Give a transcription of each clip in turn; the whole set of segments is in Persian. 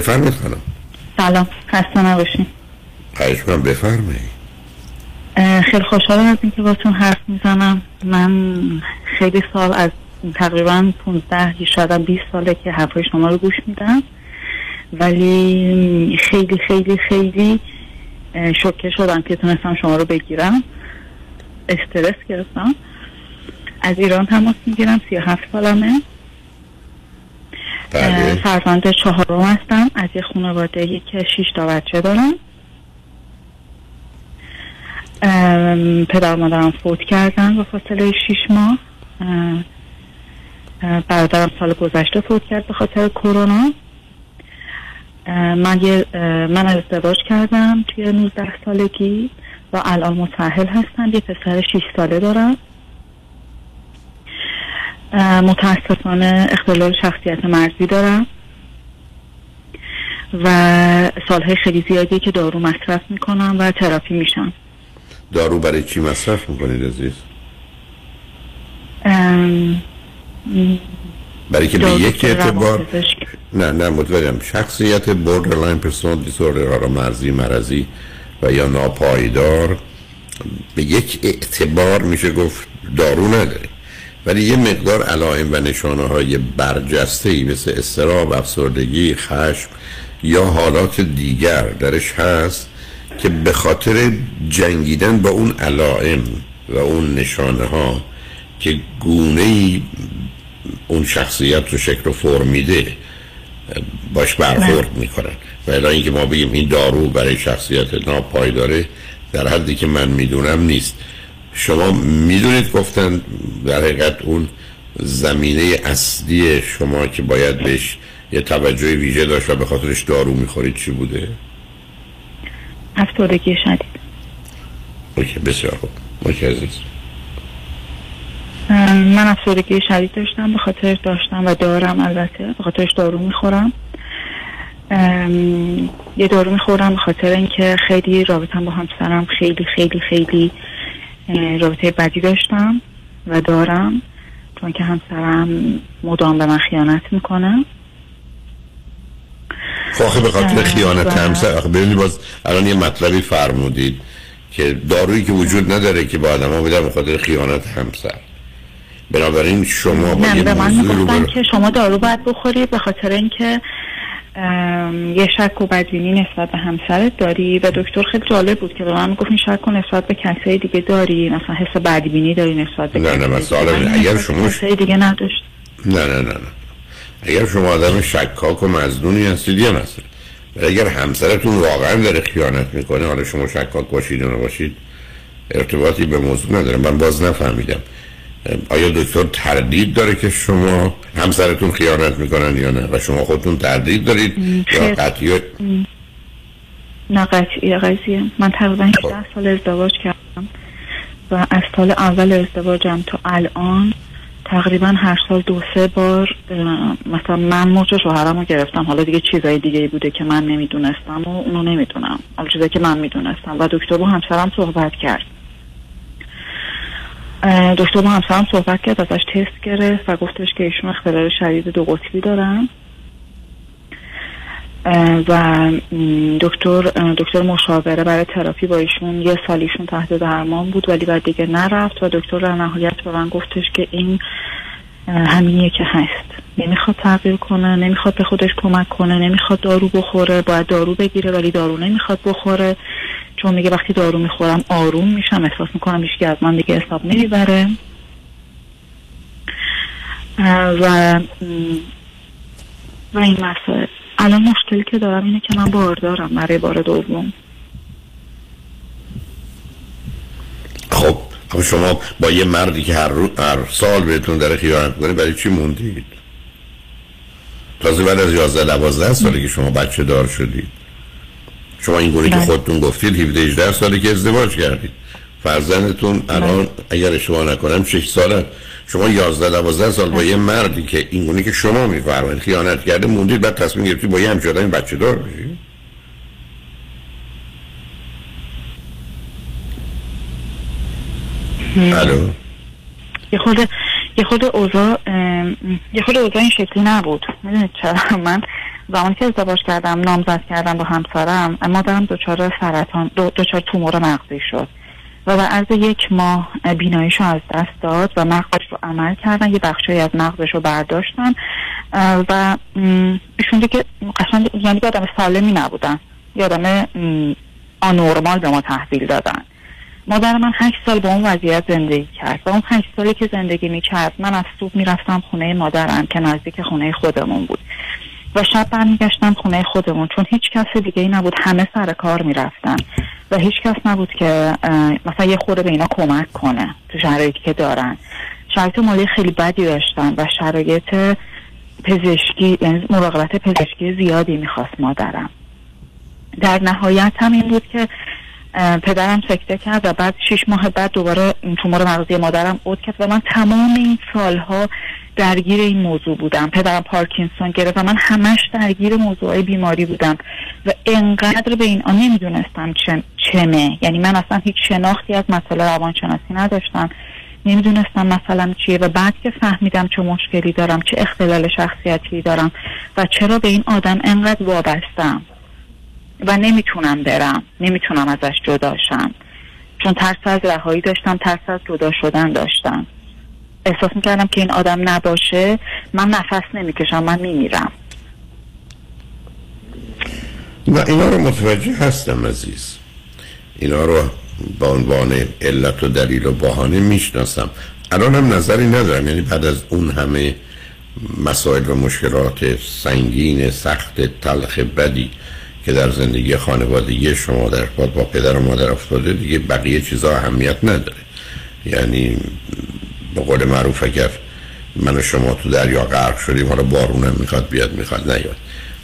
بفرمید خانم. سلام. خسته نباشین. خواهش کنم بفرمایید. خیلی خوشحالم از اینکه باتون حرف می‌زنم. من خیلی سال از تقریبا 15 شاید 20 ساله که حرفای شما رو گوش میدم. ولی خیلی خیلی خیلی شوکه شدم که تونستم شما رو بگیرم. استرس گرفتم. از ایران تماس می‌گیرم 37 سالمه. فرزند چهارم هستم. از یه خانواده که 6 تا بچه دارم. پدر مادرم فوت کردن با فاصله 6 ماه. برادرم سال گذشته فوت کرد به خاطر کرونا. من, من ازدواج کردم توی 19 سالگی و الان متحل هستم. یه پسر 6 ساله دارم. متاسفانه اختلال شخصیت مرزی دارم و سالهای خیلی زیادی که دارو مصرف می‌کنم و تراپی میشم. دارو برای چی مصرف می‌کنید عزیز؟ برای که به یک اعتبار نه نه متوجهم. شخصیت borderline personal disorder را مرزی مرزی و یا ناپایدار به یک اعتبار میشه گفت دارو نداره ولی یه مقدار علائم و نشانه های برجسته ای مثل استراب، افسردگی، خشم یا حالات دیگر درش هست که به خاطر جنگیدن با اون علائم و اون نشانه ها که گونه ای اون شخصیت رو شکل و فرم میده باش برخورد می‌کنن. و الان اینکه ما بگیم این دارو برای شخصیت ناپایداره در حدی که من می‌دونم نیست. شما می‌دونید گفتن در حقیقت اون زمینه اصلی شما که باید بهش یه توجه ویژه داشت و به خاطرش دارو می‌خورید چی بوده؟ افسردگی شدید. اوکی بسیار خوب. اوکی عزیز. من افسردگی شدید داشتم به خاطر داشتم و دارم البته به خاطرش دارو می‌خورم. یه دارو می‌خورم به خاطر اینکه خیلی رابطم با همسرم خیلی خیلی خیلی رابطه بدی داشتم و دارم. چون که همسرم مدام به من خیانت می‌کنه. خواهی به خاطر خیانت همسر ببینید باز الان یه مطلبی فرمودید که دارویی که وجود نداره که با آدم ها بدن به خاطر خیانت همسر. بنابراین شما با نه به من که شما دارو باید بخورید به خاطر اینکه یه شک و بدبینی نسبت به همسرت داری؟ و دکتر خیلی جالب بود که به من گفت این شک و نسبت به کسای دیگه داری؟ مثلا حس بدبینی داری نسبت به نه نه مثلا اگر شما دیگه نداشت. نه نه نه نه. اگر شما آدم شکاک و مزدونی هستید یه مثلا اگر همسرتون واقعا داره خیانت می‌کنه حالا شما شکاک باشید یا نباشید ارتباطی به موضوع نداره. من باز نفهمیدم. آیا دکتر تردید داره که شما همسرتون خیانت می‌کنن یا نه؟ و شما خودتون تردید دارید یا قطعی؟ نه قطعی قضیه. من تقریبا 10 خب. سال ازدواج کردم و از سال اول ازدواجم تا الان تقریبا هر سال دو سه بار مثلا من موج شوهرم رو گرفتم. حالا دیگه چیزای دیگه بوده که من نمی‌دونستم و اونو نمی‌دونم. حالا چیزایی که من می‌دونستم. و دکتر با همسرم صحبت کرد. دکتر با همسرم صحبت کرد ازش تست گرفت و گفتش که ایشون اختلال شدید دو قطبی دارن. و دکتر دکتر مشاوره برای تراپی با ایشون یه سالیشون تحت درمان بود ولی بعد دیگه نرفت و دکتر در نهایت به من گفتش که این همینیه که هست. نمی‌خواد تغییر کنه نمی‌خواد به خودش کمک کنه نمی‌خواد دارو بخوره باید دارو بگیره ولی دارو نمی‌خواد بخوره. چون میگه وقتی دارو می‌خورم آروم میشم احساس می‌کنم هیچکی از من دیگه حساب نمی‌بره. و و این مسائل الان مشکلی که دارم اینه که من بار دارم برای بار دوم. خب خب شما با یه مردی که هر. هر سال بهتون داره خیانت کنه برای چی موندید؟ تازه بعد از 11 12 سالی که شما بچه دار شدید. شما این گونه که بله. خودتون گفتید 17 18 سالی که ازدواج کردید. فرزندتون الان اگر شما نکنم 6 ساله شما 11 12 سال با یه مردی که این گونه که شما میفرمایید خیانت کرده موندید بعد تصمیم گرفتید با یه همچین آدمی بچه دار بشید الو؟ یه خود یه خود اوضاع یه خود اوضاع این شکلی نبود. می‌دونید چرا؟ من زمانی که ازدواج کردم نامزد کردم با همسرم مادرم دچار سرطان دچار تومور مغزی شد. و در عرض یک ماه بیناییش رو از دست داد و مغزش رو عمل کردن یه بخشی از مغزش رو برداشتن. و ایشون که قشنگ یعنی آدم سالمی نبودن. یه آدم آنورمال به ما تحویل دادن. مادر من هشت سال با اون وضعیت زندگی کرد. و اون هشت سالی که زندگی می‌کرد من از صبح می‌رفتم خونه مادرم که نزدیک خونه خودمون بود. و شب برمیگشتم خونه خودمون چون هیچ کس دیگه ای نبود. همه سر کار می‌رفتن. و هیچ کس نبود که مثلا یه خورده به اینا کمک کنه تو شرایطی که دارن. شرایط مالی خیلی بدی داشتن و شرایط پزشکی یعنی مراقبت پزشکی زیادی می‌خواست مادرم. در نهایت هم این بود که پدرم سکته کرد و بعد شش ماه بعد دوباره تومور مغزی مادرم اوت کرد. و من تمام این سالها درگیر این موضوع بودم. پدرم پارکینسون گرفت و من همش درگیر موضوع بیماری بودم. و انقدر به این نمی‌دونستم چمه. یعنی من اصلا هیچ شناختی از مسئله روانشناسی نداشتم. نمی‌دونستم مثلا چیه و بعد که فهمیدم چه مشکلی دارم چه اختلال شخصیتی دارم و چرا به این آدم انقدر وابستم و نمی‌تونم برم نمی‌تونم ازش جداشم چون ترس از رهایی داشتم ترس از جدا شدن داشتم. احساس می‌کردم که این آدم نباشه. من نفس نمی‌کشم من میمیرم. نه اینا رو متوجه هستم عزیز. اینا رو با عنوان علت و دلیل و بهانه می‌شناسم. الان هم نظری ندارم. یعنی بعد از اون همه مسائل و مشکلات سنگین سخت تلخ بدی که در زندگی خانوادگی شما در با پدر و مادر افتاده دیگه بقیه چیزا اهمیت نداره. یعنی به قول معروف اگر من و شما تو دریا غرق شدیم حالا بارونم می‌خواد بیاد می‌خواد نیاد.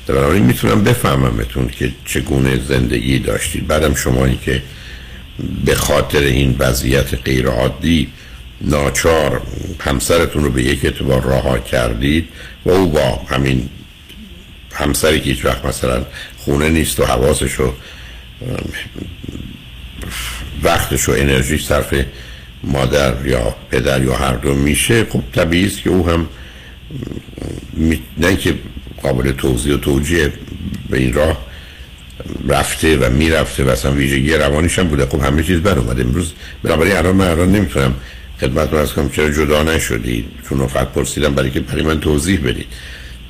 بنابراین می‌تونم بفهممتون که چگونه زندگی داشتید. بعدم شمایی که به خاطر این وضعیت غیر عادی ناچار همسرتون رو به یک اعتبار رها کردید و او با همین همسری که هیچ وقت مثلا خونه نیست و حواسش و وقتش و انرژی صرف مادر یا پدر یا هر دو میشه خب طبیعی است که او هم نه که قابل توضیح و توجیه به این راه رفته و می‌رفته و اصلا ویژگی روانیش هم بوده. خب همه چیز بر اومده. امروز بنابراین الان من الان نمی‌تونم خدمت از کنم چرا جدا نشدید. چون فقط پرسیدم برای که برای من توضیح بدید.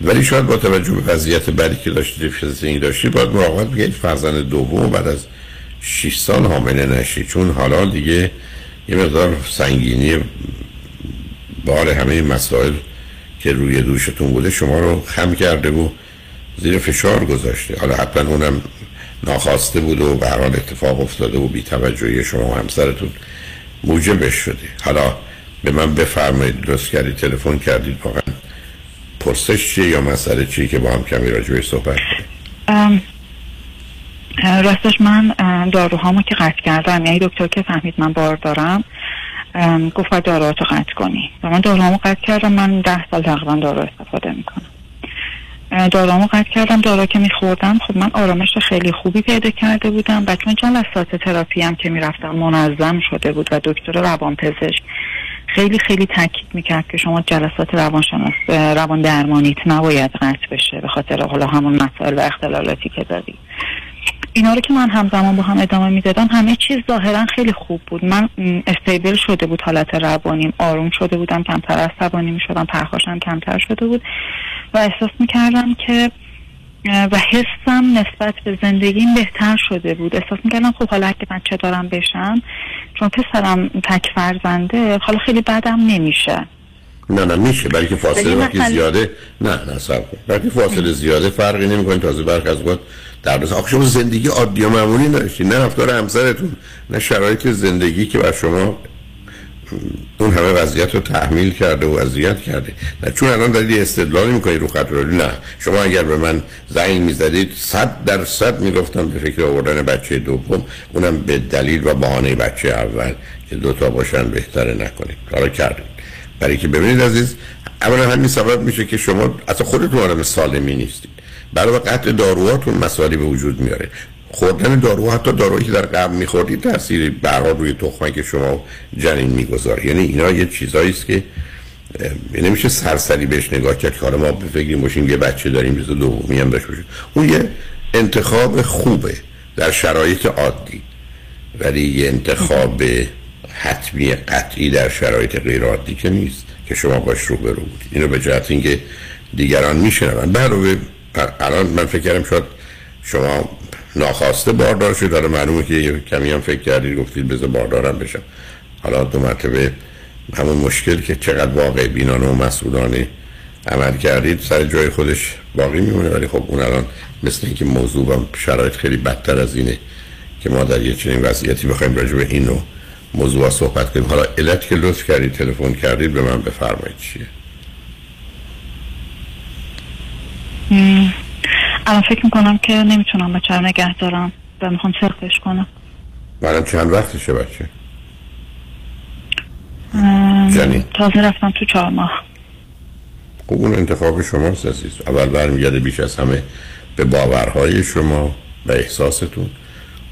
ولی شاید با توجه به وضعیت بعدی که داشتید فیزیکی داشتید باید مراقبت بگید فرزند دوم بعد از 6 سال حامله نشید. چون حالا دیگه یه مقدار سنگینی بار همه مسائل که روی دوشتون بوده شما رو خم کرده و زیر فشار گذاشته. حالا حتما اونم ناخواسته بود و به حال اتفاق افتاده و بی توجهی شما و همسرتون موجبش شده. حالا به من بفرمایید درست کردید تلفن کردید واقعا پرسش چیه یا مسئله چیه که با هم کمی راجبه صحبت کنیم؟ راستش من داروهامو که قطع کردم یعنی دکتر که فهمید من بار دارم گفت باید داروهاتو قطع کنی. و من داروهامو قطع کردم من ده سال تقریبا دارو استفاده می‌کنم. دارامو قطع کردم دارا که میخوردم خب من آرامش خیلی خوبی پیدا کرده بودم. و چون جلسات تراپی هم که می‌رفتم منظم شده بود و دکتر روان پزشک خیلی خیلی تاکید می‌کرد که شما جلسات روانشناس روان درمانیت نباید قطع بشه به خاطر حالا همون مسائل و اختلالاتی که داری. اینا رو که من همزمان با هم ادامه می‌دادم همه چیز ظاهرا خیلی خوب بود. من استیبل شده بود حالت روانیم آروم شده بودم کمتر عصبانی می‌شدم پرخاشم کمتر شده بود. و احساس می‌کردم که و حسم نسبت به زندگیم بهتر شده بود. احساس می‌کردم خب حالا که من چه دارم بشم چون پسرم تک فرزنده حالا خیلی بدم نمیشه. نه نه میشه. برای که فاصله وقتی زیاده نه نه سب برای فاصله زیاده فرقی نمی‌کنه. تازه برخ از وقت در روز آخه شما زندگی عادی و معمولی نداشتید نه رفتار همسرتون نه شرایط زندگی که بر شما اون همه وضعیت رو تحمیل کرده و اذیت کرده. نه چون الان دارید استدلالی می‌کنید رو خط نه. شما اگر به من زنگ می‌زدید صد درصد می‌گفتم به فکر آوردن بچه دوم. اونم به دلیل و بهانه بچه اول که دوتا باشن بهتره نکنید. کارا کردید. برای که ببینید عزیز اولا همین سبب میشه که شما اصلا خودتون آدم سالمی نیستید. برای قطع داروهاتون مسائلی به وجود میاره. خوردن دارو حتی دارویی که در قبل میخوردید تاثیر برها روی تخمه که شما جنین می‌گذاره یعنی اینا یه چیزایی است که نمیشه سرسری بهش نگاه کرد که ما بفکریم باشیم یه بچه داریم بیزا دومی هم باشیم اون یه انتخاب خوبه در شرایط عادی. ولی یه انتخاب حتمی قطعی در شرایط غیر عادی که نیست که شما باش رو برو بودید. اینو به جهت اینکه دیگران میشنون. برای الان من فکر کردم شاید شما ناخواسته باردار شد داره معلومه که کمی هم فکر کردید گفتید بذار باردارم بشم. حالا دو مرتبه همون مشکل که چقدر واقع بینانه و مسئولانه عمل کردید سر جای خودش باقی میمونه. ولی خب اون الان مثل اینکه موضوع و شرایط خیلی بدتر از اینه که ما در یه چنین وضعیتی بخوایم راجع به اینو موضوع صحبت کنیم. حالا علت که لطف کردید تلفن کردید به من بفرمایید چیه. الان فکر می‌کنم که نمی‌تونم بچه رو نگه دارم و می‌خوام سرخش کنم. منم چند وقتشه بچه؟ جنین تازه رفتم تو چهار ماه. خوب اون انتخاب شما عزیز. اول برمیگرده بیش از همه به باورهای شما و احساستون.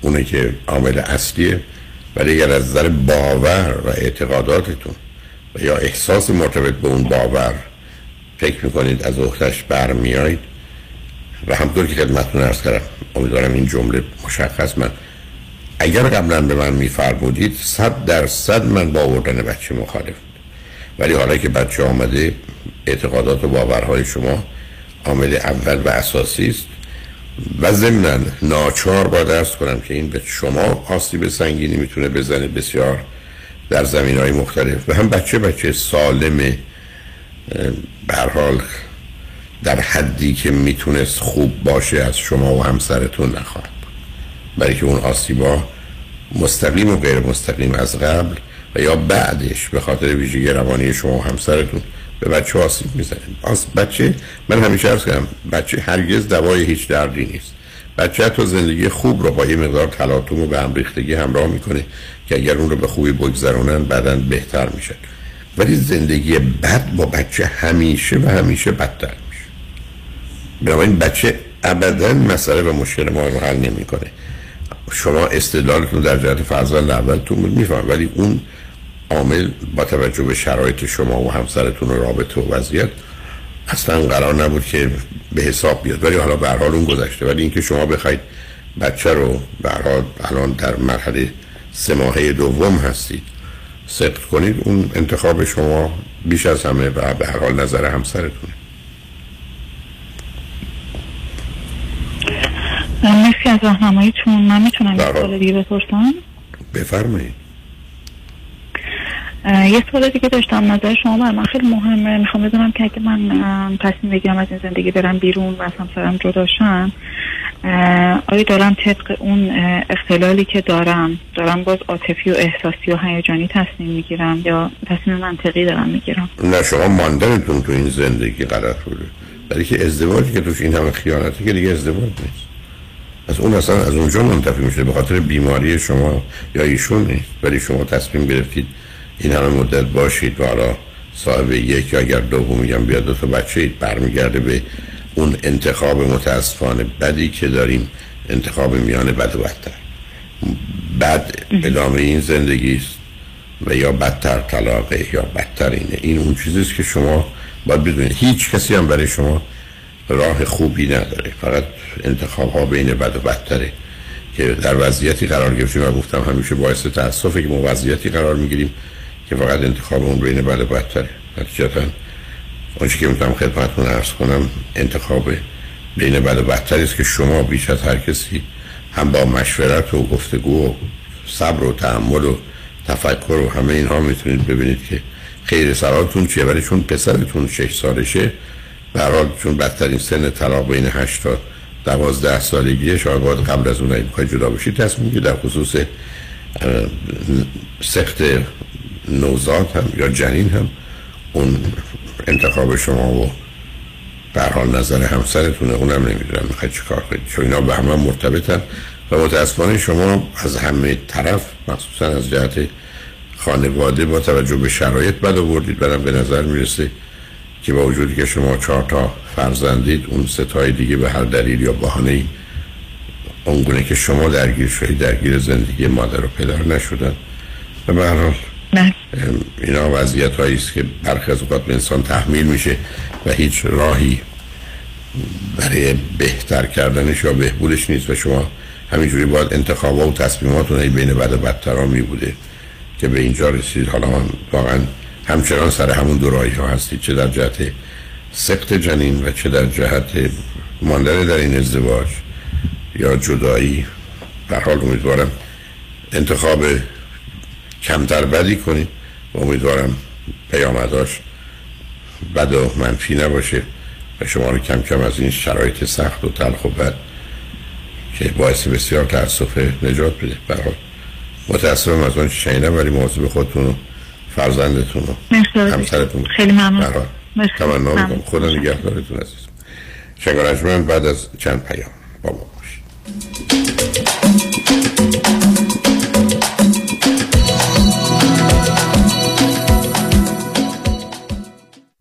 اونه که عامل اصلیه ولی اگر از نظر باور و اعتقاداتتون و یا احساس مرتبط به اون باور فکر می‌کنید از اختش برمیایید و همطور که خدمتتون ارز کردم امیدوارم این جمله مشخص من. اگر قبلا به من میفرمودید صد درصد من با آوردن بچه مخالف ولی حالا که بچه آمده اعتقادات و باورهای شما عامل اول و اساسی است و ضمنا ناچار با درست کنم که این به شما آسیب سنگینی می‌تونه بزنه بسیار در زمین های مختلف. و هم بچه بچه سالم برحال در حدی که می‌تونست خوب باشه از شما و همسرتون نخواهد برای که اون آسیبا مستقیم و غیر مستقیم از قبل و یا بعدش به خاطر ویژگی روانی شما و همسرتون به بچه آسیب می‌زنه بچه من همیشه ارز کردم بچه هرگز دوای هیچ دردی نیست. بچه تو زندگی خوب رو با یه مقدار تلاطم و به هم ریختگی همراه می‌کنه که اگر اون رو به خوبی بگذرونن بعدا بهتر میشه ولی زندگی بد با بچه همیشه و همیشه بدتر میشه. بنابراین بچه ابدا مسئله و مشکل ما رو حل نمی‌کنه. شما استدلالتون در جهت فرزند اولتون بود میفهم ولی اون عامل با توجه به شرایط شما و همسرتون و رابطه و وضعیت اصلا قرار نبود که به حساب بیاد. ولی حالا به حال اون گذشته. ولی اینکه شما بخواید بچه رو به الان در مرحله سه ماهه دوم هستید سقط کنید اون انتخاب شما بیش از همه و به هر حال نظر همسرتونه. مرسی از راهنماییتون. من می‌تونم یه سوال دیگه بپرسم؟ بفرمایید. یه سوال دیگه داشتم. نظر شما بر من خیلی مهمه. می‌خوام بدونم که اگه من تصمیم بگیرم از این زندگی برم بیرون و از همسرم جداشم آیا دارم طبق اون اختلالی که دارم دارم باز عاطفی و احساسی و هیجانی تصمیم می‌گیرم یا تصمیم منطقی دارم می‌گیرم؟ نه شما ماندنتون تو این زندگی غلط بوده. ولی که ازدواجی که توش این همه خیانتی که دیگه ازدواج نیست. از اون اصلا از اونجا منتفی میشه. به خاطر بیماری شما یا ایشون نیست. ولی شما تصمیم گرفتید این همه مدت باشید و حالا صاحب یک یا اگر دومی هم بیاد دو تا بچه برمیگرده به اون انتخاب متاسفانه بدی که داریم انتخاب میان بد و بدتر. بد ادامه این زندگی است و یا بدتر طلاقه یا بدتر اینه. این اون چیزیست که شما باید بدونید. هیچ کسی هم برای شما راه خوبی نداره. فقط انتخاب ها بین بد و بدتره که در وضعیتی قرار گرفتیم. و گفتم همیشه باعث تاسفه که ما وضعیتی قرار می‌گیریم که فقط انتخاب اون بین بد و بدتره. نتیجتا آنچه که می‌تونم خدمتتون ارز کنم انتخاب بین بد و است که شما بیش از هر کسی هم با مشورت و گفتگو و صبر و تحمل و تفکر و همه اینها می‌تونید ببینید که خیر سراتون چیه. ولی چون پسرتون شش سالشه برحال چون بدترین سن طلاق بین 8 تا 12 سالگیه شاید باید قبل از اون اگه جدا بشید تصمیم در خصوص سخت نوزاد هم یا جنین هم اون انتخاب شما و حال نظر همسرتونه اونم نمی‌دونم می‌خواید چی کار کنید چون اینا به همه مرتبطن و متاسفانه شما از همه طرف مخصوصا از جهت خانواده با توجه به شرایط بد آوردید. برم به نظر می‌رسه که با وجودی که شما چهار تا فرزندید اون ستای دیگه به هر دلیل یا بهانه اونگونه که شما درگیر شدید درگیر زندگی مادر و پدر نشدن. و به اینا وضعیت هایی است که برخی از اوقات به انسان تحمیل میشه و هیچ راهی برای بهتر کردنش یا بهبودش نیست و شما همینجوری باید انتخاب و تصمیماتون بین بد و بدتران می بوده که به اینجا رسید. حالا من واقعا همچنان سر همون دو ها هستید. چه در جهت سخت جنین و چه در جهت ماندن در این ازدواج یا جدایی. در حال امیدوارم انتخاب کمتر بدی کنید و امیدوارم پیامداش بد و منفی نباشه و شما رو کم کم از این شرایط سخت و تلخ و بد که باعث بسیار تاسف نجات بده. برای متاسفم از آن شنیدم ولی مواظب خودتون و فرزندتون و همسرتون. خیلی ممنون. تمنا می‌کنم. خدا نگهدارتون عزیز شنگارجمن بعد از چند پیام با ما باشید.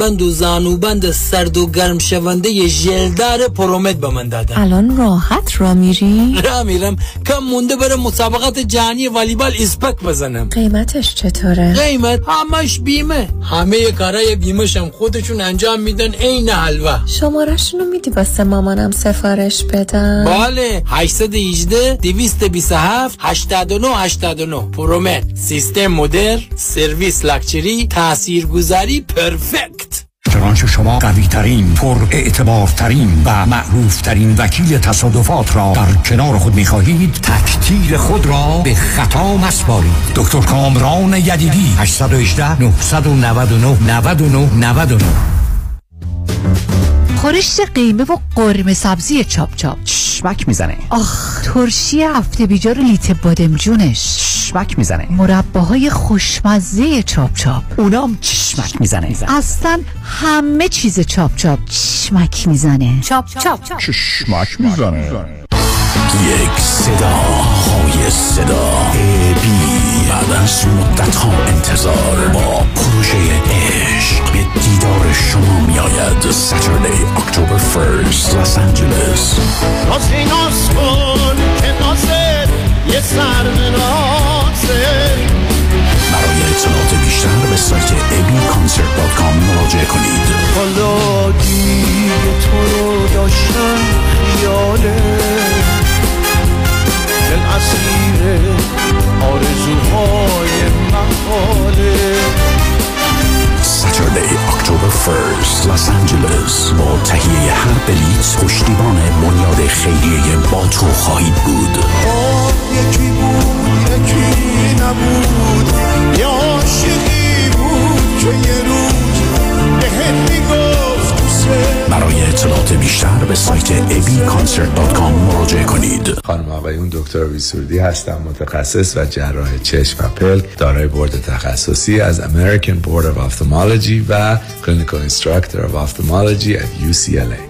بند و زانوبند سرد و گرم شونده ژلدار پرومت به من دادن. الان راحت را میری؟ را میرم. کم مونده بره مسابقات جهانی والیبال اسپک بزنم. قیمتش چطوره؟ قیمت همش بیمه. همه کارای بیمهشم هم خودشون انجام میدن عین حلوا شمارشونو میدی واسه مامانم سفارش بدم؟ بله. 818 227 89 89 پرومت سیستم مدر سرویس لاکچری تاثیرگذاری پرفکت. چنانچه شما قوی ترین پر اعتبار ترین و معروف ترین وکیل تصادفات را در کنار خود می خواهید تکتیر خود را به خطا مسپارید دکتر کامران یدیدی 818 999 99 99 خورشت قیمه و قرمه سبزی چاپ چاپ. شمک می‌زنه. آخ ترشی هفته بیجار لیت بادمجونش چشمک می‌زنه. مرباهای خوشمزه چاپ چاپ. اونام چشمک می‌زنه. اصلا همه چیز چاپ چاپ. چشمک می‌زنه. چاپ چاپ. چشمک می‌زنه. یک صدا های صدا. ای بی بعد از مدت ها انتظار با پروژه عشق به دیدار شما می آید ساتردی اکتبر فرست لس آنجلس ناز کن که نازه یه سر برای اطلاعات بیشتر به سایت abconcert.com مراجعه کنید. حالا دیگه تو رو داشتم خیاله. اسیر آرزوهای محاله. Saturday, October 1st, Los Angeles. با تهیه هر بلیت پشتیبان بنیاد خیریه با تو خواهید بود. یکی بود یکی نبود. یا عاشقی بود که یه روز بهت می‌گفت برای اطلاعات بیشتر به سایت abconcert.com مراجعه کنید. خانم آقایون دکتر ویسوردی هستم متخصص و جراح چشم و پلک دارای بورد تخصصی از American Board of Ophthalmology و Clinical Instructor of Ophthalmology at UCLA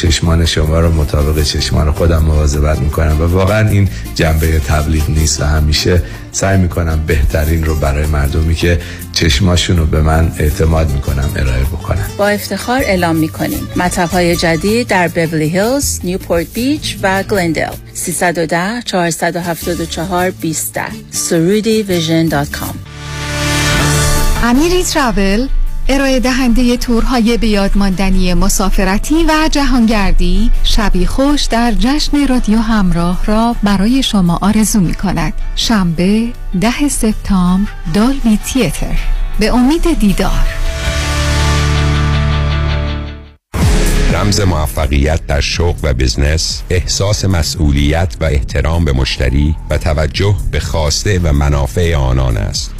چشمان شما رو مطابق چشمان خودم مواظبت می‌کنم و واقعا این جنبه تبلیغ نیست و همیشه سعی می‌کنم بهترین رو برای مردمی که چشماشون رو به من اعتماد می‌کنم ارائه بکنم با افتخار اعلام می‌کنیم. مطب های جدید در بیولی هیلز، نیوپورت بیچ و گلندل 310 474 20 سرودی ویژن دات کام. امیری ترابل ارائه دهنده تورهای بیادماندنی مسافرتی و جهانگردی شبی خوش در جشن رادیو همراه را برای شما آرزو می کند شنبه ده سپتامبر دالبی تیتر. به امید دیدار. رمز موفقیت در شغل و بزنس احساس مسئولیت و احترام به مشتری و توجه به خواسته و منافع آنان است.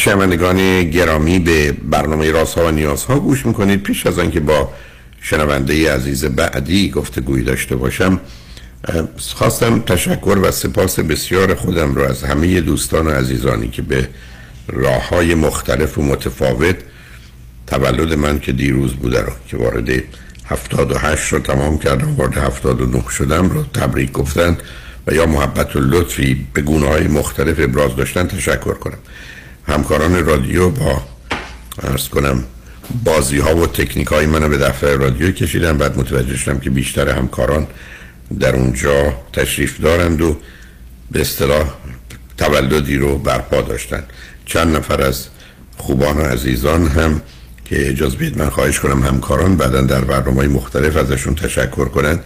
شنوندگان گرامی به برنامه راست ها و نیاز ها گوش می‌کنید. پیش از آنکه با شنونده عزیز بعدی گفتگویی داشته باشم خواستم تشکر و سپاس بسیار خودم رو از همه دوستان و عزیزانی که به راه های مختلف و متفاوت تولد من که دیروز بوده رو که وارد 78 رو تمام کردم وارد 79 شدم رو تبریک گفتن و یا محبت و لطفی به گونه های مختلف ابراز داشتن تشکر کنم. همکاران رادیو با ارز کنم بازی ها و تکنیک های منو به دفتر رادیو کشیدن. بعد متوجه شدم که بیشتر همکاران در اونجا تشریف دارند و به اصطلاح تولدی رو برپا داشتن. چند نفر از خوبان و عزیزان هم که اجازه بید من خواهش کنم همکاران بعدا در برنامه مختلف ازشون تشکر کنند.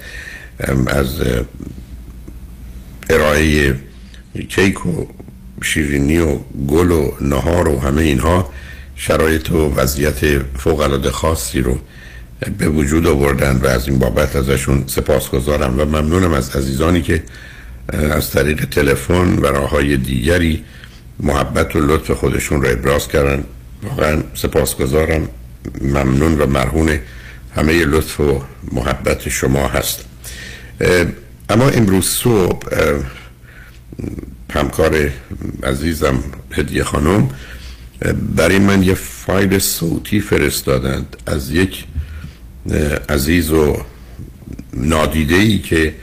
از ارائه کیک و شیرینی و گل و نهار و همه اینها شرایط و وضعیت فوق العاده خاصی رو به وجود آوردن و از این بابت ازشون سپاسگزارم و ممنونم از عزیزانی که از طریق تلفن و راه های دیگری محبت و لطف خودشون رو ابراز کردن. واقعا سپاسگزارم. ممنون و مرهون همه لطف و محبت شما هست. اما امروز صبح همکار عزیزم هدیه خانم برای من یه فایل صوتی فرستادند از یک عزیز و نادیده ای که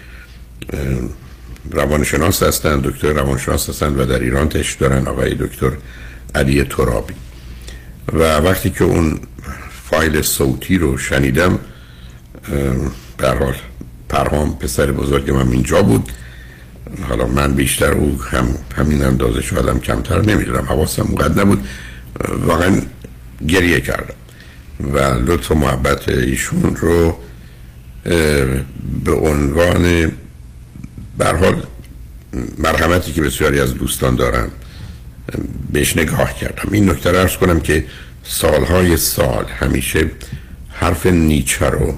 روانشناس هستند دکتر روانشناس هستند و در ایران تشت دارن آقای دکتر علی ترابی. و وقتی که اون فایل صوتی رو شنیدم در حال پرهام پسر بزرگ من اینجا بود. حالا من بیشتر او هم همین اندازه شدم کمتر نمی‌دونم. حواسم اونقدر نبود. واقعا گریه کردم. و لطف و محبت ایشون رو به عنوان برحال مرحمتی که بسیاری از دوستان دارن بهش نگاه کردم. این نکته ارز کنم که سالهای سال همیشه حرف نیچه رو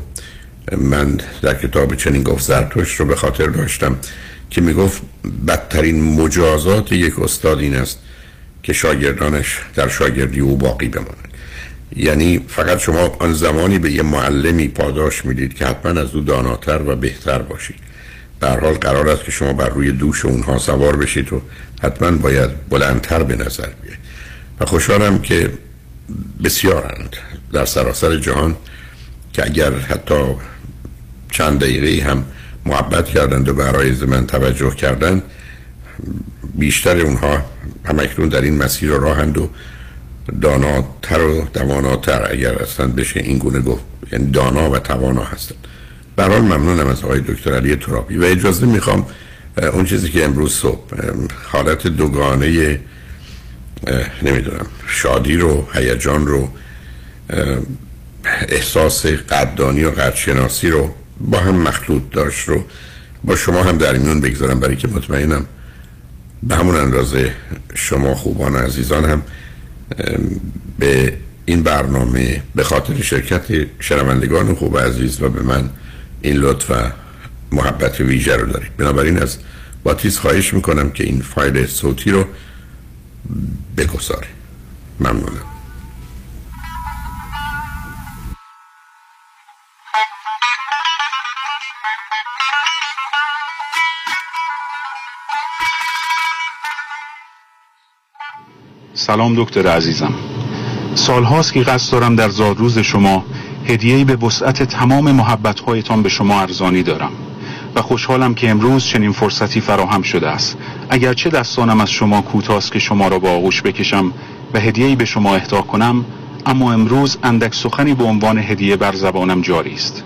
من در کتاب چنین گفت زرتوش رو به خاطر داشتم. که می‌گفت بدترین مجازات یک استاد این است که شاگردانش در شاگردی او باقی بمانند یعنی فقط شما آن زمانی به یه معلمی پاداش می‌دید که حتما از او داناتر و بهتر باشید. در حال قرار است که شما بر روی دوش اونها سوار بشید و حتما باید بلندتر به نظر بیاید. و خوشحالم که بسیارند در سراسر جهان که اگر حتی چند دقیقه هم محبت کردند و برای من توجه کردند بیشتر اونها همکنون در این مسیر راهند و داناتر و تواناتر اگر اصلا بشه این گونه گفت یعنی دانا و توانا هستند. برحال ممنونم از آقای دکتر علی ترابی. و اجازه می‌خوام اون چیزی که امروز صبح حالت دوگانه نمی‌دونم شادی رو هیجان رو احساس قدردانی و قدرشناسی رو با هم مخلوط داشت رو. با شما هم در میون بگذارم برای که مطمئنم به همون اندازه شما خوبان عزیزان هم به این برنامه به خاطر شرکت شنوندگان خوب عزیز و به من این لطف و محبت ویژه رو دارید. بنابراین از باتیز خواهش می‌کنم که این فایل صوتی رو بگذاره. ممنونم. سلام دکتر عزیزم. سالهاست که قصد دارم در زادروز شما هدیه‌ای به وسعت تمام محبتهایتان به شما ارزانی دارم و خوشحالم که امروز چنین فرصتی فراهم شده است. اگرچه دستانم از شما کوتاست که شما را با آغوش بکشم و هدیه‌ای به شما اهدا کنم اما امروز اندک سخنی به عنوان هدیه بر زبانم جاری است.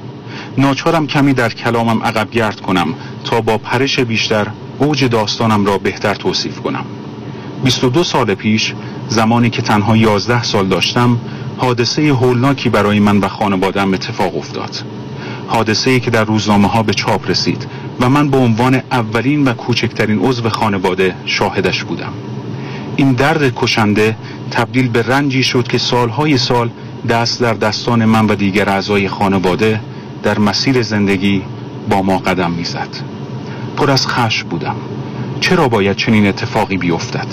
ناچارم کمی در کلامم عقب گرد کنم تا با پرش بیشتر اوج داستانم را بهتر توصیف کنم. 22 سال پیش زمانی که تنها 11 سال داشتم حادثه هولناکی برای من و خانوادم اتفاق افتاد. حادثه که در روزنامه ها به چاپ رسید و من به عنوان اولین و کوچکترین عضو خانواده شاهدش بودم. این درد کشنده تبدیل به رنجی شد که سالهای سال دست در دستان من و دیگر اعضای خانواده در مسیر زندگی با ما قدم می‌زد. پر از خشم بودم. چرا باید چنین اتفاقی بیفتد؟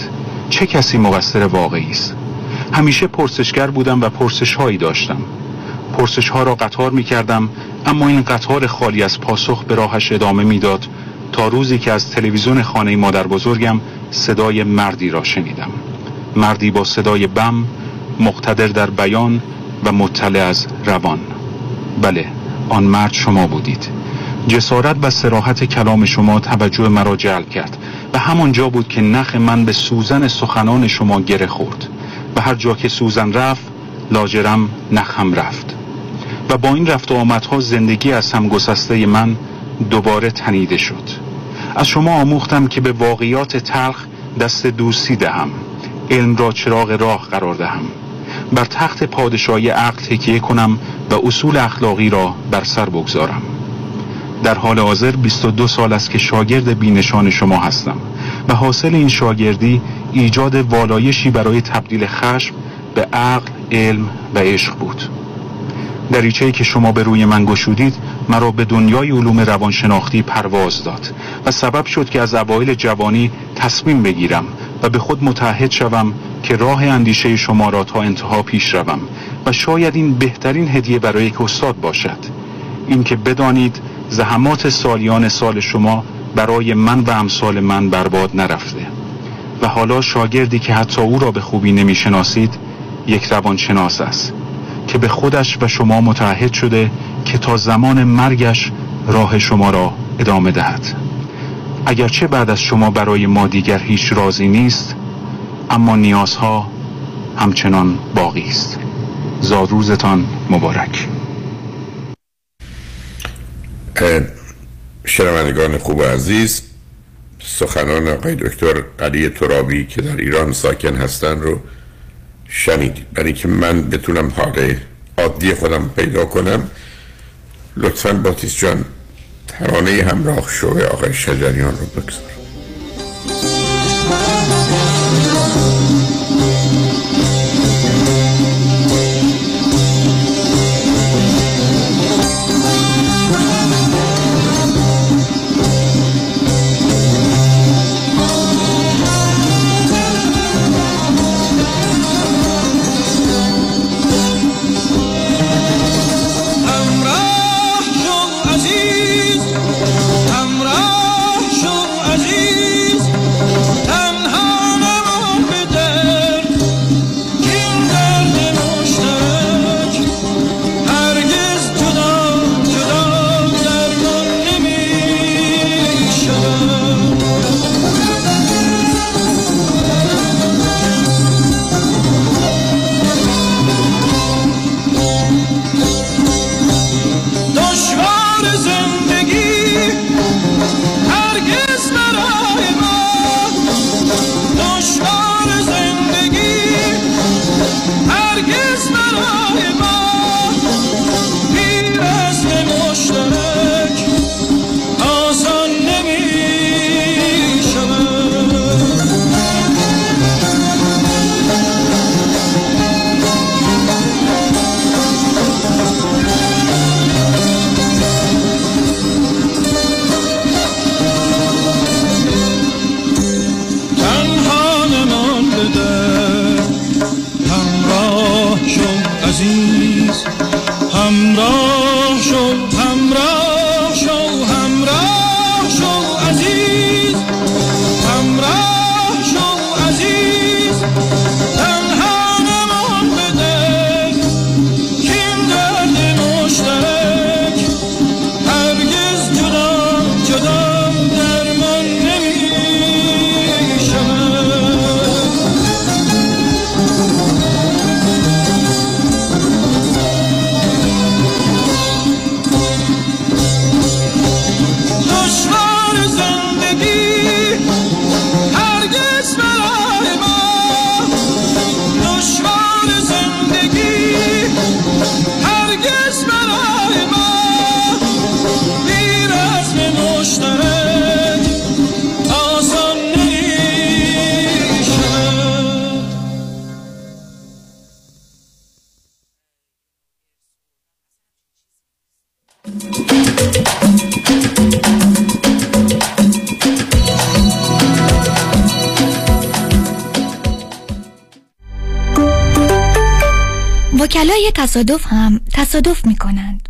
چه کسی مقصر واقعی است؟ همیشه پرسشگر بودم و پرسش هایی داشتم. پرسش ها را قطار می کردم اما این قطار خالی از پاسخ به راهش ادامه می‌داد تا روزی که از تلویزیون خانه مادر بزرگم صدای مردی را شنیدم. مردی با صدای بم مقتدر در بیان و مطلع از روان. بله آن مرد شما بودید. جسارت و سراحت کلام شما توجه مرا جلب کرد. و همانجا بود که نخ من به سوزن سخنان شما گره خورد. و هر جا که سوزن رفت لاجرم نخم رفت. و با این رفت و آمدها زندگی از هم گسسته من دوباره تنیده شد. از شما آموختم که به واقعیات تلخ دست دوستی دهم علم را چراغ راه قرار دهم. بر تخت پادشاهی عقل تکیه کنم و اصول اخلاقی را بر سر بگذارم. در حال حاضر 22 سال است که شاگرد بینشان شما هستم و حاصل این شاگردی ایجاد والایشی برای تبدیل خشم به عقل، علم و عشق بود. دریچه‌ای که شما به روی من گشودید مرا به دنیای علوم روانشناختی پرواز داد و سبب شد که از اوایل جوانی تصمیم بگیرم و به خود متحد شوم که راه اندیشه شما را تا انتها پیش روم و شاید این بهترین هدیه برای یک استاد باشد. اینکه بدانید زحمات سالیان سال شما برای من و امثال من برباد نرفته. و حالا شاگردی که حتی او را به خوبی نمی‌شناسید یک روانشناس است که به خودش و شما متعهد شده که تا زمان مرگش راه شما را ادامه دهد. اگرچه بعد از شما برای ما دیگر هیچ رازی نیست اما نیازها همچنان باقی است. زادروزتان مبارک. شنوندگان خوب و عزیز سخنان آقای دکتر قلی ترابی که در ایران ساکن هستند رو شنیدید. برای که من بتونم حال عادی خودم پیدا کنم لطفا باتیس جان ترانه همراه شوه آقای شجریان رو بگذار تصادف هم تصادف می کنند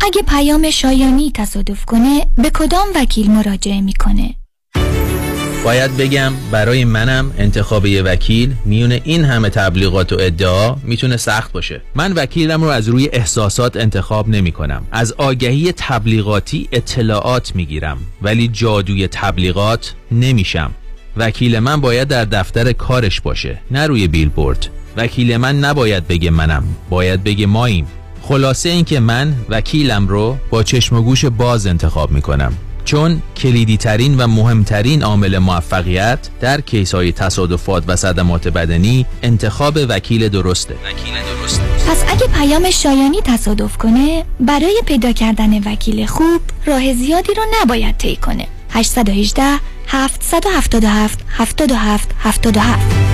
اگه پیام شایانی تصادف کنه به کدام وکیل مراجعه می‌کنه؟ باید بگم برای منم انتخاب یه وکیل میون این همه تبلیغات و ادعا می‌تونه سخت باشه. من وکیلم رو از روی احساسات انتخاب نمی کنم از آگهی تبلیغاتی اطلاعات می‌گیرم ولی جادوی تبلیغات نمیشم. وکیل من باید در دفتر کارش باشه نه روی بیلبورد. وکیل من نباید بگه منم. باید بگه ماییم. خلاصه اینکه من وکیلم رو با چشم و گوش باز انتخاب می‌کنم. چون کلیدی ترین و مهمترین عامل موفقیت در کیس های تصادفات و صدمات بدنی انتخاب وکیل درسته. وکیل درسته. پس اگه پیام شایانی تصادف کنه برای پیدا کردن وکیل خوب راه زیادی رو نباید طی کنه. 818 777 77 77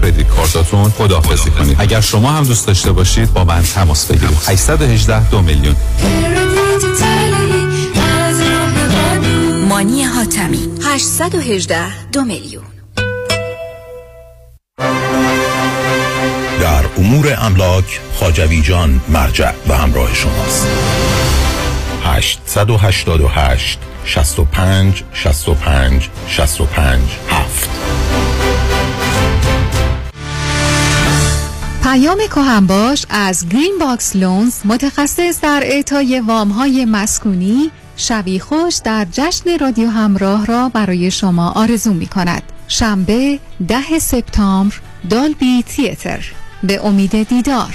کردیت کارتاتون خداحافظی کنید. اگر شما هم دوست داشته باشید با من تماس بگیرید. 818 دو میلیون. مانی حاتمی. 818 دو میلیون. در امور املاک خاجوی جان مرجع و همراه شماست. 888 65 65 65 7 پیام باش از گرین باکس لونز متخصص در اعطای وام های مسکونی شبی خوش در جشن رادیو همراه را برای شما آرزو می کند شنبه ده سپتامبر دالبی تیتر. به امید دیدار.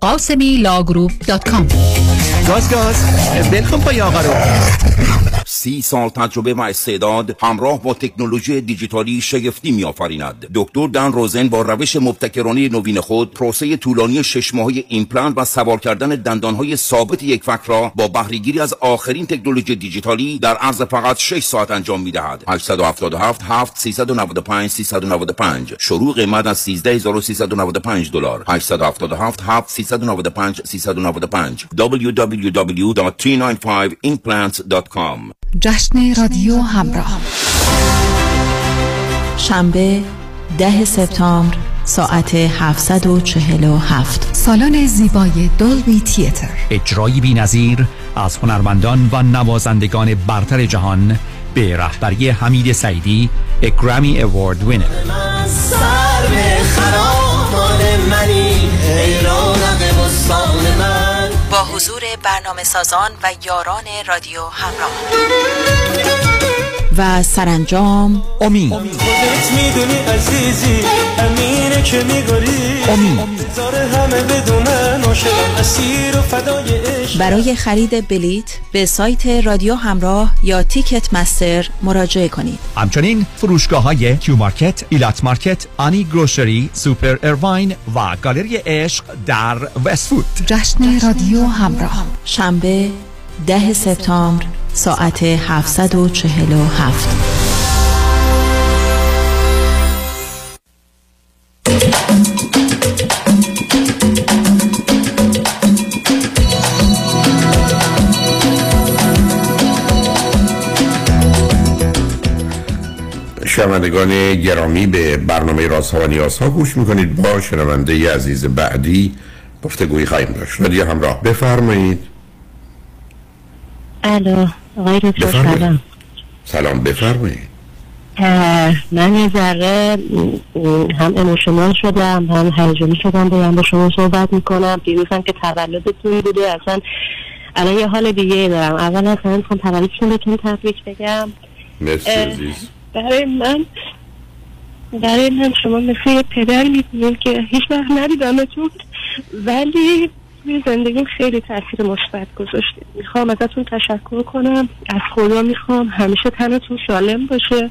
قاسمی law group dot com گاز گاز. بلکن پای آقا رو. سی سال تجربه و استعداد همراه با تکنولوژی دیجیتالی شگفتی میآفریند. دکتر دن روزن با روش مبتکرانه نوین خود پروسه طولانی شش ماهه ایمپلنت و سوار کردن دندانهای ثابت یک فک را با بهرهگیری از آخرین تکنولوژی دیجیتالی در عرض فقط 6 ساعت انجام می‌دهد. 877 7 395 395 شروع قیمت از 13395 دلار. 877 7 395 395 www.395implants.com جشن رادیو همراه. شنبه ده سپتامبر ساعت 747 سالن زیبای دولبی تیتر. اجرایی بی نظیر از هنرمندان و نوازندگان برتر جهان به رهبری حمید سعیدی اگرامی اوارد وینر حضور برنامه سازان و یاران رادیو همراه. و سرانجام. امین می‌دونی عزیزی امینه که میگاری امین همه بدونن اسیر و فدای برای خرید بلیت به سایت رادیو همراه یا Ticketmaster مراجعه کنید. همچنین فروشگاه های Q Market، Elat Market، آنی Grocery، سوپر ارواین و گالری عشق در وستوود جشن رادیو همراه. شنبه ده سپتامبر ساعت 747 شنوندگان گرامی به برنامه رازها و نیازها گوش می‌کنید. با شنونده عزیز بعدی گفتگویی خواهیم داشت. رادیو همراه. بفرمایید. الو آقای دکتر. سلام. سلام بفرمایید. من یه ذره هم اموشنال شدم هم هیجانی شدم بایم با شما صحبت می‌کنم. دیروزم که تولدتون بوده اصلا الان یه حال دیگه دارم. اول از همه می‌خوام تولدتون بهتون تبریک بگم. برای من برای من شما مثل یه پدر می‌بینیم که هیچ وقت ندیدمتون ولی توی زندگیم خیلی تاثیر مثبت گذاشته. می‌خوام ازتون تشکر کنم. از خدا می‌خوام همیشه تنتون سالم باشه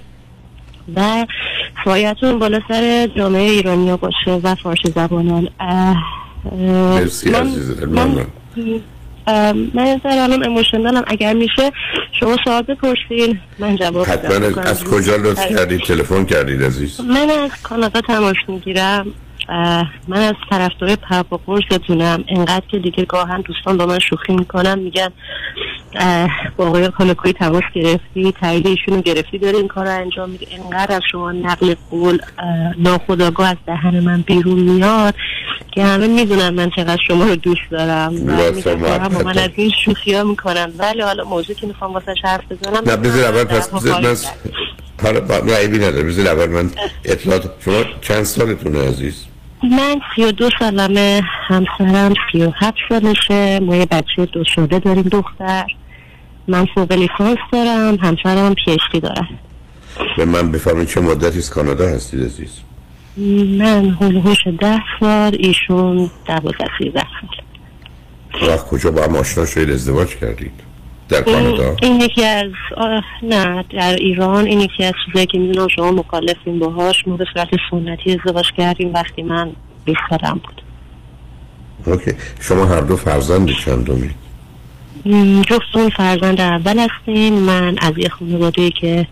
و سایتون بالا سر جامعه ایرانیا باشه و فارسی زبانان. مرسی من- من من ذره الان اموشنالم اگر میشه شما سوال بپرسین من جواب. حتما. از- از کجا لطف کردید تلفن کردید عزیز؟ من از کانادا تماس می‌گیرم. من از طرفدار پرپا قرصتونم. انقدر که دیگه گاهن دوستان با من شوخی می‌کنم میگن با آقای کاناکوی تماس گرفتی تایید ایشون رو گرفتی داره این کار رو انجام میده. انقدر از شما نقل قول اه، ناخودآگاه از دهن من بیرون میاد که همه می‌دونن من چقدر شما رو دوست دارم. با من از این شوخی ها می‌کنن. ولی حالا موضوع که می‌خوام واسه حرف بزنم نه بذار اول پس حالا با- نه عیبی نداره بذار اول من اطلاعات شما چند سالتونه عزیز؟ من سی و دو سالمه همسرم سی و هفت سالشه. ما یه بچه دو شده داریم دختر. من فوق لیسانس دارم همسرم پیشتی دارم به من بفرمایید چه مدتی از کانادا هستید عزیز؟ من هلوهوش ده سال ایشون دوازده سیزده سال. وقت کجا با هم آشنا شدید ازدواج کردید؟ در کانادا؟ این, یکی از نه در ایران. این یکی از چیزایی که می‌دونم شما مخالفین باهاش ما به صورت سنتی ازدواج کردیم وقتی من 20 سالم بود. اوکی. شما هر دو فرزند چندمی م، جفتمون فرزند اول هستیم. من از یه خانواده که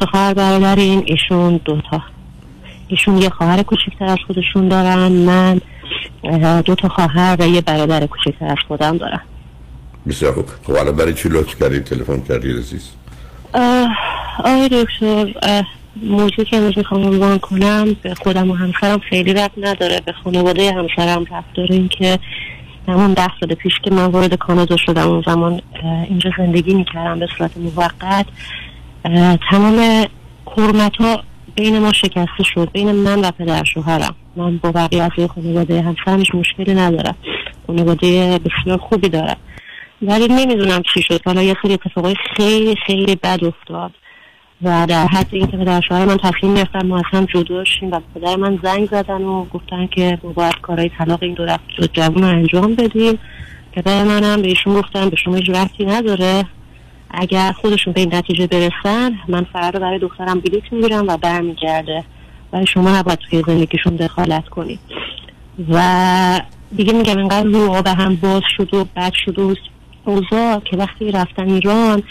تا خواهر برادریم. ایشون دوتا ایشون یه خواهر کوچکتر از خودشون دارن. من دو تا خواهر و یه برادر کوچکتر از خودم دارم. بسیار خوب خب حالا برای چی لطف کردید تلفن کردید عزیز؟ آقای دکتر موضوع که امروز می‌خوام عنوان کنم به خودم و همسرم خیلی رب نداره. به خانواده همسرم رب داره. این که همون ده سال پیش که من وارد کانادا شدم اون زمان اینجا زندگی می‌کردم به صورت موقت. تمام حرمت ها بین ما شکسته شد. بین من و پدر شوهرم. من با بقیه از خانواده همسرمش مشکلی ندارم. خانواده بسیار خوبی دارم. ولی نمی‌دونم چی شد. حالا یه سری اتفاقای خیلی خیلی بد افتاد. و در حد اینکه پدر شوهر من تصمیم گرفتن ما هم جدا شیم و پدر من زنگ زدن و گفتن که ما باید کارهای طلاق این دو رفت جوون رو انجام بدیم. پدر منم به ایشون گفتن به شما هیچ نداره. اگر خودشون به این نتیجه برسن من فردا برای دخترم بلیط می‌گیرم و برمیگرده. و شما نباید توی زندگیشون دخالت کنید و دیگه میگم اینقدر رو به هم باز شد و بد شد و اوضاع که وقتی رفتن ایران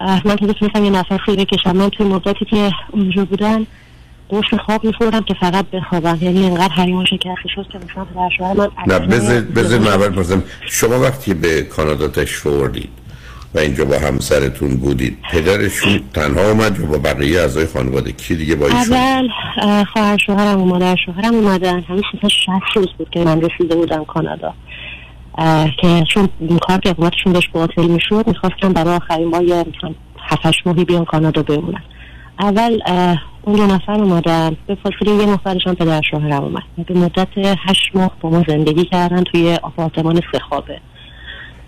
من تازه تونستم یه نفسی بکشم. من توی مدتی که اونجا بودن قرص خواب میخوردم که فقط بخوابم. یعنی اینقدر حریما شکسته شد که مثلا پدر شوهر من نه بذار بذار من اول پرسم شما وقتی به کانادا تشریف آوردید و اینجا با همسرتون بودید پدرشون تنها اومد یا با بقیه اعضای خانواده؟ کی دیگه با ایشون؟ اول اه، خواهر شوهرم و مادر شوهرم اومدن. همین مثلا 60 روز بود که من رسیده بودم کانادا. که چون کار که اقامتشون داشت باطل می‌شد می‌خواستم برای آخرین بار یه هفتش ماهی بیان کانادا بمونن اول اون دو نفر اومدن. به فاصله یه هم پدر شوهرم اومد. به مدت هشت ماه با ما زندگی کردن توی آپارتمان سه خوابه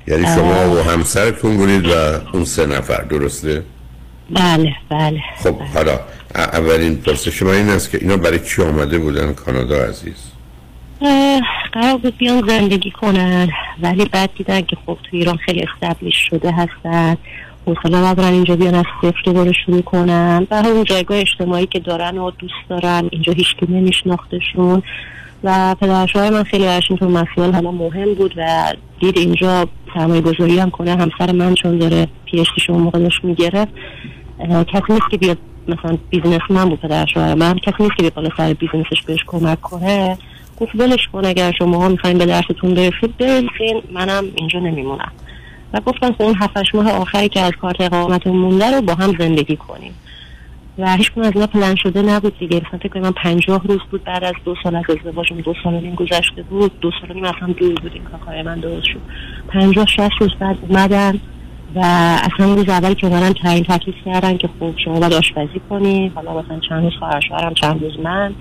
یعنی شما و همسرتون بودید و اون سه نفر درسته؟ بله بله. خب حالا ا- اولین پرسش من این است که اینا برای چی آمده بودن کانادا عزیز؟ قرار بود بیان زندگی کنن. ولی بعد دیدن که خب تو ایران خیلی استبلیش شده هستن. حوصله ندارن اینجا بیان از صفر دوباره شروع کنن. و اون جایگاه اجتماعی که دارن و دوست دارن اینجا هیچ کی نمیشناختشون. و پدر شوهر من خیلی براش اینطور مسائل حالا مهم بود و دید اینجا سرمایه گذاری هم کنه. همسر من چون داره پیشتی شما موقع داشت می‌گرفت کسی نیست که بیاد مثلا بیزنس من بود پدر شوهر من. کسی نیست که بیاد سر بیزنسش بهش کمک کنه. گفت ولش کن اگر شما ها می‌خواین به درستون برسید برسین. منم اینجا نمیمونم. و گفتن که اون هفتش ماه آخری که از کارت اقامتون مونده رو با هم زندگی کنیم. و هیچ از اینا پلن شده نبود دیگه. مثلا فکر من 50 روز بود بعد از دو سال از ازدواجم دو سال نیم گذشته بود. دو سال نیم اصلا دور بود این کاکای من درست شد. 50 60 روز بعد اومدن و اصلا روز اولی که اومدن تعیین تکلیف کردن که خب شما باید آشپزی کنی. حالا مثلا چند روز خواهر شوهرم چند روز من.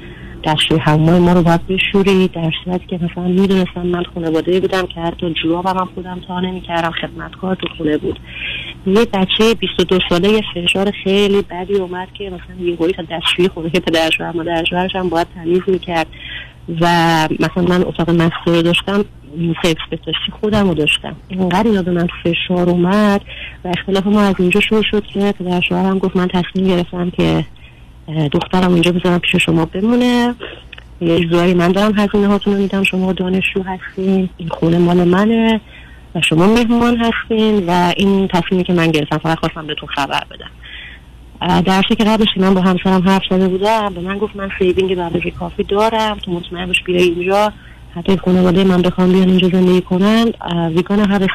دستشوی همه ما رو باید بشوری در صورتی که مثلا می‌دونستم من خانواده بودم که حتی جورابم هم خودم تا نمی‌کردم خدمتکار تو خونه بود. یه بچه 22 ساله یه فشار خیلی بدی اومد که مثلا یه تا دستشوی خونه که پدرش و مادرش هم باید تمیز می‌کرد. و مثلا من اتاق مستر داشتم سیف بتاشتی خودم رو داشتم. اینقدر به من فشار اومد و اختلاف ما از اینجا شروع شد که پدر گفت من تصمیم گرفتم که دخترم اینجا بذارم پیش شما بمونه. یه جوری من دارم هزینه هاتون رو میدم. شما دانشجو هستین این خونه مال منه و شما مهمان هستین و این تصمیمی که من گرفتم فقط خواستم بهتون خبر بدم. درسی که قبلش من با همسرم حرف زده بودم به من گفت من سیوینگ به کافی دارم تو مطمئن باش بیای اینجا. حتی خانواده من بخوام بیان اینجا زندگی کنن. we gonna have a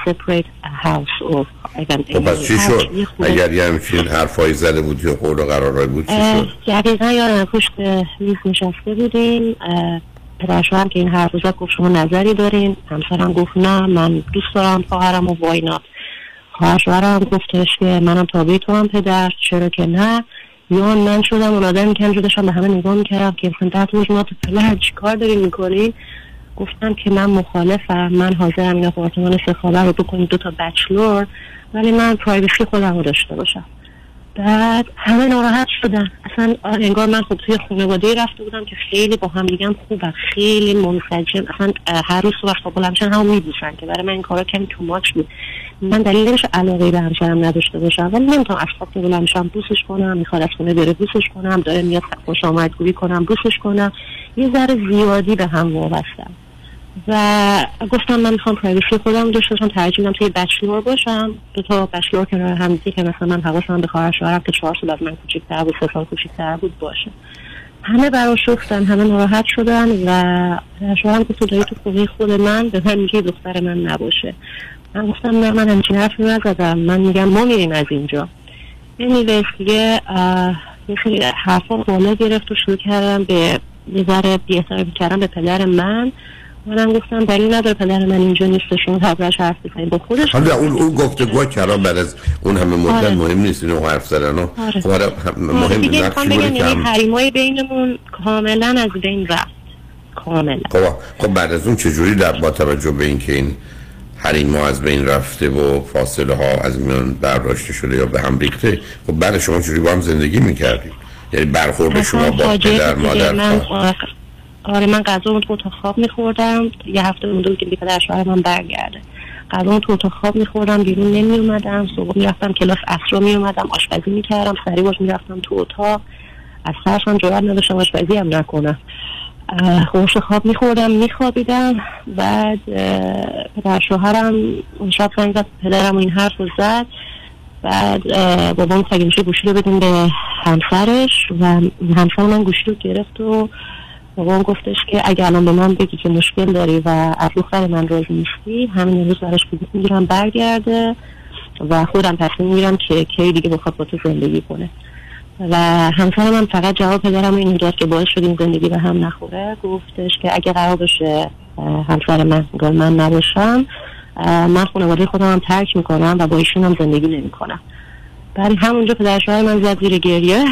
خب پس چی شد؟ اگر یه همچین حرفایی زده بود یا قول و قرارای بود چی شد؟ دقیقا یادم پشت میز نشسته بودیم. پدر هم که این حرف زد گفت شما نظری دارین. همسرم گفت نه من دوست دارم خواهرم و واینات خواهر شوهرم گفتش که منم تابعی تو هم پدر چرا که نه. یا من شدم اون آدمی که داشتم به همه نگاه می‌کردم که مثلا ده روز ما تو پدر چی کار داری می‌کنی؟ گفتم که من مخالفم. من حاضرم این آپارتمان سخابه رو بکنیم دو تا بچلور ولی من پرایوسی خودم رو داشته باشم. بعد همه ناراحت شدن. اصلا انگار من خب توی خانواده رفته بودم که خیلی با هم دیگم خوبه خیلی منسجم اصلا هر روز صبح خب بلندشن هم میبوسن که برای من این کارا کمی تو ماچ بود. من دلیل نمیشه علاقه به همسرم نداشته باشم. ولی نمی‌تونم از خواب بلند میشم بوسش کنم می‌خواد از خونه بره بوسش کنم داره میاد خوش آمدگویی کنم بوسش کنم. یه ذره زیادی به هم وابستم. و گفتم من می‌خوام پرایوسی خودم داشته باشم ترجیح میدم توی بچلور باشم. دو تا بچلور کنار هم که مثلا من حواسم به خواهر شوهرم که چهار سال از من کوچیک‌تر بود سه سال کوچیک‌تر بود باشه. همه براش شفتن همه ناراحت شدن و شوهرم گفت تو داری تو خونه خود من به من میگی دختر من نباشه. من گفتم نه من همچین حرفی نزدم. من میگم ما میریم از اینجا. این دیگه یه سری حرفا بالا گرفت و شروع کردم به یه ذره بی‌احترامی کردم به پدر من. منم گفتم دلیل نداره پدر من اینجا نیست شما تبرش حرف بزنید با خودش حالا اون اون گفتگو چرا بعد از اون همه مدت آره. مهم نیست اینو حرف زدن آره. خب آره. مهم دیگه می‌خوام بگم یعنی حریمای بینمون کاملا از بین رفت کاملا خب خب بعد از اون چجوری در با توجه به اینکه این حریم از بین رفته و فاصله ها از میان برداشته شده یا به هم ریخته خب بعد شما چجوری با هم زندگی می‌کردید یعنی برخورد شما با پدر مادر من آره من غذا تو اتاق خواب میخوردم. یه هفته مونده که پدر شوهر من برگرده. غذا تو اتاق خواب میخوردم بیرون نمی اومدم صبح می‌رفتم کلاس اصرا می اومدم آشپزی می‌کردم. سری باش می‌رفتم تو اتاق. از هم جرات نداشتم آشپزی هم نکنم. خوش خواب میخوردم میخوابیدم. بعد پدر شوهرم اون شب زنگ زد پدرم این حرف رو زد. بعد بابام خواهی میشه گوشی رو بدیم به همسرش و همسر من گوشی رو گرفت و بابام گفتش که اگه الان به من بگی که مشکل داری و از دختر من راضی نیستی همین روز براش بگی می‌گیرم برگرده و خودم تصمیم می‌گیرم که کی دیگه بخواد با تو زندگی کنه. و همسر من فقط جواب پدرم این داد که باعث شدیم زندگی به هم نخوره. گفتش که اگه قرار باشه همسر من من نباشم من خانواده خودم هم ترک می‌کنم و با ایشون هم زندگی نمی‌کنم. برای همونجا پدر من زد زیر گریه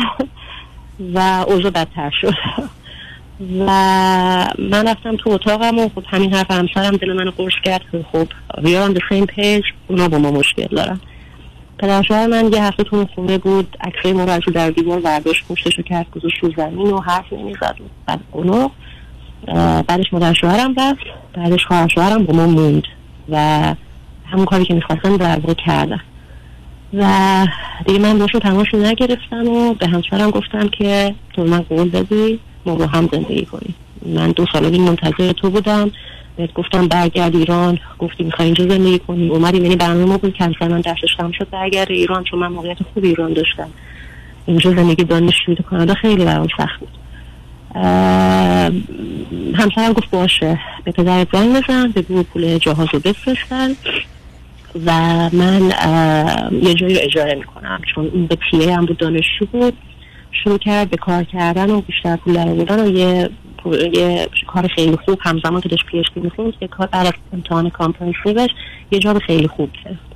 و اوضاع بدتر شد. و من رفتم تو اتاقم و خب همین حرف همسرم دل منو قرص کرد. که خب are on the same page. اونا با ما مشکل دارن. پدر من یه هفته تو خونه بود. عکسای ما رو در دیوار برداشت پشتشو کرد گذاشت رو زمین و حرف نمی‌زد بعد اونو بعدش مادر شوهرم رفت. بعدش خواهر شوهرم با ما موند و همون کاری که می‌خواستم در واقع کردم و دیگه من باشون تماش نگرفتم و به همسرم گفتم که تو من قول بدی ما با هم زندگی کنیم. من دو سال این منتظر تو بودم. بهت گفتم برگرد ایران. گفتی می‌خوای اینجا زندگی کنی. اومدیم یعنی برنامه ما بود که من درسش کم شد. برگرد ایران چون من موقعیت خوب ایران داشتم. اینجا زندگی دانشجوی کانادا خیلی برام سخت بود. همسرم گفت باشه. به پدر زنگ بزن. بگو پول جهاز رو بفرستن. و من یه جایی رو اجاره می‌کنم. چون این این TA هم بود دانشجو بود. شروع کرد به کار کردن و بیشتر پول در آوردن و یه یه کار خیلی خوب همزمان که داشت PhD یه کار بعد از امتحان comprehensive ش یه job خیلی خوب گرفت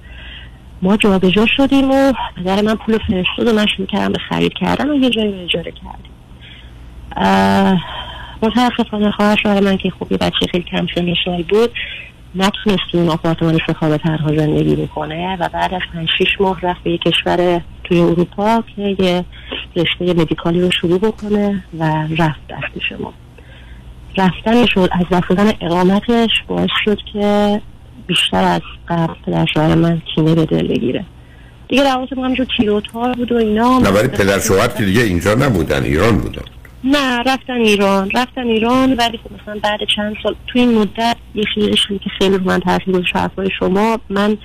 ما جابجا شدیم و پدر من پول فرستاد و من شروع کردم به خرید کردن و یه جایی رو اجاره کردیم. متاسفانه خواهر شوهر من که خوبی بچه خیلی کم سال بود نتونست تو اون آپارتمان سخابه تنها زندگی بکنه و بعد از پنج شیش ماه رفت به یه کشور توی اروپا که یه رشته مدیکالی رو شروع بکنه و رفت دست شما. رفتن شد از دست دادن اقامتش باعث شد که بیشتر از قبل پدر شوهر من کینه به دل بگیره. دیگه روابط ما همجور تیر و تار بود و اینا. نه ولی پدر شوهر که دیگه اینجا نبودن ایران بودن. نه رفتن ایران رفتن ایران ولی خب مثلا بعد چند سال تو این مدت یه چیزی که خیلی رو من تاثیر گذاشت حرفای شما من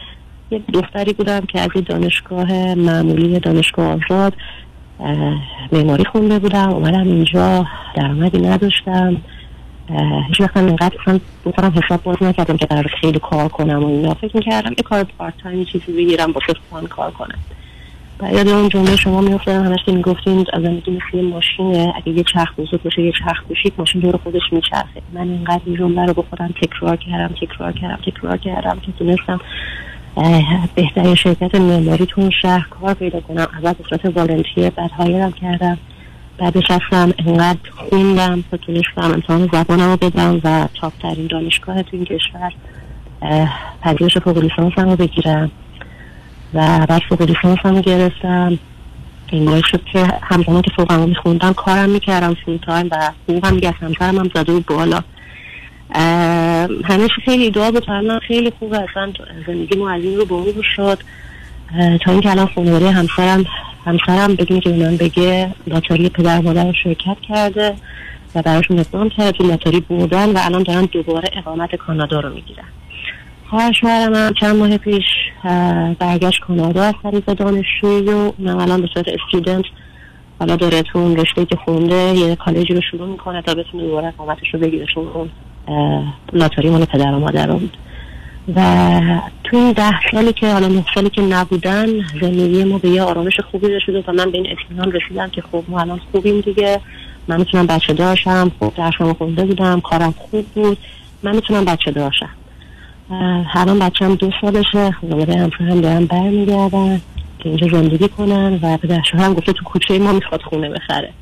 یه دختری بودم که از دانشگاه معمولی دانشگاه آزاد معماری خونده بودم. اومدم اینجا درآمدی نداشتم. هیچ وقت اینقدر اصلا بخورم حساب باز نکردم که قرار خیلی کار کنم و اینا. فکر می‌کردم یه کار پارت تایم چیزی بگیرم با فان کار کنم. و یاد اون جمله شما میافتادم. همش که می‌گفتین از زندگی مثل یه ماشینه. اگه یه چرخ بزرگ باشه یه چرخ بشید ماشین دور خودش میچرخه. من اینقدر این جمله رو با خودم تکرار کردم تکرار کردم تکرار کردم که تونستم بهترین شرکت معماری تو شهر کار پیدا کنم. اول به صورت والنتیر بعد هایرم کردم. بعدش رفتم انقدر خوندم تا تونستم امتحان زبانم رو بدم و تاپترین دانشگاه تو این کشور پذیرش فوق لیسانسم رو بگیرم. و بعد فوق لیسانسم رو گرفتم. این باعث شد که همزمان که فوقم رو میخوندم کارم می‌کردم فول تایم و حقوقم دیگه از همسرم هم زده بالا. همیشه خیلی دعا من خیلی خوبه اصلا زندگی ما از این رو به شد. تا اینکه الان خانواده همسرم همسرم بدون که من بگه لاتاری پدر مادر شرکت کرده و براشون اقدام کرده تو لاتاری بردن و الان دارن دوباره اقامت کانادا رو می‌گیرن. خواهر شوهر چند ماه پیش برگشت کانادا از طریق دانشجویی و اونم الان به صورت استودنت حالا داره تو اون رشته که خونده یه کالجی رو شروع می‌کنه تا بتونه دوباره اقامتش رو بگیره. چون لاتاری مال پدر و مادر بود. و تو این ده سالی که حالا نه سالی که نبودن زندگی ما به یه آرامش خوبی رسیده و من به این اطمینان رسیدم که خب ما الان خوبیم دیگه. من می‌تونم بچه داشتم خب درسم خونده بودم. کارم خوب بود. من می‌تونم بچه داشتم الان بچه هم دو سالشه. خانواده همسرم دارن برمیگردن که اینجا زندگی کنن و پدر شوهرم گفته تو کوچه ما می‌خواد خونه بخره.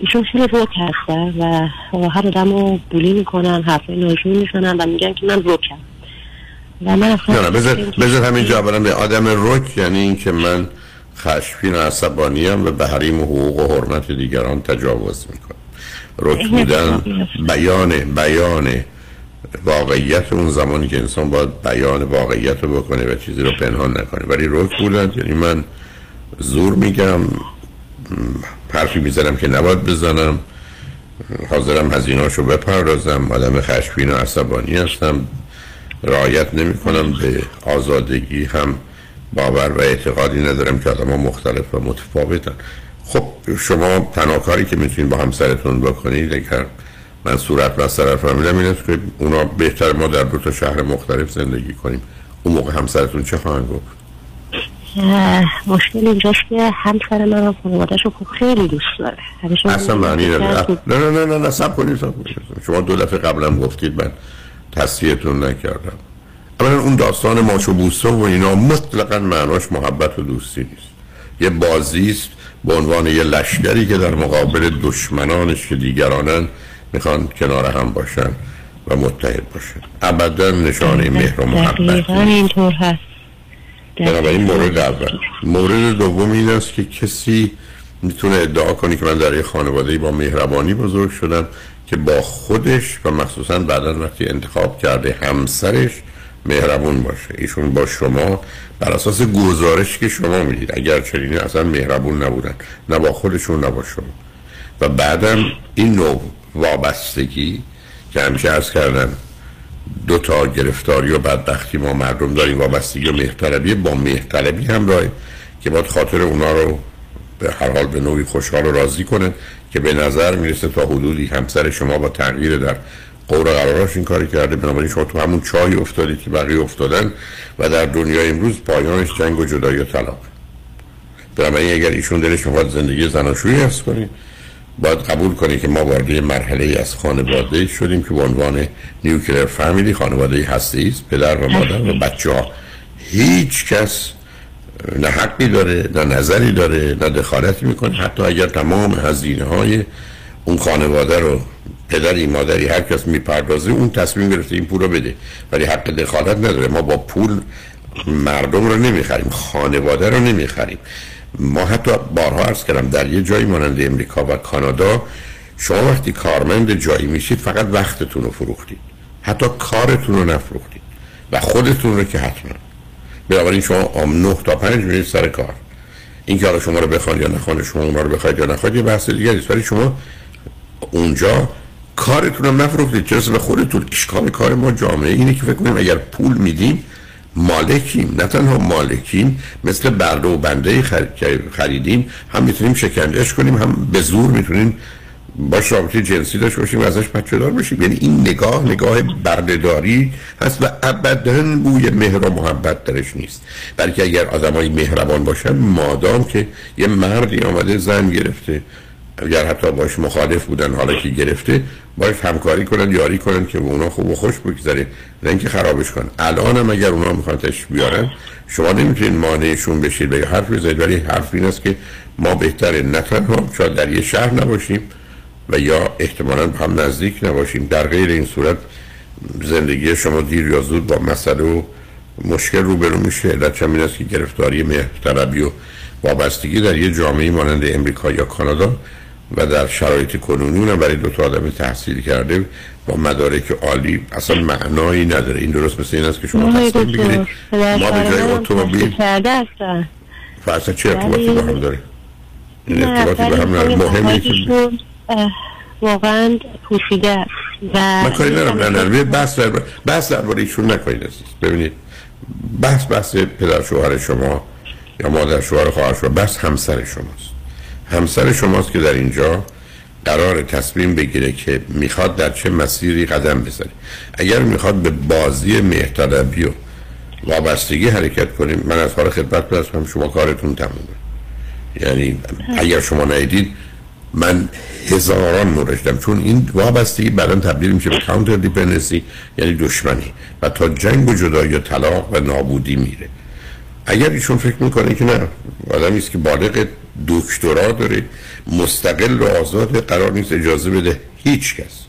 ایشون خیلی روک هستن و هر آدم رو بولی می‌کنن حرفای ناجور می‌زنن و میگن که من روکم. و من اصلا نه نه بذار همینجا اولا به آدم رک یعنی اینکه من خشمگین و عصبانیم و به حریم و حقوق و حرمت دیگران تجاوز می‌کنم. رک بودن بیان بیان واقعیت اون زمانی که انسان باید بیان واقعیت رو بکنه و چیزی رو پنهان نکنه. ولی رک بودن یعنی من زور میگم حرفی می‌زنم که نباید بزنم. حاضرم هزیناشو بپردازم. آدم خشمگین و عصبانی هستم. رعایت نمی کنم به آزادگی. هم باور و اعتقادی ندارم که آدم مختلف و متفاوتن. خب شما تنها که می‌تونید با همسرتون بکنید اگر من صورت و سر فهمیدم این است که اونا بهتر ما در دو تا شهر مختلف زندگی کنیم. اون موقع همسرتون چه خواهند گفت؟ مشکل اینجاست که همسر من هم خانوادهش رو خب خیلی دوست داره. اصلا معنی که نه نه نه نه نه سب کنید سب کنید. شما دو دفعه قبلم گفتید من تصفیهتون نکردم. اولا اون داستان ماچ و بوسه و اینا مطلقا معناش محبت و دوستی نیست. یه بازی است به عنوان یه لشکری که در مقابل دشمنانش که دیگرانن می‌خوان کنار هم باشن و متحد باشن. ابدا نشانه مهر و محبت دقیقا اینطور هست. بنابراین مورد اول. مورد دوم این است که کسی می‌تونه ادعا کنه که من در یه خانواده با مهربانی بزرگ شدم که با خودش و مخصوصا بعدا وقتی انتخاب کرده همسرش مهربون باشه. ایشون با شما بر اساس گزارش که شما می‌دید. اگر چنینه اصلا مهربون نبودن. نه با خودشون نه با شما. و بعدم این نوع وابستگی که همیشه ارز کردم دو تا گرفتاری و بدبختی ما مردم داریم وابستگی و مهرطلبی با مهرطلبی همراه که باید خاطر اونا رو به هر حال به نوعی خوشحال و راضی کنن که به نظر می‌رسه تا حدودی همسر شما با تغییر در قور قراراش این کاری کرده. بنابراین شما تو همون چای افتادید که بقیه افتادن و در دنیای امروز پایانش جنگ و جدایی و طلاق. بنابراین اگر ایشون دلش می‌خواد زندگی زناشویی حفظ کنید باید قبول کنید که ما وارد مرحله از خانواده شدیم که به عنوان نیوکلیر فامیلی خانواده هستی است پدر و مادر و بچه ها هیچ کس نه حقی داره نه نظری داره نه دخالتی می‌کنه. حتی اگر تمام هزینه های اون خانواده رو پدری مادری هر کس می‌پردازه اون تصمیم گرفته این پول رو بده. ولی حق دخالت نداره. ما با پول مردم رو نمی‌خریم خانواده رو نمی‌خریم. ما حتی بارها عرض کردم در یه جایی مانند امریکا و کانادا شما وقتی کارمند جایی میشید فقط وقتتون رو فروختید. حتی کارتون رو نفروختید و خودتون رو که حتما. بنابراین شما آم نه تا پنج میرید سر کار. این که شما رو بخوان یا نخوان شما اونا رو بخواید یا نخواید یه بحث دیگه است. ولی شما اونجا کارتون هم نفروختید. چرا به خودتون. اشکال کار ما جامعه اینه که فکر کنیم اگر پول میدیم مالکیم نه تنها مالکیم مثل برده و بنده خریدیم هم می‌تونیم شکنجهش کنیم هم به زور می‌تونیم باش رابطه جنسی داشته باشیم و ازش بچه دار باشیم یعنی این نگاه نگاه بردهداری هست و ابدا بوی مهر و محبت درش نیست. بلکه اگر آدمای مهربان باشن مادام که یه مردی آمده زن گرفته اگر حتی باش مخالف بودن حالا که گرفته باش همکاری کنن یاری کنن که اونا خوب و خوش بگذره نه اینکه خرابش کنن. الان هم اگر اونا می‌خوان تش بیارن شما نمی‌تونین مانعشون بشید به حرف بزنید ولی حرف این است که ما بهتره نه تنها شاید در یه شهر نباشیم و یا احتمالا هم نزدیک نباشیم. در غیر این صورت زندگی شما دیر یا زود با مسئله و مشکل روبرو میشه. علت این است که گرفتاری مهرطلبی و وابستگی در یه جامعه مانند امریکا یا کانادا و در شرایط کنونی اونم برای دو تا آدم تحصیل کرده با مدارک عالی. اصلا معنایی نداره. این درست مثل این است که شما تصمیم بگیرید ما به جای اتومبیل فرصت چه ارتباطی با هم داره؟ این ارتباطی به هم نداره. مهمه که واقعا پوشیده و من کاری ندارم. نه نه بحث در بحث درباره ایشون نکنید ببینید بحث بحث پدر شوهر شما یا مادر شوهر خواهر شما بحث همسر شماست. همسر شماست که در اینجا قرار تصمیم بگیره که می‌خواد در چه مسیری قدم بزنه اگر می‌خواد به بازی مهتدبی و وابستگی حرکت کنیم من از حال خدمت برسم شما کارتون تمومه. یعنی اگر شما نیدید من هزاران نورشتم چون این وابستگی بعدا تبدیل میشه به کانتر دیپندنسی یعنی دشمنی. و تا جنگ و جدایی و طلاق و نابودی میره. اگر ایشون فکر می‌کنه که نه آدمی است که بالغ دکترا داره. مستقل و آزاد قرار نیست اجازه بده هیچ کس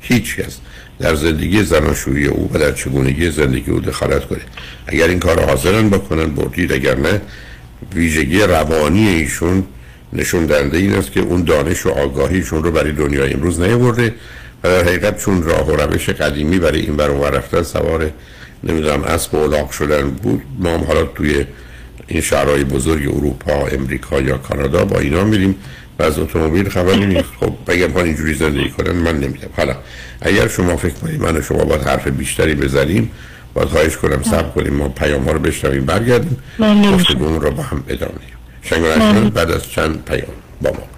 هیچ کس در زندگی زناشویی او و در چگونگی زندگی او دخالت کنه. اگر این کار حاضرن بکنن بردید. اگر نه ویژگی روانی ایشون نشون دهنده این است که اون دانش و آگاهیشون رو برای دنیای امروز نیاورده و در حقیقت چون راه و روش قدیمی برای این بر رفتن سوار نمی‌دونم اسب و الاغ شدن بود ما هم حالا توی این شهرهای بزرگ اروپا امریکا یا کانادا با اینا میریم و از اتومبیل خبری نیست خب بگم ها اینجوری زندگی کنن من نمیدم حالا اگر شما فکر کنید من و شما باید حرف بیشتری بزنیم باید خواهش کنم سب کنیم ما پیام ها رو بشنویم برگردیم. گفتگون رو با هم ادامه شنگ بعد از چند پیام با ما.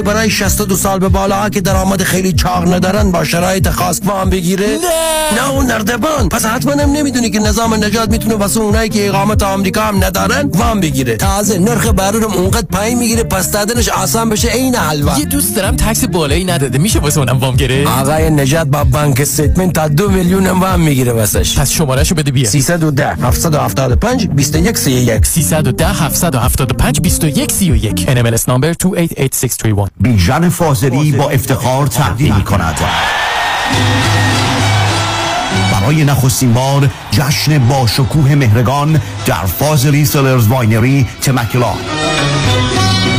برای 62 سال به بالا که درآمد خیلی چاق ندارن با شرایط خاص وام بگیره. نه. نه اون نردبان. پس حتما هم نمی‌دونی که نظام نجات می‌تونه واسه اونایی که اقامت آمریکا هم ندارن وام بگیره. تازه نرخ بهره‌ام اونقدر پایین می‌گیره پس دادنش آسان بشه عین حلوا. یه دوست دارم tax بالایی نداده. میشه واسه اونم وام گیره آقای نجات با bank statement تا دو میلیون هم وام می‌گیره واسش. پس شمارهشو بده بیا. 310 775 21 31 310 775 21 31 NMLS number 288631 بیژن فاضلی با افتخار تقدیم کند برای نخستین بار جشن با شکوه مهرگان در فاضلی Cellars Winery تمکلا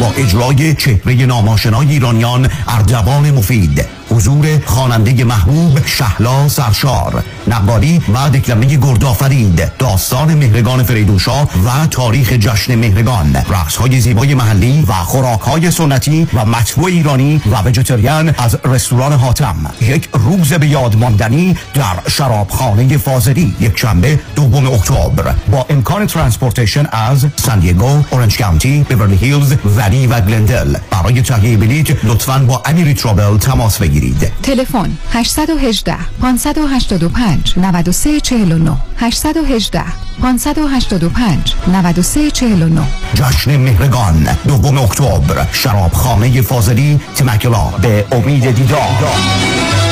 با اجرای چهره نام آشنای ایرانیان اردوان مفید. حضور خواننده محبوب شهلا سرشار نقالی و دکلمه گردآفرید داستان مهرگان فریدونشاه و تاریخ جشن مهرگان. رقص های زیبای محلی و خوراک های سنتی و مطبوع ایرانی و vegetarian از رستوران حاتم. یک روز به یاد ماندنی در شرابخانه فاضلی یک شنبه دوم اکتبر. با امکان transportation از سان دیگو، اورنج کانتی، بیورلی هیلز، ولی و گلندل. برای تهیه بلیط لطفاً با امیری travel تماس بگیرید. تلفن 818 585 9349 818 585 9349 جشن مهرگان دوم اکتبر. شرابخانه فاضلی تمکلا به امید دیدار.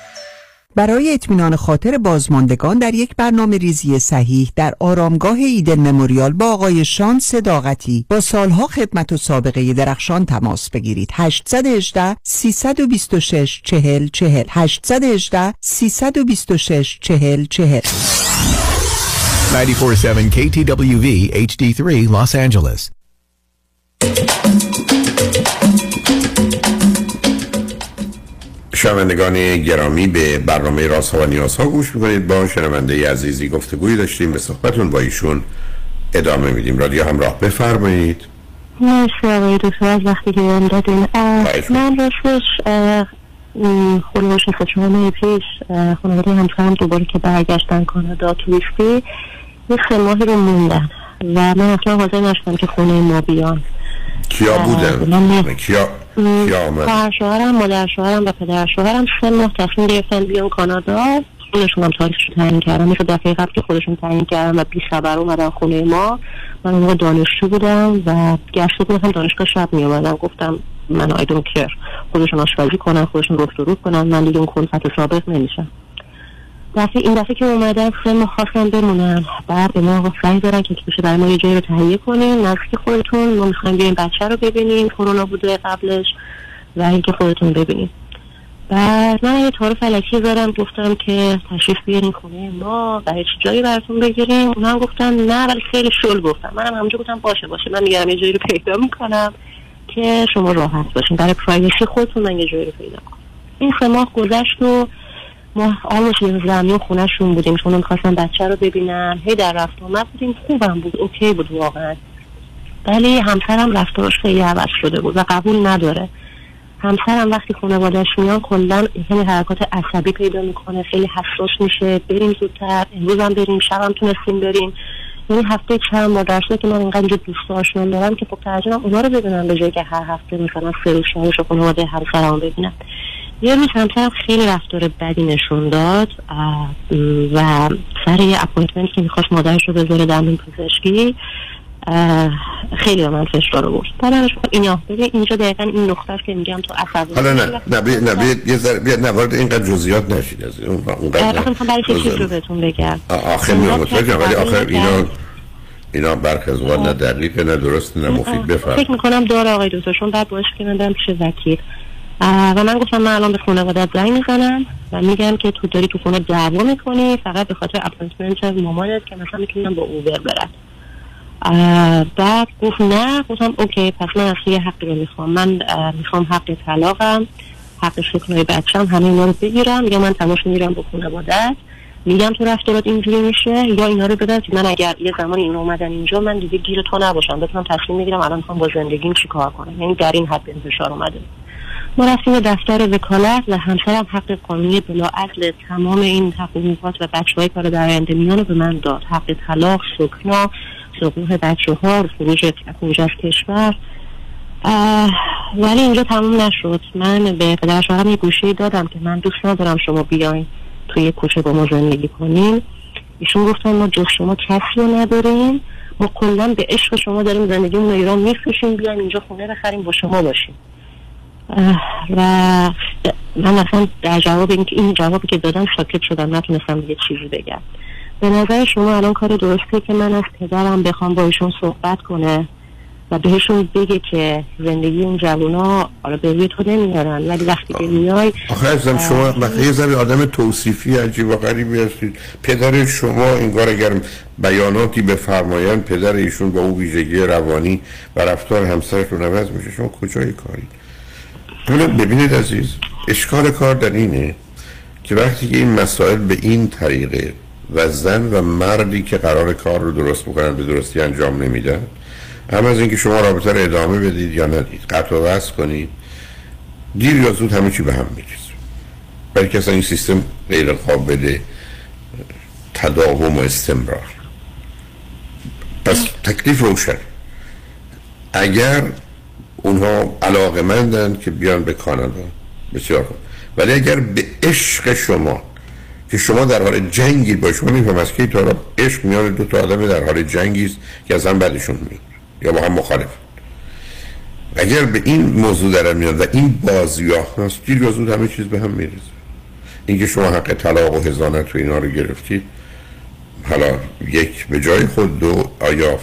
برای اطمینان خاطر بازماندگان در یک برنامه ریزی صحیح در آرامگاه ایدن مموریال با آقای شان صداقتی با سالها خدمت و سابقه درخشان تماس بگیرید. 818 326 40 40 818 326 40 40 947 KTWV HD3 Los Angeles. شنوندگان گرامی به برنامه راست ها و نیاز ها گوش می‌کنید. با شنونده عزیزی گفتگوی داشتیم به صحبتون با ایشون ادامه میدیم. رادیو همراه بفرمایید. مرسی آقای دکتر از وقتی که بهم دادین. من راستش خلوش چهار ماه پیش خانواده همسرم دوباره که برگشتن کانادا توریستی یه سه ماهی رو موندن. و من اصلا حاضر نشدم که خونه ما بیان. کیا بودن؟ کیا کیا آمد؟ شوهرم مادر شوهرم و پدر شوهرم سه ماه تصمیم گرفتن بیان کانادا. خودشون هم تاریخش تعیین کردن. مثل دفعه قبل که خودشون تعیین کردن و بی خبر اومدن خونه ما. من اون دانشجو بودم و گشت بودم دانشگاه شب می اومدم گفتم من آی دون کر خودشون آشپزی کنن خودشون گفت کنن. من دیگه اون کلفت ثابت نمیشم. دفعه این دفعه که اومدن سه ماه خواستن بمونن بعد به ما زنگ دارن که بشه برای ما یه جایی رو تهیه کنین نزدیک خودتون ما می‌خوایم بیایم بچه رو ببینیم. کرونا بوده قبلش و اینکه خودتون ببینیم. بعد من یه تعارف فلکی زدم گفتم که تشریف بیارین خونه ما و هیچ جایی براتون بگیریم. اونا هم گفتن نه ولی خیلی شل گفتم. منم همونجا گفتم باشه باشه. من میگم یه جایی رو پیدا می‌کنم که شما راحت باشین. برای پرایوسی خودتون من یه جایی رو پیدا کنم این سه ماه گذشت و ما آموش یه زمین خونهشون بودیم چون می‌خواستم بچه رو ببینم هی در رفت آمد بودیم. خوبم بود. اوکی بود واقعا. ولی همسرم رفتارش خیلی عوض شده بود و قبول نداره. همسرم وقتی خانوادهش میان کلا خیلی حرکات عصبی پیدا می‌کنه. خیلی حساس میشه. بریم زودتر. امروز هم بریم. شب هم تونستیم بریم. یعنی هفته چند بار در که من اینقدر اینجا دوست آشنا دارم که خب ترجمه اونا رو ببینم به جایی که هر هفته مثلا سه روز خانواده همسرم ببینم. یه روز همسرم خیلی رفتار بدی نشون داد و سر یه اپوینتمنت که می‌خواست مادرش رو بذاره دندون پزشکی خیلی من فشار آورد. بعدش اینا اینجا دقیقا این نقطه است که میگم تو عصبی حالا نه نه بیا نه بیا یه ذره بیا نه وارد اینقدر جزئیات نشید از اون اونقدر آخه می‌خوام برای چه چیز رو. بهتون بگم؟ آخر میام متوجهم ولی آخر اینا اینا برخی از نه دقیقه نه درست نه مفید بفرم فکر می‌کنم داره آقای دکتر چون بعد باش که من برم پیش وکیل. و من گفتم من الان به خانواده زنگ می‌زنم و میگم که تو داری تو خونه دعوا می‌کنی فقط به خاطر اپارتمنت مامانت که مثلا می‌تونم با اوبر اه، بعد گفت نه گفتم اوکی پس من اصلا یه حقی رو می‌خوام. من می‌خوام حق طلاقم حق شکلای بچم همه اینا رو بگیرم. یا من تماش می‌گیرم با خانوادت میگم تو رفتارات اینجوری میشه. یا اینا رو بدن که من اگر یه زمانی این اومدن اینجا من دیگه گیر تو نباشم. بتونم تصمیم می‌گیرم الان می‌خوام با زندگیم چی کار کنم. یعنی در این حد انتشار اومده. ما رفتیم دفتر وکالت و همسرم حق قانونی بلاعدل تمام این حقوقات و بچه های کار در آینده میان رو به من داد. حق طلاق سکنا سقوط بچه ها خروج از کشور. ولی اینجا تموم نشد. من به پدر شوهرم یه گوشه دادم که من دوست ندارم شما بیاین توی کوچه با ما زندگی کنیم ایشون گفتن ما جز شما کسی رو نداریم. ما کلا به عشق شما داریم زندگیمون رو ایران میفروشیم. بیایم اینجا خونه بخریم با شما باشیم. و من اصلا در جواب این, این جوابی که دادم ساکت شدم نتونستم یه چیزی بگم. به نظر شما الان کار درسته که من از پدرم بخوام با ایشون صحبت کنه و بهشون بگه که زندگی این جوونا حالا به روی تو نمیارن ولی وقتی که میای آخه ازم شما وقتی یه ذره آدم توصیفی عجیب و غریبی هستید. پدر شما انگار اگر بیاناتی بفرمایند پدر ایشون با اون ویژگی روانی و رفتار همسرتون عوض میشه. شما کجای کاری؟ حالا ببینید عزیز اشکال کار در اینه که وقتی که این مسائل به این طریقه و زن و مردی که قرار کار رو درست بکنن به درستی انجام نمیدن هم از اینکه شما رابطه رو ادامه بدید یا ندید قطع و وصل کنید دیر یا زود همه چی به هم میریزه. برای که اصلا این سیستم غیر قابل تداوم و استمرار. پس تکلیف روشن. اگر اونها علاقه مندن که بیان به کانادا. بسیار خوب. ولی اگر به عشق شما که شما در حال جنگی با شما نمیفهم از کی تا عشق میان دو تا آدم در حال جنگی است که از هم بعدشون میاد. یا با هم مخالف اگر به این موضوع در میاد و این بازیاه هست دیر یا زود همه چیز به هم میرزه اینکه شما حق طلاق و هزانت و اینا رو گرفتید حالا یک به جای خود دو آیا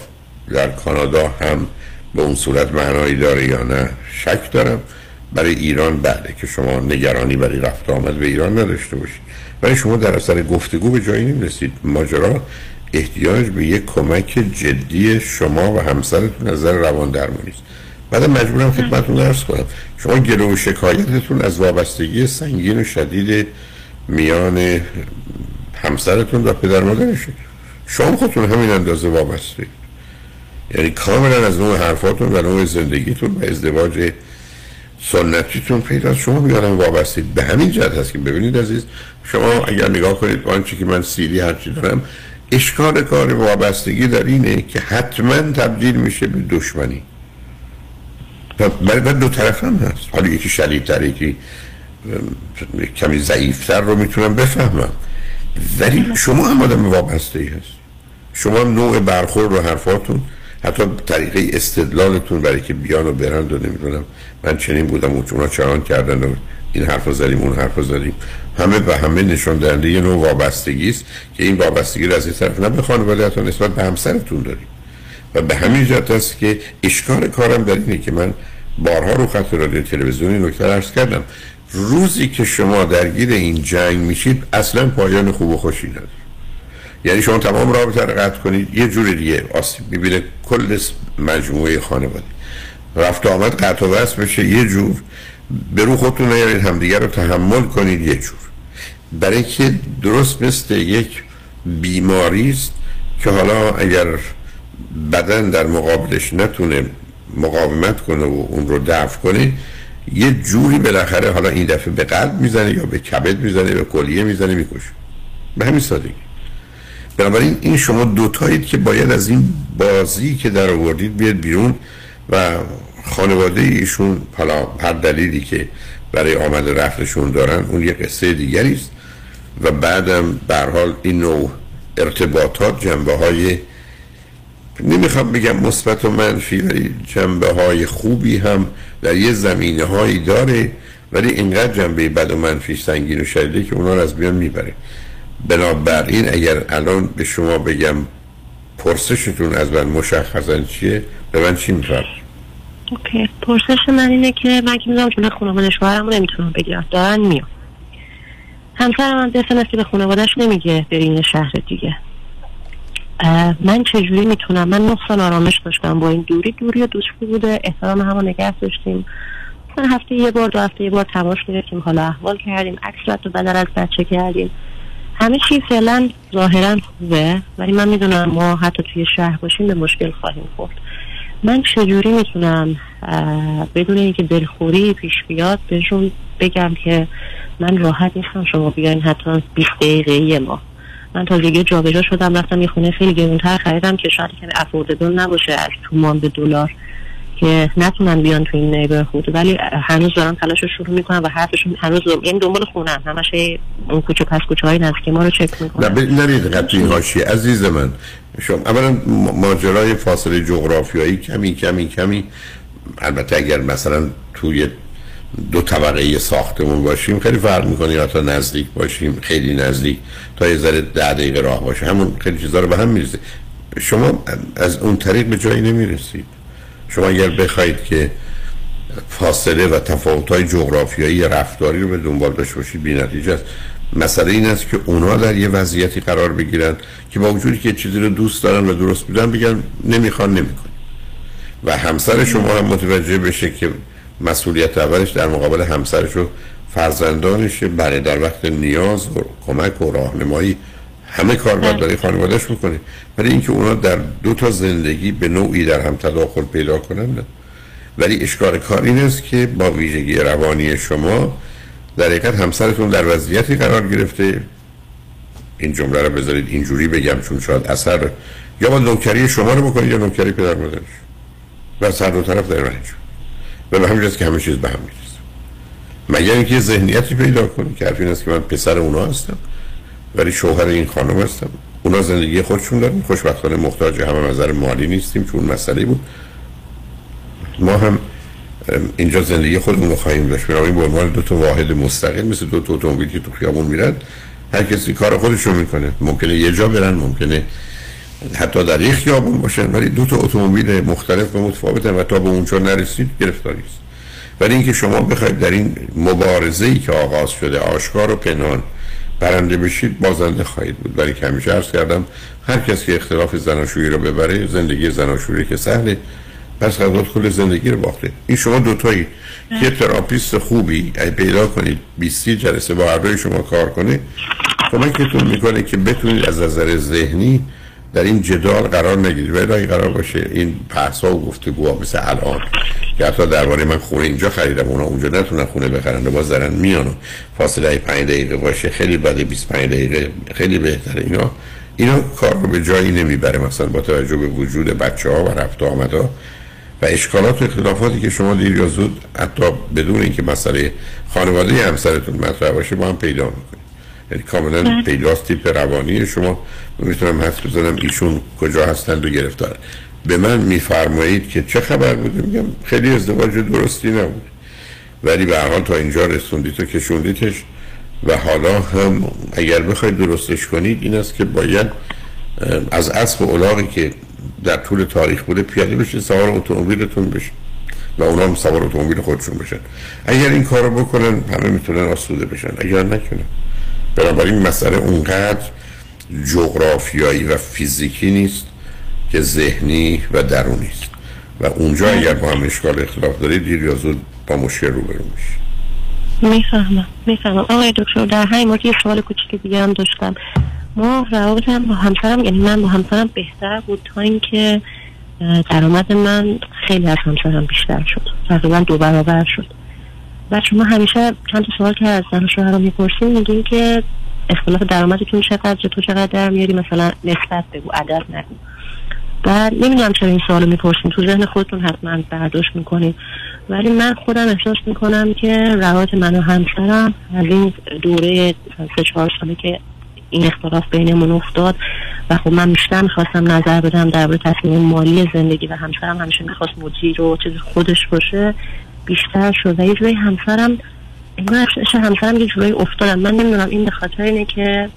در کانادا هم به اون صورت معنایی داره یا نه شک دارم. برای ایران بعده که شما نگرانی برای رفت آمد به ایران نداشته باشید. ولی شما در اثر گفتگو به جایی نمی‌رسید. ماجرا احتیاج به یک کمک جدی شما و همسرتون نظر روان درمانی است. بعد مجبورم خدمتتون عرض کنم. شما گلو و شکایتتون از وابستگی سنگین و شدید میان همسرتون و پدر مادرشه. شما خودتون همین اندازه وابسته. یعنی کاملا از نوع حرفاتون و نوع زندگیتون و ازدواج سنتیتون پیدا شما بیارم وابستید به همین جهت هست که ببینید عزیز شما اگر نگاه کنید آنچه که من سیدی هرچی دارم اشکال کار وابستگی در اینه که حتما تبدیل میشه به دشمنی. برای دو طرف هم هست. حالا یکی شدیدتر یکی کمی ضعیفتر رو می‌تونم بفهمم. ولی شما هم آدم وابسته هست شما هم نوع برخورد و حرفاتون حتی طریقه استدلالتون برای که بیان و برند و نمی‌دونم. من چنین بودم و اونا چنان کردن و این حرف زدیم اون حرف زدیم. همه به همه نشان دهنده یه نوع وابستگی است که این وابستگی رو از این طرف نه به خانواده نسبت به همسرتون داریم. و به همین جهت است که اشکال کارم در اینه که من بارها رو خط رادیو تلویزیونی نکته عرض کردم. روزی که شما درگیر این جنگ میشید اصلا پایان خوب و خوشی نداره یعنی شما تمام رابطه رو قطع کنید یه جور دیگه آسیب می‌بینه. کل مجموعه خانواده. رفت آمد قطع و بشه یه جور. به رو خودتون نیارید همدیگه رو تحمل کنید یه جور. برای که درست مثل یک بیماری است که حالا اگر بدن در مقابلش نتونه مقاومت کنه و اون رو دفع کنه یه جوری بالاخره حالا این دفعه به قلب می‌زنه یا به کبد می‌زنه به کلیه می‌زنه می‌کشه. به همین سادگی. بنابراین این شما دوتایید که باید از این بازی که در آوردید بیاد بیرون و خانواده ایشون حالا هر دلیلی که برای آمد رفتشون دارن اون یه قصه دیگری است. و بعدم به حال این نوع ارتباطات جنبه های نمی‌خوام بگم مثبت و منفی ولی جنبه های خوبی هم در یه زمینه هایی داره ولی اینقدر جنبه بد و منفی سنگین و شدیده که اونا رو از بیان می‌بره. بنابراین اگر الان به شما بگم پرسشتون از من مشخصا چیه به من چی میفرد اوکی. پرسش من اینه که من که می‌دونم چون خانواده شوهرم نمی‌تونم بگیرم. دارن میام همسرم هم که به خانوادهش نمیگه برین شهر دیگه. من چجوری می‌تونم؟ من نقصان آرامش داشتم با این دوری. دوری و دوستی بوده. احترام همو نگه داشتیم. هفته یه بار دو هفته یه بار تماس گرفتیم. حالا احوال کردیم. عکس و بدل از بچه کردیم. همه چی فعلا ظاهرا خوبه ولی من می‌دونم ما حتی توی شهر باشیم به مشکل خواهیم خورد. من چجوری می‌تونم بدون اینکه دلخوری پیش بیاد بهشون بگم که من راحت نیستم شما بیاین حتی 20 دقیقه ما. من تازگی جابجا شدم رفتم یه خونه خیلی گرونتر خریدم که شاید کمی افوردبل نباشه از تومان به دلار. که نتونن بیان تو این نیبر خود. ولی هنوز دارم تلاش شروع می‌کنم و حرفشون هنوز این یعنی دنبال خونن همش اون کوچه پس کوچه های نزدیک ما رو چک می‌کنن. نه نرید قطعی هاشی عزیز من شما اولا ماجرای فاصله جغرافیایی کمی کمی کمی. البته اگر مثلا توی دو طبقه ساختمون باشیم خیلی فرق می‌کنه یا تا نزدیک باشیم خیلی نزدیک تا یه ذره ده دقیقه راه باشه. همون خیلی چیزا رو به هم میریزه. شما از اون طریق به جایی نمی‌رسید. شما اگر بخواید که فاصله و تفاوت های جغرافیایی رفتاری رو به دنبال داشته باشید بی نتیجه است. مسئله این است که اونا در یه وضعیتی قرار بگیرن که با وجودی که چیزی رو دوست دارن و درست بودن بگن نمی‌خوان نمیکن و همسر شما هم متوجه بشه که مسئولیت اولش در مقابل همسرش و فرزندانشه برای در وقت نیاز و کمک و راهنمایی همه کار باید برای خانوادهش می‌کنه ولی اینکه اونا در دو تا زندگی به نوعی در هم تداخل پیدا کنن ولی اشکال کار این است که با ویژگی روانی شما در حقیقت همسرتون در وضعیتی قرار گرفته. این جمله رو بذارید اینجوری بگم چون شاید اثر یا با نوکری شما رو بکنید یا نوکری پدر مادرش. و هر دو طرف در رنج. و به همین که همه چیز به هم می‌رسه مگر اینکه ذهنیتی پیدا کنید که حرف این است که من پسر اونا هستم. ولی شوهر این خانم هستم اونا زندگی خودشون دارن. خوشبختانه محتاج همه نظر مالی نیستیم چون مسئله بود. ما هم اینجا زندگی خودمون رو خواهیم داشت. این به عنوان دو تا واحد مستقل مثل دو تا اتومبیل که تو خیابون میرن هر کسی کار خودش رو می‌کنه. ممکنه یه جا برن ممکنه حتی در یک خیابون باشن ولی دو تا اتومبیل مختلف و متفاوتن و تا به اونجا نرسید گرفتاری است. ولی اینکه شما بخواید در این مبارزه ای که آغاز شده آشکار و پنهان برنده بشید بازنده خواهید بود. برای که همیشه عرض کردم هر کسی که اختلاف زناشویی رو ببره زندگی زناشویی که سهله پس قضا کل زندگی رو باخته. این شما دوتایی که تراپیست خوبی پیدا کنید 20 جلسه با هر شما کار کنه کمکتون می‌کنه که بتونید از نظر ذهنی در این جدال قرار نگیرید و قرار باشه این ها و گفتگوها مثل الان که حتی درباره من خونه اینجا خریدم اونا اونجا نتونن خونه بخرن و باز دارن میان و فاصله 5 دقیقه باشه خیلی بده 25 دقیقه خیلی بهتره. اینا اینا کار رو به جایی نمی‌بره مثلا با توجه به وجود بچه ها و رفت آمده ها و اشکالات و اختلافاتی که شما دیر یا زود حتی بدون اینکه مسئله خانواده همسرتون مطرح باشه با هم پیدا می‌کنید یعنی کاملا بله. پیداست تیپ روانی شما. می‌تونم حس بزنم ایشون کجا هستند و گرفتار. به من میفرمایید که چه خبر بوده؟ میگم خیلی ازدواج درستی نبود. ولی به حال تا اینجا رسوندید و کشوندیدش و حالا هم اگر بخواید درستش کنید این است که باید از اسب و اولاغی که در طول تاریخ بوده پیاده بشه سوار اتومبیلتون بشه و اونا هم سوار اتومبیل خودشون بشن. اگر این کارو بکنن همه می‌تونن آسوده بشن. اگر نکنن. بنابراین مسئله اونقدر جغرافیایی و فیزیکی نیست که ذهنی و درونی است. و اونجا اگر با هم اشکال اختلاف دارید دیر یا زود با مشکل روبرو میشید می‌فهمم می‌فهمم. آقای دکتر در همین مورد یه سوال کوچیک دیگه هم داشتم ما روابطم با همسرم یعنی من با همسرم بهتر بود تا اینکه درآمد من خیلی از همسرم بیشتر شد. تقریبا دو برابر شد. و شما همیشه چند تا سوال که از زن شوهر می‌پرسیم میگین که اختلاف درآمدتون چقدر تو چقدر در میاری؟ مثلا نسبت بگو عدد نگو. بعد نمی‌دونم چرا این سوالو می‌پرسیم تو ذهن خودتون حتما برداشت می‌کنیم ولی من خودم احساس می‌کنم که روابط من و همسرم از این دوره سه چهار ساله که این اختلاف بینمون افتاد و خب من بیشتر می‌خواستم نظر بدم درباره تصمیم مالی زندگی و همسرم. همیشه می‌خواست مدیر و چیز خودش باشه. بیشتر شد و یه جوری همسرم همسرم یه جوری افتادم من نمی‌دونم این به خاطر اینه که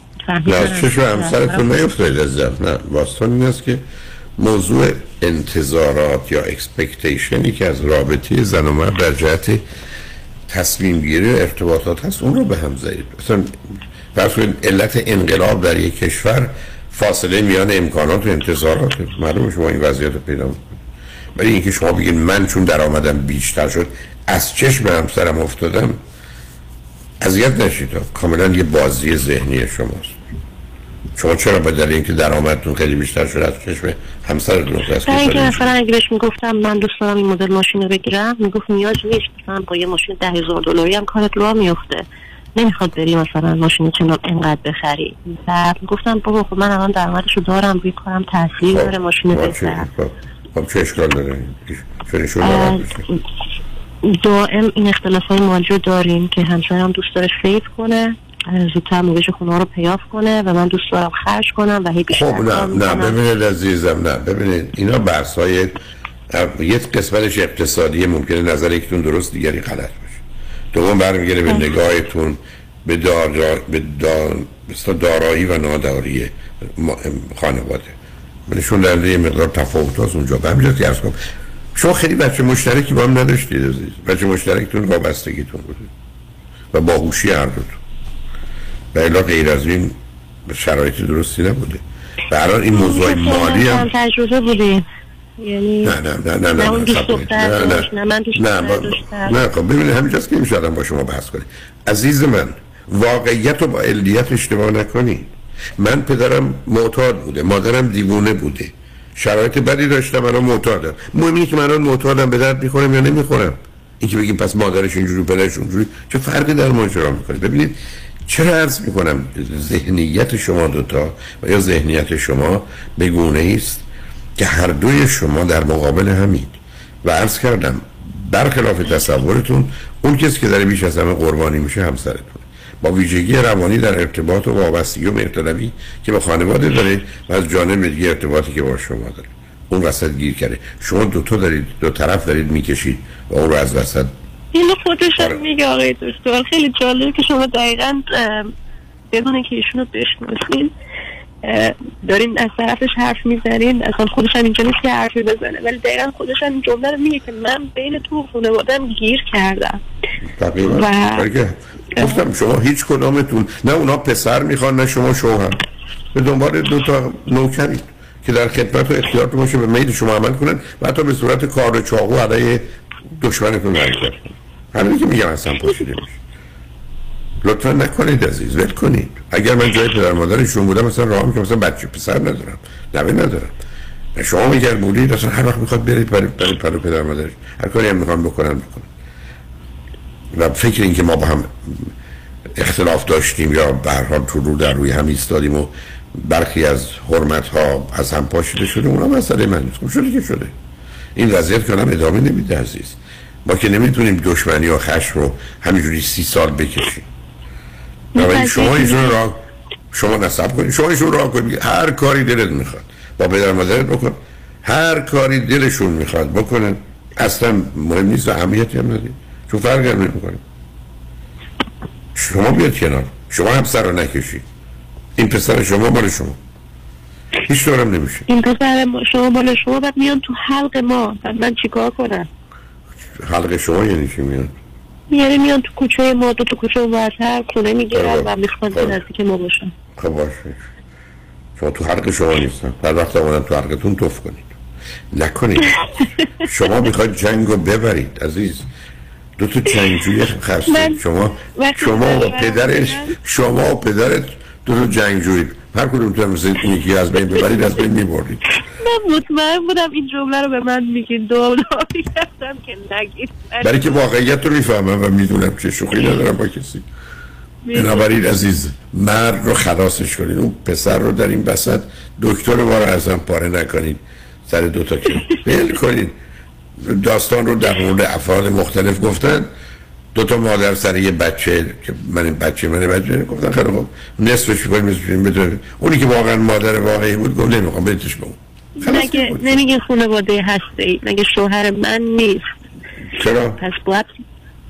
نه چشم همسرتون نیفتاد عزیزم نه باستان این است که موضوع انتظارات یا اکسپکتیشنی که از رابطه زن و مرد در جهت تصمیم گیری و ارتباطات هست اون رو به هم زدید. مثلا فرض علت انقلاب در یک کشور فاصله میان امکانات و انتظارات. معلومه شما این وضعیت رو پیدا ولی اینکه شما بگید من چون درآمدم بیشتر شد از چشم همسرم افتادم اذیت نشید کاملا یه بازی ذهنی شماست. شما چرا به دلیل اینکه درآمدتون خیلی بیشتر شده از چشم همسرتون است اینکه مثلا اگه بهش می‌گفتم من دوست دارم این مدل ماشین رو بگیرم می‌گفت نیاز نیست. مثلا با یه ماشین ده هزار دلاری هم کارت راه میفته نمی‌خواد بری مثلا ماشین چنان انقدر بخری. بعد گفتم بابا خب من الان درآمدشو دارم روی کارم تاثیر داره ماشین بخرم خب چه اشکال داره؟ دائم این اختلاف های مالی رو داریم که همسرم دوست داره سیف کنه زودتر موقعش خونه رو پیاف کنه و من دوست دارم خرج کنم و هی بیشتر خب نه نه ببینید عزیزم نه ببینید اینا بحث های یک قسمتش اقتصادی ممکنه نظر یکتون درست دیگری غلط باشه. دوم برمیگره به نگاهتون به دارا به دارایی و ناداری خانواده. نشون در یه مقدار تفاوت هست اونجا. به همینجا که کنم شما خیلی بچه مشترکی با هم نداشتید عزیز. بچه مشترکتون وابستگیتون بوده و باهوشی هر دوتون و الا غیر از این شرایط درستی نبوده. و الان این موضوع مالی هم تجربه بوده؟ یعنی نه نه نه نه نه نه نه نه نه خب ببینید همینجاست که نمیشه با شما بحث کنید عزیز من واقعیت رو با علیت اشتباه نکنید من پدرم معتاد بوده مادرم دیوونه بوده. شرایط بدی داشتم من معتادم. مهم اینه که من معتادم به درد می‌خورم یا نمی‌خورم. اینکه بگیم پس مادرش اینجوری پدرش اونجوری چه فرقی در ماجرا می‌کنه؟ ببینید چرا عرض می‌کنم ذهنیت شما دوتا و یا ذهنیت شما بگونه است که هر دوی شما در مقابل همید. و عرض کردم برخلاف تصورتون اون کسی که داره بیش از همه قربانی میشه همسرتون. با ویژگی روانی در ارتباط و وابستگی و مهرطلبی که به خانواده داره و از جانب دیگه ارتباطی که با شما داره اون وسط گیر کرده. شما دو تا دارید دو طرف دارید می‌کشید و اون رو از وسط اینو خودش هم میگه آقای دکتر. خیلی جالبه که شما دقیقا بدون که ایشونو بشناسین دارین از طرفش حرف می‌زنین اصلا خودش هم اینجا نیست که حرفی بزنه ولی دقیقا خودش هم این جمله رو میگه که من بین تو خانوادم گیر کردم. و گفتم شما هیچ کدامتون نه اونا پسر می‌خوان نه شما شوهر. به دنبال دو تا نوکرید که در خدمت و اختیارتون باشه به میل شما عمل کنن و حتی به صورت کار چاقو علیه دشمنتون حرکت همین که میگم اصلا پاشیده میشه. لطفا نکنید عزیز ول کنید. اگر من جای پدر مادرشون بودم مثلا راه که مثلا بچه پسر ندارم نوه ندارم. شما میگر بودید اصلا هر وقت می‌خواد برید برای برای پر پدر مادرش. هر کاری هم می‌خوان بکنن بکنن و فکر این که ما با هم اختلاف داشتیم یا به هر حال تو رو در روی هم ایستادیم و برخی از حرمت ها از هم پاشیده شده اونا مسئله من نیست. خب شده که شده. این وضعیت کنم ادامه نمیده عزیز. ما که نمی‌تونیم دشمنی و خشم رو همینجوری سی سال بکشیم. ولی شما ایشون را شما نصب کنید. شما ایشون را کنید. هر کاری دلت می‌خواد. با پدر مادرت بکن. هر کاری دلشون می‌خواد بکنن. اصلا مهم نیست و اهمیتی هم ندید چون فرق هم نمی‌کنه. شما بیاد کنار. شما هم سر رو نکشید. این پسر شما مال شما. هیچ دارم نمیشه. این پسر شما مال شما بعد میان تو حلق ما. بعد من چیکار کنم؟ حلق شما یعنی چی میان؟ یعنی میان تو کوچه ما دو تو کوچه ورتر خونه می‌گیرن و می‌خوان که نزدیک ما باشن. خب باشه. شما تو حلق شما نیستن. هر وقت آمدن تو حلقتون توف کنید. نکنید. شما می‌خواید جنگ رو ببرید عزیز. دو تا جنگجوی خسته. شما شما و پدرش شما و پدرت دو تا جنگجوی هر کدوم تو مثل یکی از بین ببرید از بین می‌برید خودم مطمئن بودم این جمله رو به من میگین. دو کردم که نگید. برای که واقعیت رو می‌فهمم و می‌دونم که شوخی ندارم با کسی. بنابراین عزیز مرد رو خلاصش کنید. اون پسر رو در این بسط دکتر ما رو ازم پاره نکنید. سر دوتا که بل کنید. داستان رو در مورد افراد مختلف گفتن. دو تا مادر سر یه بچه که من این بچه من بچه گفتن خیلی خوب. نصفش کنیم نصفش بدون اونی که واقعا مادر واقعی بود گفت نمی‌خوام بدیش به اون مگه نمیگه خانواده هسته ای مگه شوهر من نیست؟ چرا؟ پس باید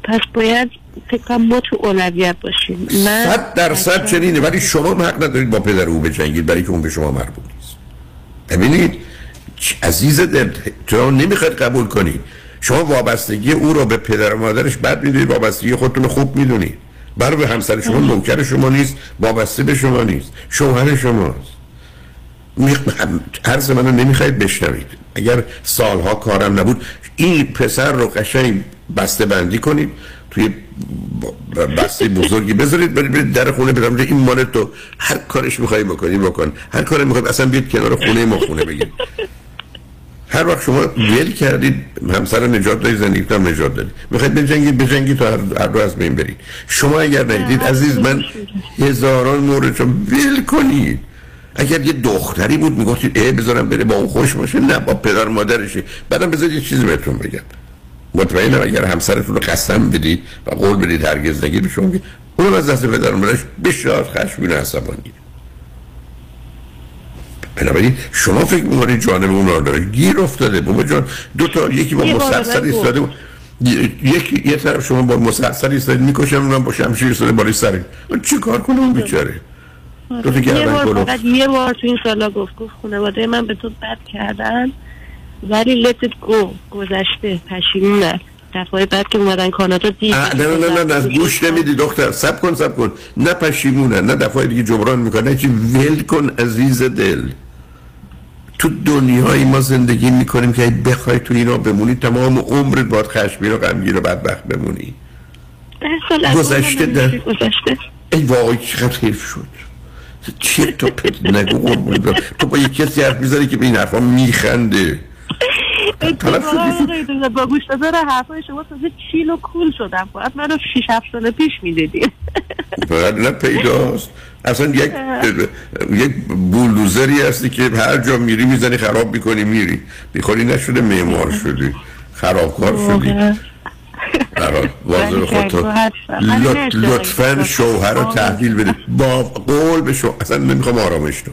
پس باید فکر کنم ما تو اولویت باشیم. من صد درصد چنینه ولی شما هم حق ندارید با پدر او بجنگید برای که اون به شما مربوط نیست. ببینید عزیز دل تو نمی‌خواید قبول کنید شما وابستگی او رو به پدر و مادرش بد می‌دونید وابستگی خودتون رو خوب می‌دونید برای به همسر شما نوکر شما نیست وابسته به شما نیست شوهر شماست. عرض منو نمی‌خواید بشنوید. اگر سالها کارم نبود این پسر رو قشنگ بسته بندی کنید توی بسته بزرگی بذارید برید برید در خونه بدم این مال تو هر کارش می‌خوای بکنی بکن. هر کاری می‌خواد اصلا بیاد کنار خونه ما خونه بگیر هر وقت شما ول کردید همسر نجات دادید زندگی هم نجات دادید می‌خواید بجنگید بجنگید تا هر, رو از بین برید. شما اگر ندید عزیز من هزاران مورد رو ول کنید. اگر یه دختری بود می‌گفتید ای بذارم بره با اون خوش باشه. نه با پدر مادرشه. بعدم بذارید یه چیزی بهتون بگم. مطمئنم اگر همسرتون رو قسم بدید و قول بدید هرگز نگید به شما اونم از دست پدر مادرش بسیار خشمگین و عصبانی بنابراین شما فکر می‌کنید جانب اون رو داره. گیر افتاده. بابا جان دو تا یکی با مسلسل ایستاده بود یکی یه طرف شما با مسلسل ایستاده می‌کشم اونم با شمشیر ایستاده بالای سر. چی کار کنه اون بیچاره؟ دو تا یه گردن. فقط یه بار تو این سالا گفت گفت خانواده من به تو بد کردن ولی it go گذشته پشیمونم دفعه بعد که اومدن کانادا دید نه نه نه نه از گوش نمیدی دختر سب کن سب کن. نه پشیمونه نه دفعه دیگه جبران می‌کنه. نه چی ول کن عزیز دل. تو دنیایی ما زندگی می‌کنیم که بخوای تو اینا بمونی تمام عمرت باید خشمگین و غمگین و بدبخت بمونی. گذشته در- گذشته. ای واقعی چقدر حیف شد. چه تو پت نگو. تو با یه کسی حرف می‌زنی که به این حرفا میخنده طرف اتفاقا شدی. آقای دکتر، با گوش دادن حرفای شما تازه چیل و کول شدم. باید منو 6 7 سال پیش می‌دیدی باید نه پیداست. اصلا یک یک بولدوزری هستی که هر جا میری می‌زنی خراب می‌کنی میری. بیخوری نشده معمار شدی. خرابکار شدی. واضح خودتو لط- لطفا شوهر رو تحویل بده با قول به شوهر اصلا نمی‌خوام آرامش تو.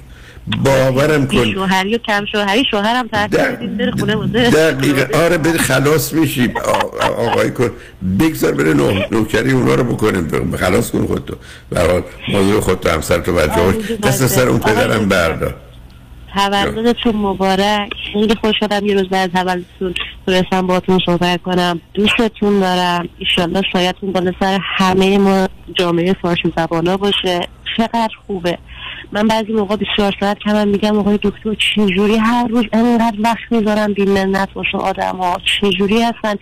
باورم کن. شوهری و کم شوهری شوهرم بره خونه بوده دقیقه آره بری خلاص میشی. آقای کن. بگذار بره نو... نوکری اونا رو بکنیم. خلاص کن خودتو. برای موضوع خودتو همسر تو بچه هاش دست سر اون پدرم بردار. تولدتون مبارک. خیلی خوش شدم یه روز بعد تولدتون تونستم باتون صحبت کنم. دوستتون دارم. ایشالله سایتون بالا سر همه ما جامعه فارسی زبانا باشه. چقدر خوبه. من بعضی موقع 24 ساعت کمم میگم آقای دکتر چجوری هر روز انقدر وقت می‌ذارم بی منت واسه آدم ها چجوری هستن؟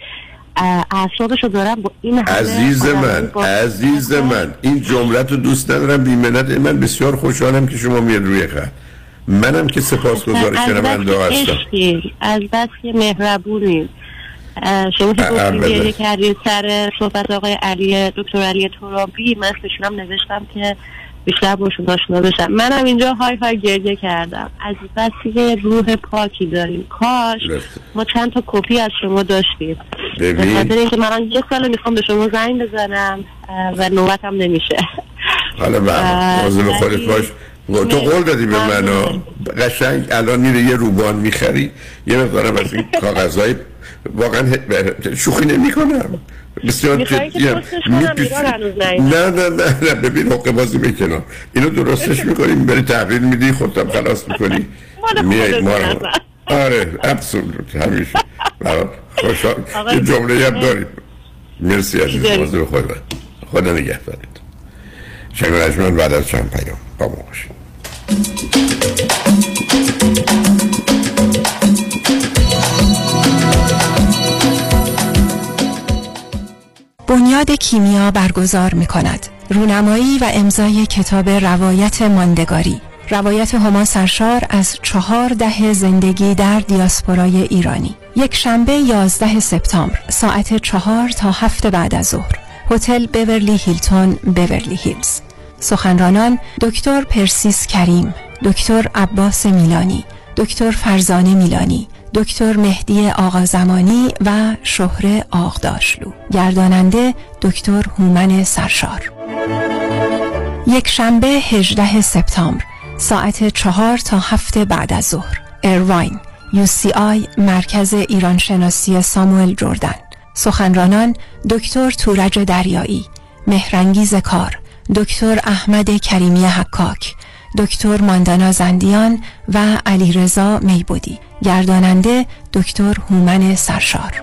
اعصابشو دارم با این همه عزیز من عزیز من این جمله تو دوست ندارم بیمنت من بسیار خوشحالم که شما میاد روی خط. منم که سپاسگزار از شنونده هستم. از بس که مهربونی. اه، شما که کردید سر صحبت آقای علی دکتر علی ترابی. من نوشتم که بیشتر باشون آشنا بشم. منم اینجا های های گریه کردم. از بس که روح پاکی داریم. کاش ما چند تا کپی از شما داشتیم. به ببین. خاطر اینکه من یه سال می‌خوام به شما زنگ بزنم و نوبتم نمیشه. حالا اه، موضوع خودت باش. تو قول دادی به من ها. قشنگ الان میره یه روبان می‌خری. یه مقدارم از این کاغذهای واقعا شوخی نمی کنم بسیار نیومده. نه نه نه نه ببین حقه بازی بکنم اینو درستش می‌کنی می‌بری تحویل میدی خودتم خلاص می‌کنی. میای ما. آره ابسولوت همیشه. خوشحال. یه جمله هم. داریم. مرسی عزیز. موضوع خود خدا. نگهدارید شنگ بعد از چند پیام. با ما باشید. بنیاد کیمیا برگزار می کند رونمایی و امضای کتاب روایت ماندگاری. روایت هما سرشار از چهار ده زندگی در دیاسپورای ایرانی. یک شنبه 11 سپتامبر ساعت چهار تا هفت بعد از ظهر. هتل بورلی هیلتون بورلی هیلز. سخنرانان دکتر پرسیس کریم دکتر عباس میلانی دکتر فرزانه میلانی دکتر مهدی آقازمانی و شهر آغداشلو. گرداننده دکتر هومن سرشار. یک شنبه 18 سپتامبر ساعت چهار تا هفت بعد از ظهر. ایرواین آی مرکز ایران شناسی ساموئل جردن. سخنرانان دکتر تورج دریایی مهرنگیز کار دکتر احمد کریمی حکاک دکتر ماندانا زندیان و علیرضا میبودی. گرداننده دکتر هومن سرشار.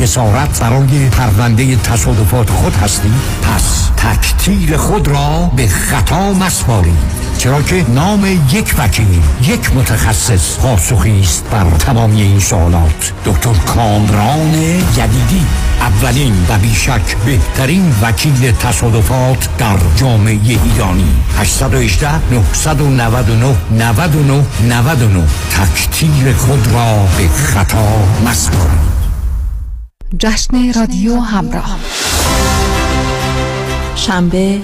خسارت برای پرونده تصادفات خود هستی؟ پس تکتیر خود را به خطا مسپارید چرا که نام یک وکیل یک متخصص پاسخی است بر تمامی این سوالات. دکتر کامران یدیدی اولین و بیشک بهترین وکیل تصادفات در جامعه ایرانی. 818 999 99 99 تکتیر خود را به خطا مسپارید جشن رادیو همراه. شنبه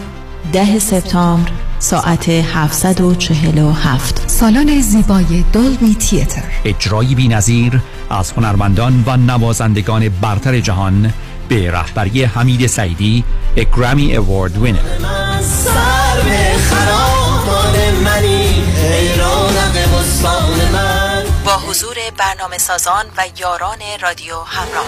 ده سپتامبر ساعت 747 سالن زیبای دولبی تیتر. اجرایی بی نظیر از هنرمندان و نوازندگان برتر جهان به رهبری حمید سعیدی اگرامی اوارد وینر حضور برنامه سازان و یاران رادیو همراه.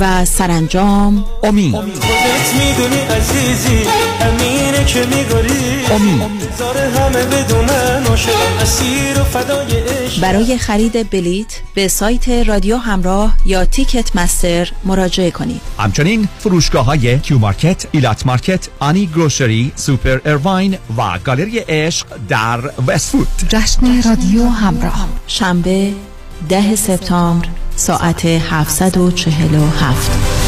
و سرانجام. امید می‌دونی عزیزی امینه که میگاری امید همه بدونن اسیر و فدای برای خرید بلیت به سایت رادیو همراه یا Ticketmaster مراجعه کنید. همچنین فروشگاه های کیو market، ایلات market، آنی grocery، سوپر ارواین و گالری عشق در وست وود جشن رادیو همراه. شنبه ده سپتامبر ساعت 747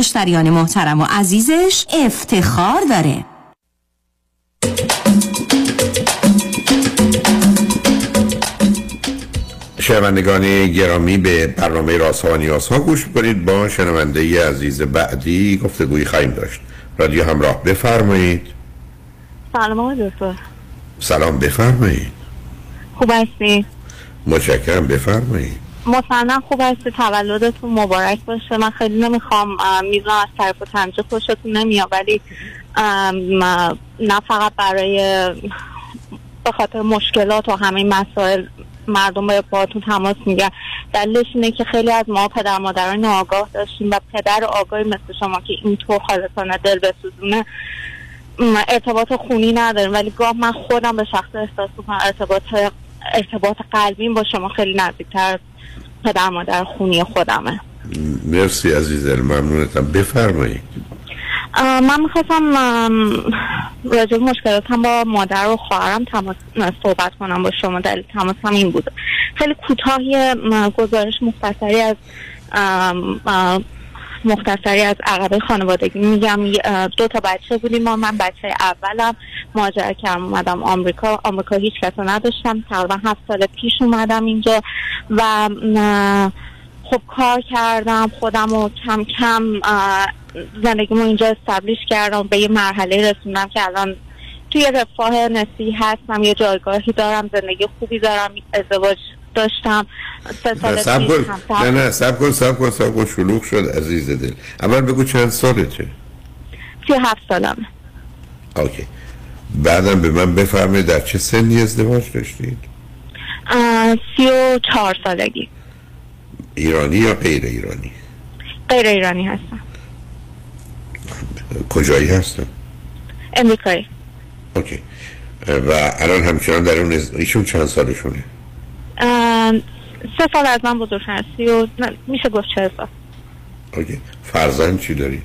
مشتریان محترم و عزیزش افتخار داره. شنوندگان گرامی به برنامه راست ها و نیاز ها گوش کنید با شنونده عزیز بعدی گفتگوی خواهیم داشت. رادیو همراه بفرمایید. سلام آقای دکتر. سلام بفرمایید. خوب هستی متشکرم بفرمایید. مطمئنا خوب هستی تولدتون مبارک باشه. من خیلی نمی‌خوام می‌زنم از طرف و تنجه خوشتون نمیاد ولی نه فقط برای به خاطر مشکلات و همه مسائل مردم به باهاتون تماس میگن. دلیلش اینه که خیلی از ما پدر مادران آگاه داشتیم و پدر آگاهی مثل شما که اینطور حالتانه دل بسوزونه ارتباط خونی نداریم. ولی گاه من خودم به شخص احساس می‌کنم ارتباط ارتباط قلبیم با شما خیلی نزدیکتر پدر مادر خونی خودمه. مرسی عزیزم ممنونتم. بفرمایید. من می‌خواستم راجع به مشکلاتم با مادر و خواهرم تماس صحبت کنم با شما. دلیل تماسم این بود خیلی کوتاه یه م، گزارش مختصری از مختصری از عقبه خانوادگی. میگم دو تا بچه بودیم ما. من بچه اولم مهاجرت کردم اومدم آمریکا. آمریکا هیچ کس نداشتم. تقریبا هفت سال پیش اومدم اینجا و خب کار کردم. خودم رو کم کم زندگیمو اینجا استبلیش کردم. به یه مرحله رسوندم که الان توی رفاه نسبی هستم یه جایگاهی دارم. زندگی خوبی دارم. ازدواج داشتم. سه سال نه سب کن. نه نه سب کن سب کن سب کن. شلوغ شد عزیز دل. اول بگو چند سالته سی هفت سالمه. اوکی. بعدم به من بفرمایید در چه سنی ازدواج داشتید؟ سی و چهار سالگی. ایرانی یا غیر ایرانی؟ غیر ایرانی هستم. کجایی هستن امریکایی. اوکی. و الان همچنان در اون از... ایشون چند سالشونه؟ سه سال از من بزرگتر است. سی و میشه گفت چه سال. اوکی. فرزند چی داری؟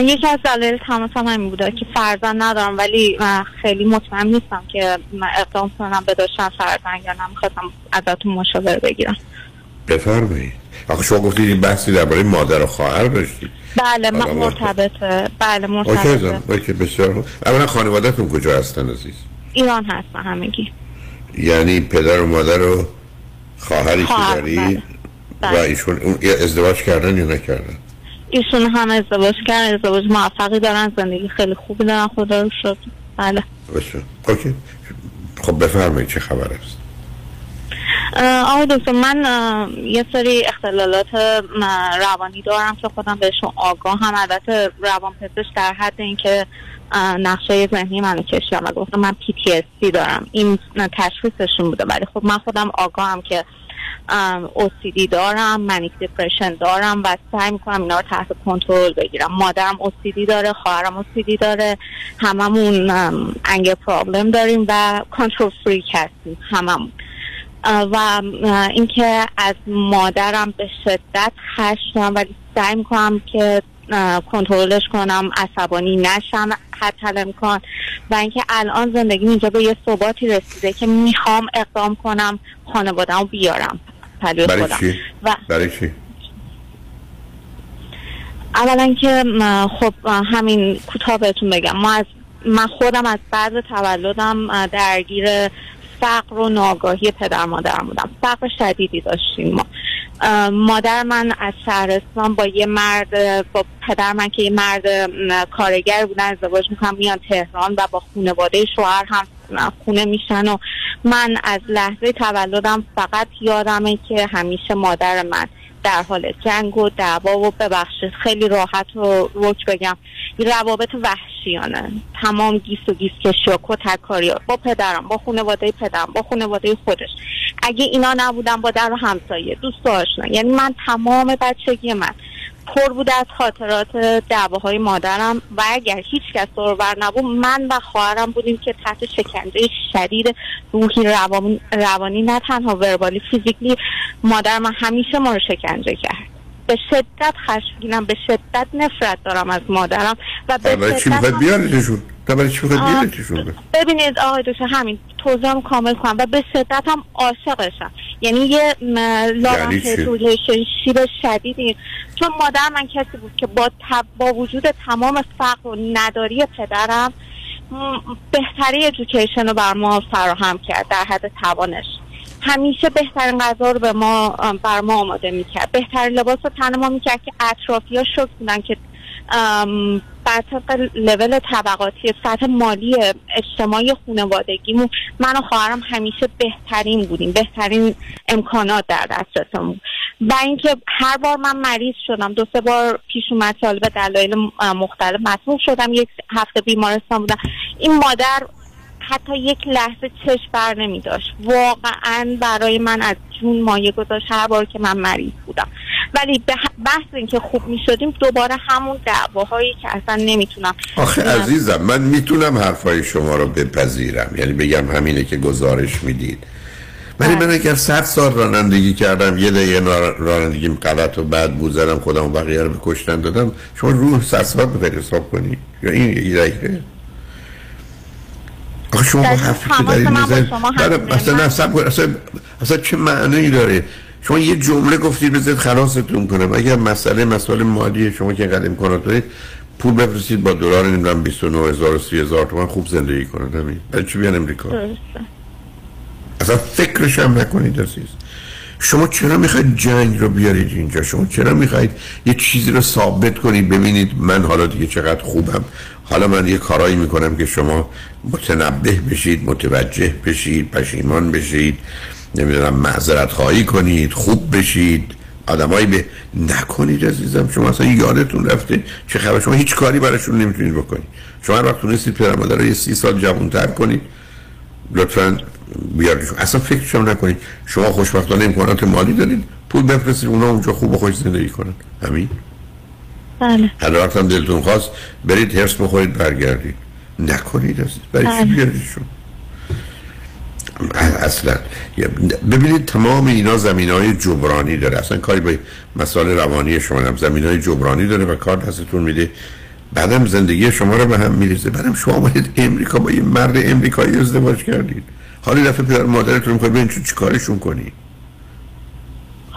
یکی از دلایل تماسم همین بوده که فرزند ندارم ولی خیلی مطمئن نیستم که من اقدام کنم به داشتن فرزند یا نه. می‌خواستم ازتون مشاوره بگیرم. بفرمایید. آخه شما گفتید این بحثی درباره مادر و خواهر داشتید. بله من مرتبطه. بله اوکی مرتبطه. ازم اوکی بسیار. اولا خانوادهتون کجا هستن عزیز؟ ایران هستن همگی. یعنی پدر و مادر و خواهری که دارید بله. و ایشون اون یه ازدواج کردن یا نکردن؟ ایشون هم ازدواج کردن ازدواج موفقی دارن زندگی خیلی خوبی دارن خدا رو شد بله. اوکی. خب بفرمایید چه خبر است؟ آقای دکتر من یه سری اختلالات روانی دارم که خودم بهشون آگاه هم. البته روان پزشک در حد اینکه نقشه ذهنی منو کشیدم و گفتم من PTSD دارم. این تشخیصشون بوده. ولی خب من خودم آگاهم که OCD دارم منیک دپرشن دارم و سعی می‌کنم اینا رو تحت کنترل بگیرم. مادرم OCD داره خواهرم OCD داره. هممون ام، انگر پرابلم داریم و کنترل فریک هستیم هممون. و اینکه از مادرم به شدت خشمم ولی سعی می‌کنم که کنترلش کنم عصبانی نشم حتی امکان و اینکه الان زندگی اینجا به یه ثباتی رسیده که می‌خوام اقدام کنم خانوادم بیارم پلوی برای خودم چی؟ و برای چی؟ اولا که خب همین کوتاه بهتون بگم ما از من خودم از بعد تولدم درگیر فقر و ناگاهی پدر مادرم بودم. فقر شدیدی داشتیم ما. مادر من از شهرستان با یه مرد با پدر من که یه مرد کارگر بودن ازدواج می‌کنم میان تهران و با خانواده شوهر هم خونه میشن و من از لحظه تولدم فقط یادمه که همیشه مادر من. در حال جنگ و دعوا و ببخشید. خیلی راحت و روک بگم. روابط وحشیانه. تمام گیس و گیس کشی و کتککاری با پدرم با خانواده پدرم با خانواده خودش. اگه اینا نبودن با در و همسایه دوست و آشنا. یعنی من تمام بچگی من پر بوده از خاطرات دعواهای مادرم و اگر هیچ کس دوربر نبود من و خواهرم بودیم که تحت شکنجه شدید روحی روانی, نه تنها verbally physically مادر همیشه ما رو شکنجه کرد. به شدت خشمگینم به شدت نفرت دارم از مادرم و به چی هم- بیارتشون چی. بیارتشون ببینید آقای دکتر همین توضیحم کامل کنم و به شدت هم عاشقشم. یعنی یه یعنی چی؟ relationship شدیدی چون مادر من کسی بود که با, تب... با وجود تمام فقر و نداری پدرم بهتری ادویکیشن رو بر ما فراهم کرد در حد توانش. همیشه بهترین غذا رو به ما بر ما آماده می‌کرد بهترین لباس رو تن ما می‌کرد که اطرافی ها شک بودن که بر طبق لول طبقاتی سطح مالی اجتماعی خانوادگیمون من و خواهرم همیشه بهترین بودیم بهترین امکانات در دسترسمون. و اینکه هر بار من مریض شدم دو سه بار پیش اومد سال به دلایل مختلف مصروف شدم یک هفته بیمارستان بودم این مادر حتی یک لحظه چشم بر نمی داشت. واقعا برای من از جون مایه گذاشت هر بار که من مریض بودم. ولی به بحث اینکه خوب می شدیم دوباره همون دعواهایی که اصلا نمی‌تونم آخه عزیزم من می‌تونم حرفای شما رو بپذیرم. یعنی بگم همینه که گزارش می‌دید. ولی من اگر صد سال رانندگی کردم یه دقیقه رانندگیم غلط و بد بود زدم خودم و بقیه رو به کشتن دادم. شما روح صد سال بخواید حساب کنی. یا این یه دقیقه. آخه شما حرفی که دارید می‌زنید. همینه. اصلا نه کن. اصلا اصلا چه معنی داره؟ شما یه جمله گفتید بذارید خلاصتون کنم. اگر مسئله مسئله مالی شما که اینقدر امکانات دارید پول بفرستید با دلار نمی‌دونم 29000 و 30000 تومان خوب زندگی کنن همین. برای چی بیان امریکا؟ اصلا فکرش هم نکنید عزیز. شما چرا می‌خواید جنگ رو بیارید اینجا؟ شما چرا می‌خواید یه چیزی رو ثابت کنید؟ ببینید من حالا دیگه چقدر خوبم. حالا من یه کارایی می‌کنم که شما متنبه بشید متوجه بشید پشیمان بشید نمی‌دونم معذرت خواهی کنید خوب بشید. آدمایی به نکنید عزیزم. شما اصلا یادتون رفته؟ چه خبر؟ شما هیچ کاری براشون نمی‌تونید بکنید. شما هر وقت تونستید پدر مادر رو یه سی سال جوانتر کنید لطفا بیاریشون اصلا فکرشم نکنید. شما خوشبختانه امکانات مالی دارید. پول بفرستید اونا اونجا خوب و خوش زندگی کنن. همین. بله. هر وقت هم دلتون خواست برید هرس بخورید برگردید. نکنید اصلا برای چی بله. بیاریشون اصلا. ببینید تمام اینا زمین های جبرانی داره. اصلا کاری به مسائل روانی شما هم زمین های جبرانی داره و کار دستتون میده. بعدم زندگی شما رو به هم میریزه. بعدم شما آمدید امریکا با یه مرد امریکایی ازدواج کردید. حالی دفعه پدر مادرتون می‌خواد ببین چی کارشون کنی؟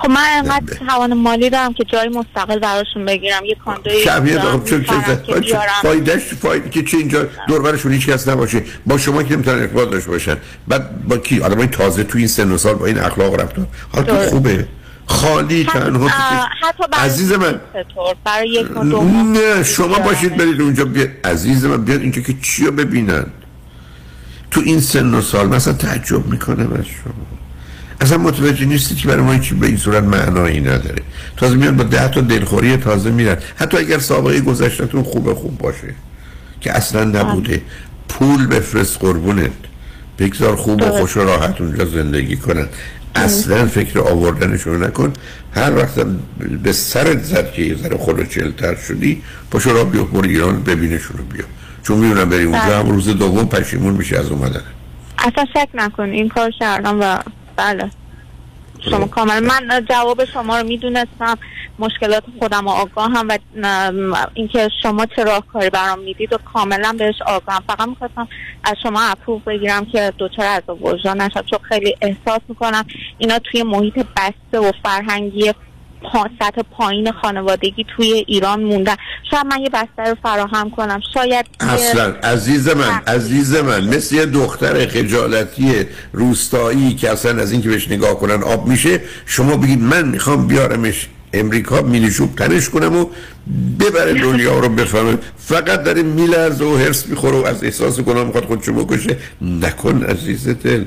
خب من انقدر توان مالی دارم که جای مستقل براشون بگیرم. یه کاندوی شبیه دارم چه بیارم. فایدهش فایده که چه اینجا دور برشون هیچ کس نباشه. با شما که نمی‌تونن ارتباط داشته باشن. بعد با کی؟ آدمای تازه تو این سن و سال با این اخلاق حالا تو. خوبه. خالی تنها عزیز من. برای یک نه شما باشید برید اونجا بیاد عزیز من بیاد اینجا که چی رو ببینن؟ تو این سن و سال مثلا تعجب می‌کنم از شما. اصلا متوجه نیستید که برای ما چی به این صورت معنایی نداره. تازه میان با ده تا دلخوری تازه میرن. حتی اگر سابقه گذشتتون خوب خوب باشه که اصلا نبوده. پول بفرست قربونت. بگذار خوب و خوش و راحت اونجا زندگی کنن. اصلا فکر آوردنشون نکن. هر وقت به سرت زد که یه ذره خلوچلتر شدی پاشو را بیا برو ایران ببینشون رو بیا چون می‌دونم بری اونجا بله. هم روز دوم پشیمون میشه از اومدن. اصلا شک نکن. این کار کردم و بله. شما کاملا من جواب شما رو می‌دونستم. مشکلات خودم رو آگاه هم و اینکه شما چه راهکاری برام می‌دید و کاملا بهش آگاهم. فقط می‌خواستم از شما اپروف بگیرم که دچار از وجدان نشم. چون خیلی احساس می‌کنم اینا توی محیط بسته و فرهنگی سطح پایین خانوادگی توی ایران موندن شاید من یه بستر رو فراهم کنم. شاید اصلا عزیز من عزیز من مثل یه دختر خجالتی روستایی که اصلا از اینکه بهش نگاه کنن آب میشه شما بگید من می‌خوام بیارمش امریکا مینیشوب تنش کنم و ببره دنیا رو بفهمه. فقط داره میلرزه و هرس می‌خوره و از احساس گناه می‌خواد خودشو بکشه. نکن عزیز دل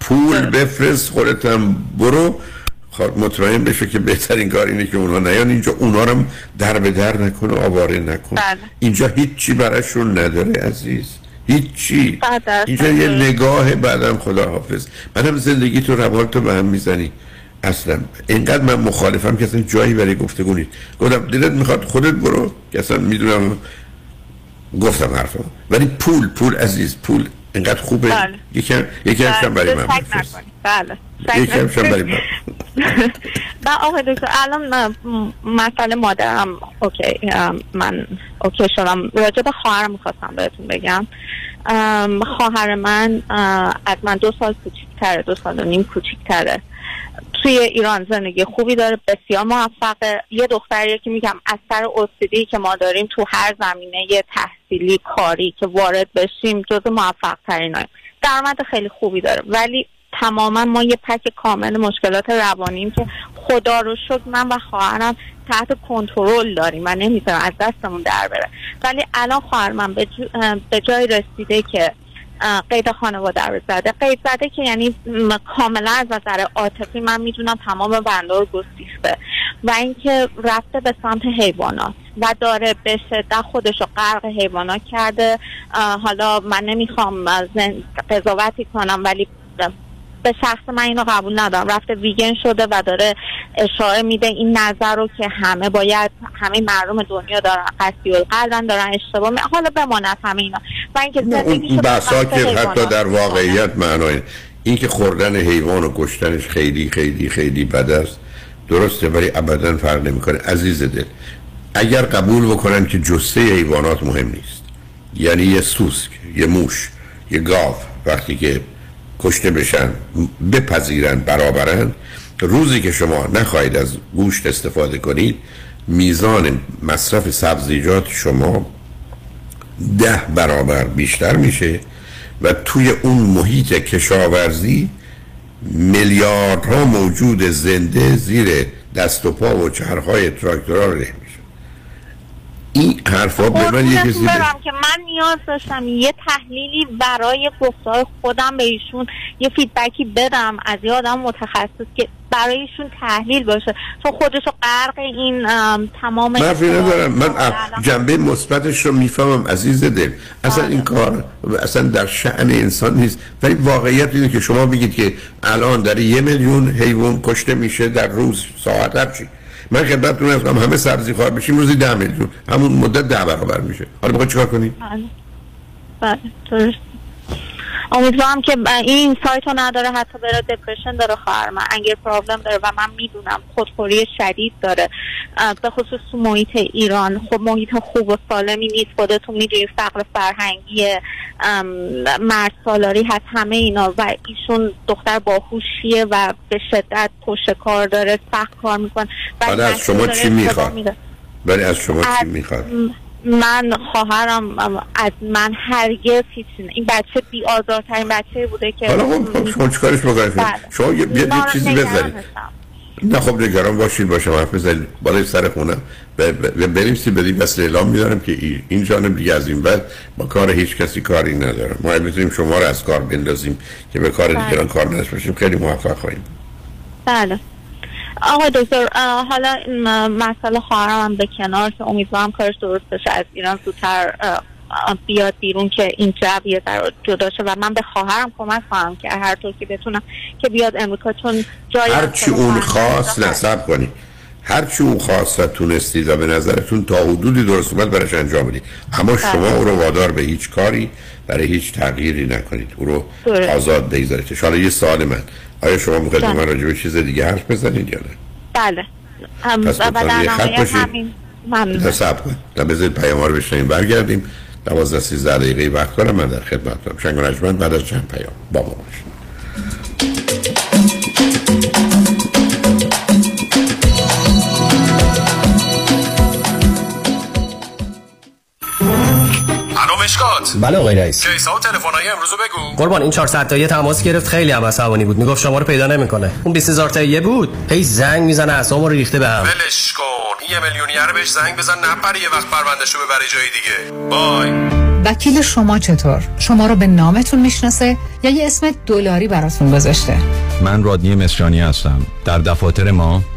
پول بفرست خودتم. برو. خواهد مطمئن بشه که بهترین کار اینه که اونا نیان. اینجا اونا رو در به در نکن و آواره نکن. بله. اینجا هیچی براشون نداره عزیز. هیچی. از- اینجا یه نگاه بعدم خدا حافظ بعدم زندگی تو روال تو به هم می‌زنی. اصلا. اینقدر من مخالفم که اصلا جایی برای گفتگو نیست. گفتم دلت می‌خواد خودت برو. که اصلا می‌دونم گفتم حرفم ولی پول پول عزیز پول اینقدر خوبه. بله. یکم یکم بله. شم برای من. بله. یکم برای. من. و آقای دکتر الان مسئله مادرم اوکی من اوکی شدم. راجع به خواهرم می‌خواستم بهتون بگم. خواهر من از من دو سال کوچیکتره دو سال و نیم کوچیکتره. توی ایران زندگی خوبی داره بسیار موفقه. یه دختریه که میگم از سر اوسیدی که ما داریم تو هر زمینه یه تحصیلی کاری که وارد بشیم جز موفق ترین درآمد خیلی خوبی داره. ولی تماما ما یه پک کامل مشکلات روانیم که خدا رو شکر من و خواهرم تحت کنترل داریم و نمی‌تونم از دستمون در بره. ولی الان خواهر من به, جو- به جای رسیده که قید خانواده رو زده قید زده که یعنی کاملا از نظر عاطفی من می‌دونم تمام بنده رو گسیخته و اینکه رفته به سمت حیوانات و داره به شدت خودش رو غرق حیوانات کرده. حالا من نمی‌خوام قضاوتی کنم ولی به شخص من اینو قبول ندارم. رفته ویگن شده و داره اشاره میده. این نظر رو که همه باید همه مردم دنیا دارن قصدی القلبن دارن اشتباه می... حالا بماند همه اینا. و اینکه اون بحثا که حتی. در واقعیت معنای این که خوردن حیوان و کشتنش خیلی خیلی خیلی بد است درسته ولی ابدا فرق نمی‌کنه. عزیز دل اگر قبول بکنن که جسه حیوانات مهم نیست. یعنی یه سوسک یه موش یه گاو وقتی که کشته بشن بپذیرن برابرن. روزی که شما نخواهید از گوشت استفاده کنید میزان مصرف سبزیجات شما ده برابر بیشتر میشه و توی اون محیط کشاورزی میلیاردها موجود زنده زیر دست و پا و چرخهای تراکتورها ره میشه این حرفا به من یه کسی برم که من نیاز داشتم یه تحلیلی برای گفتار خودم به ایشون یه فیدبکی بدم از یه آدم متخصص که برای ایشون تحلیل باشه. چون خودشو غرق این ام، تمام من ندارم من جنبه مثبتش رو می‌فهمم عزیز دل. اصلا این کار اصلا در شعن انسان نیست. ولی واقعیت اینه که شما بگید که الان در یه میلیون حیوان کشته میشه در روز ساعت هرچی من خدمتتون هستم همه سبزی خوار بشیم روزی ده میلیون. همون مدت ده برابر میشه. حالا بخواد چیکار کنید بله. بله درست. امیدوارم که این سایت رو نداره حتی بره دپرشن داره خواهر من انگر پرابلم داره و من می‌دونم خودخوری شدید داره. به خصوص تو محیط ایران خب محیط خوب و سالمی نیست خودتون می‌دونید فقر فرهنگی مرد سالاری هست همه اینا و ایشون دختر باهوشیه و به شدت پشت کار داره سخت کار می‌کنه. و حالا از شما چی می‌خواد. ولی از شما چی می‌خواد؟ من خواهرم از من هرگز هیچ نه. این بچه بی آزارترین بچه بوده که حالا خب خب شما چیکارش بکنید بله. شما یه, یه, چیزی بذارید. نه خب نگران باشید باشم حرف بزنید بالای سر خونم و ب- و بنویسید بدید بس اعلام میدارم که این- جانب دیگه از این بعد با کار هیچ کسی کاری نداره ما اگه بتونیم شما رو از کار بندازیم که به کار بله. دیگران کار نداشته باشیم خیلی موفق خواهیم بله آقای دکتر حالا مسئله خواهرم هم به کنار که امیدوارم کارش درست بشه از ایران زودتر بیاد بیرون که این جو یه ذره جدا شه و من به خواهرم کمک خواهم که هر طور که بتونم که بیاد امریکا چون جای هر چی اون خواست نصب کنید هر چی اون خواست و تونستید و به نظرتون تا حدودی درست اومد براش انجام بدید اما بله. شما او رو وادار به هیچ کاری برای هیچ تغییری نکنید. او رو. آزاد بگذارید. حالا یه سوال من. آیا شما می‌خواید به جان. من راجع به چیز دیگه حرف بزنید یا نه؟ بله. هم در خط. همین ممنون. نصب کن. تا بذارید پیام رو بشنیم برگردیم. دوازده سیزده دقیقه وقت دارم. من در خدمتتم شنگ و بعد از چند پیام. با ما باشید مشکات بله آقای رئیس. کیسا و تلفن‌های امروز رو بگو. قربان این 400 تایی تماس گرفت خیلی هم عصبانی بود. می‌گفت شما رو پیدا نمی‌کنه. اون 20000 تایی بود. هی زنگ می‌زنه اعصابمو رو ریخته بهم ولش کن. یه میلیونیر بهش زنگ بزن نپره یه وقت پروندهش رو ببره جای دیگه. بای. وکیل شما چطور؟ شما رو به نامتون می‌شناسه یا یه اسم دلاری براتون گذاشته؟ من رادنی مصریانی هستم. در دفاتر ما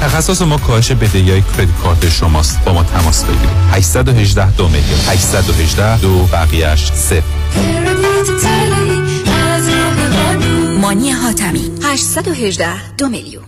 تخصص ما کاهش بدهی های کردیت کارت شماست. با ما تماس بگیرید. 818 دو میلیون. 818 دو بقیهش صفر. مانی حاتمی. 818 دو میلیون.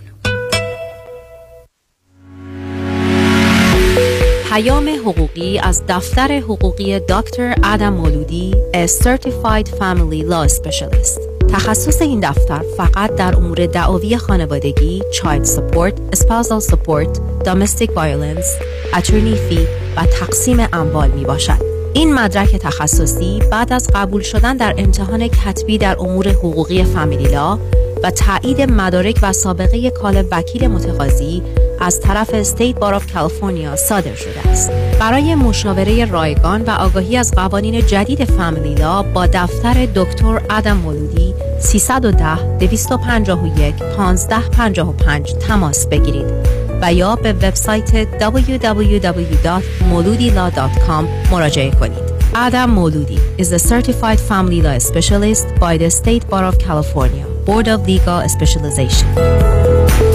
پیام حقوقی از دفتر حقوقی دکتر ادم مولودی A Certified Family Law Specialist. تخصص این دفتر فقط در امور دعاوی خانوادگی، child support، spousal support، domestic violence، attorney fee و تقسیم اموال می باشد. این مدرک تخصصی بعد از قبول شدن در امتحان کتبی در امور حقوقی family law و تایید مدارک و سابقه کار وکیل متقاضی از طرف State Bar of California صادر شده است. برای مشاوره رایگان و آگاهی از قوانین جدید family law با دفتر دکتر ادم مولودی 310 251 1555 تماس بگیرید و یا به وبسایت www.moludila.com مراجعه کنید. Adam مولودی is a certified family law specialist by the State Bar of California, Board of Legal Specialization.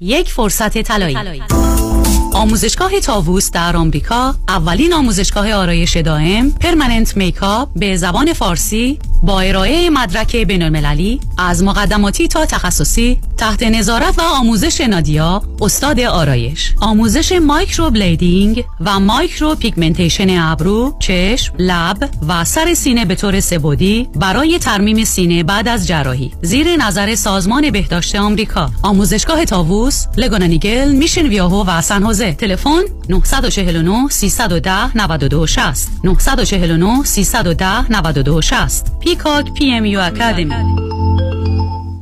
یک فرصت طلایی. آموزشگاه تاووس در آمریکا اولین آموزشگاه آرایش دائم permanent makeup به زبان فارسی با ارائه مدرک بین المللی از مقدماتی تا تخصصی تحت نظارت و آموزش نادیا استاد آرایش. آموزش microblading و micropigmentation ابرو چشم لب و سر سینه به طور سه بعدی برای ترمیم سینه بعد از جراحی. زیر نظر سازمان بهداشت آمریکا. آموزشگاه تاووس لگونا نیگل میشن ویهو و سن حوزه. تلفن 949 310 92 60 949 310 92 60 Peacock PMU Academy.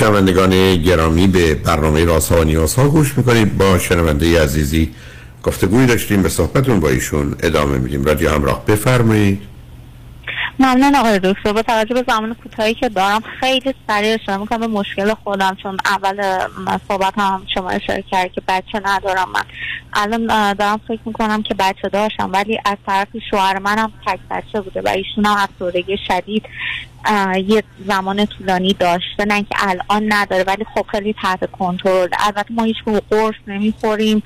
شنوندگان گرامی به برنامه راست ها و نیاز گوش می‌کنید. با شنونده عزیزی گفتگوی داشتیم به صحبتون با ایشون ادامه میدیم. رادیو همراه بفرمایید. ممنون آقای دکتر. با توجه به زمان کوتاهی که دارم خیلی سریع اشاره می‌کنم به مشکل خودم چون اول صحبت هم شما اشاره کرد که بچه ندارم من. الان دارم فکر می‌کنم که بچه داشتم ولی از طرف شوهر منم تک بچه بوده و ایشون هم افسردگی شدید یه زمان طولانی داشته. نه که الان نداره ولی خب خیلی تحت کنترل. البته ما هیچ قرص نمی‌خوریم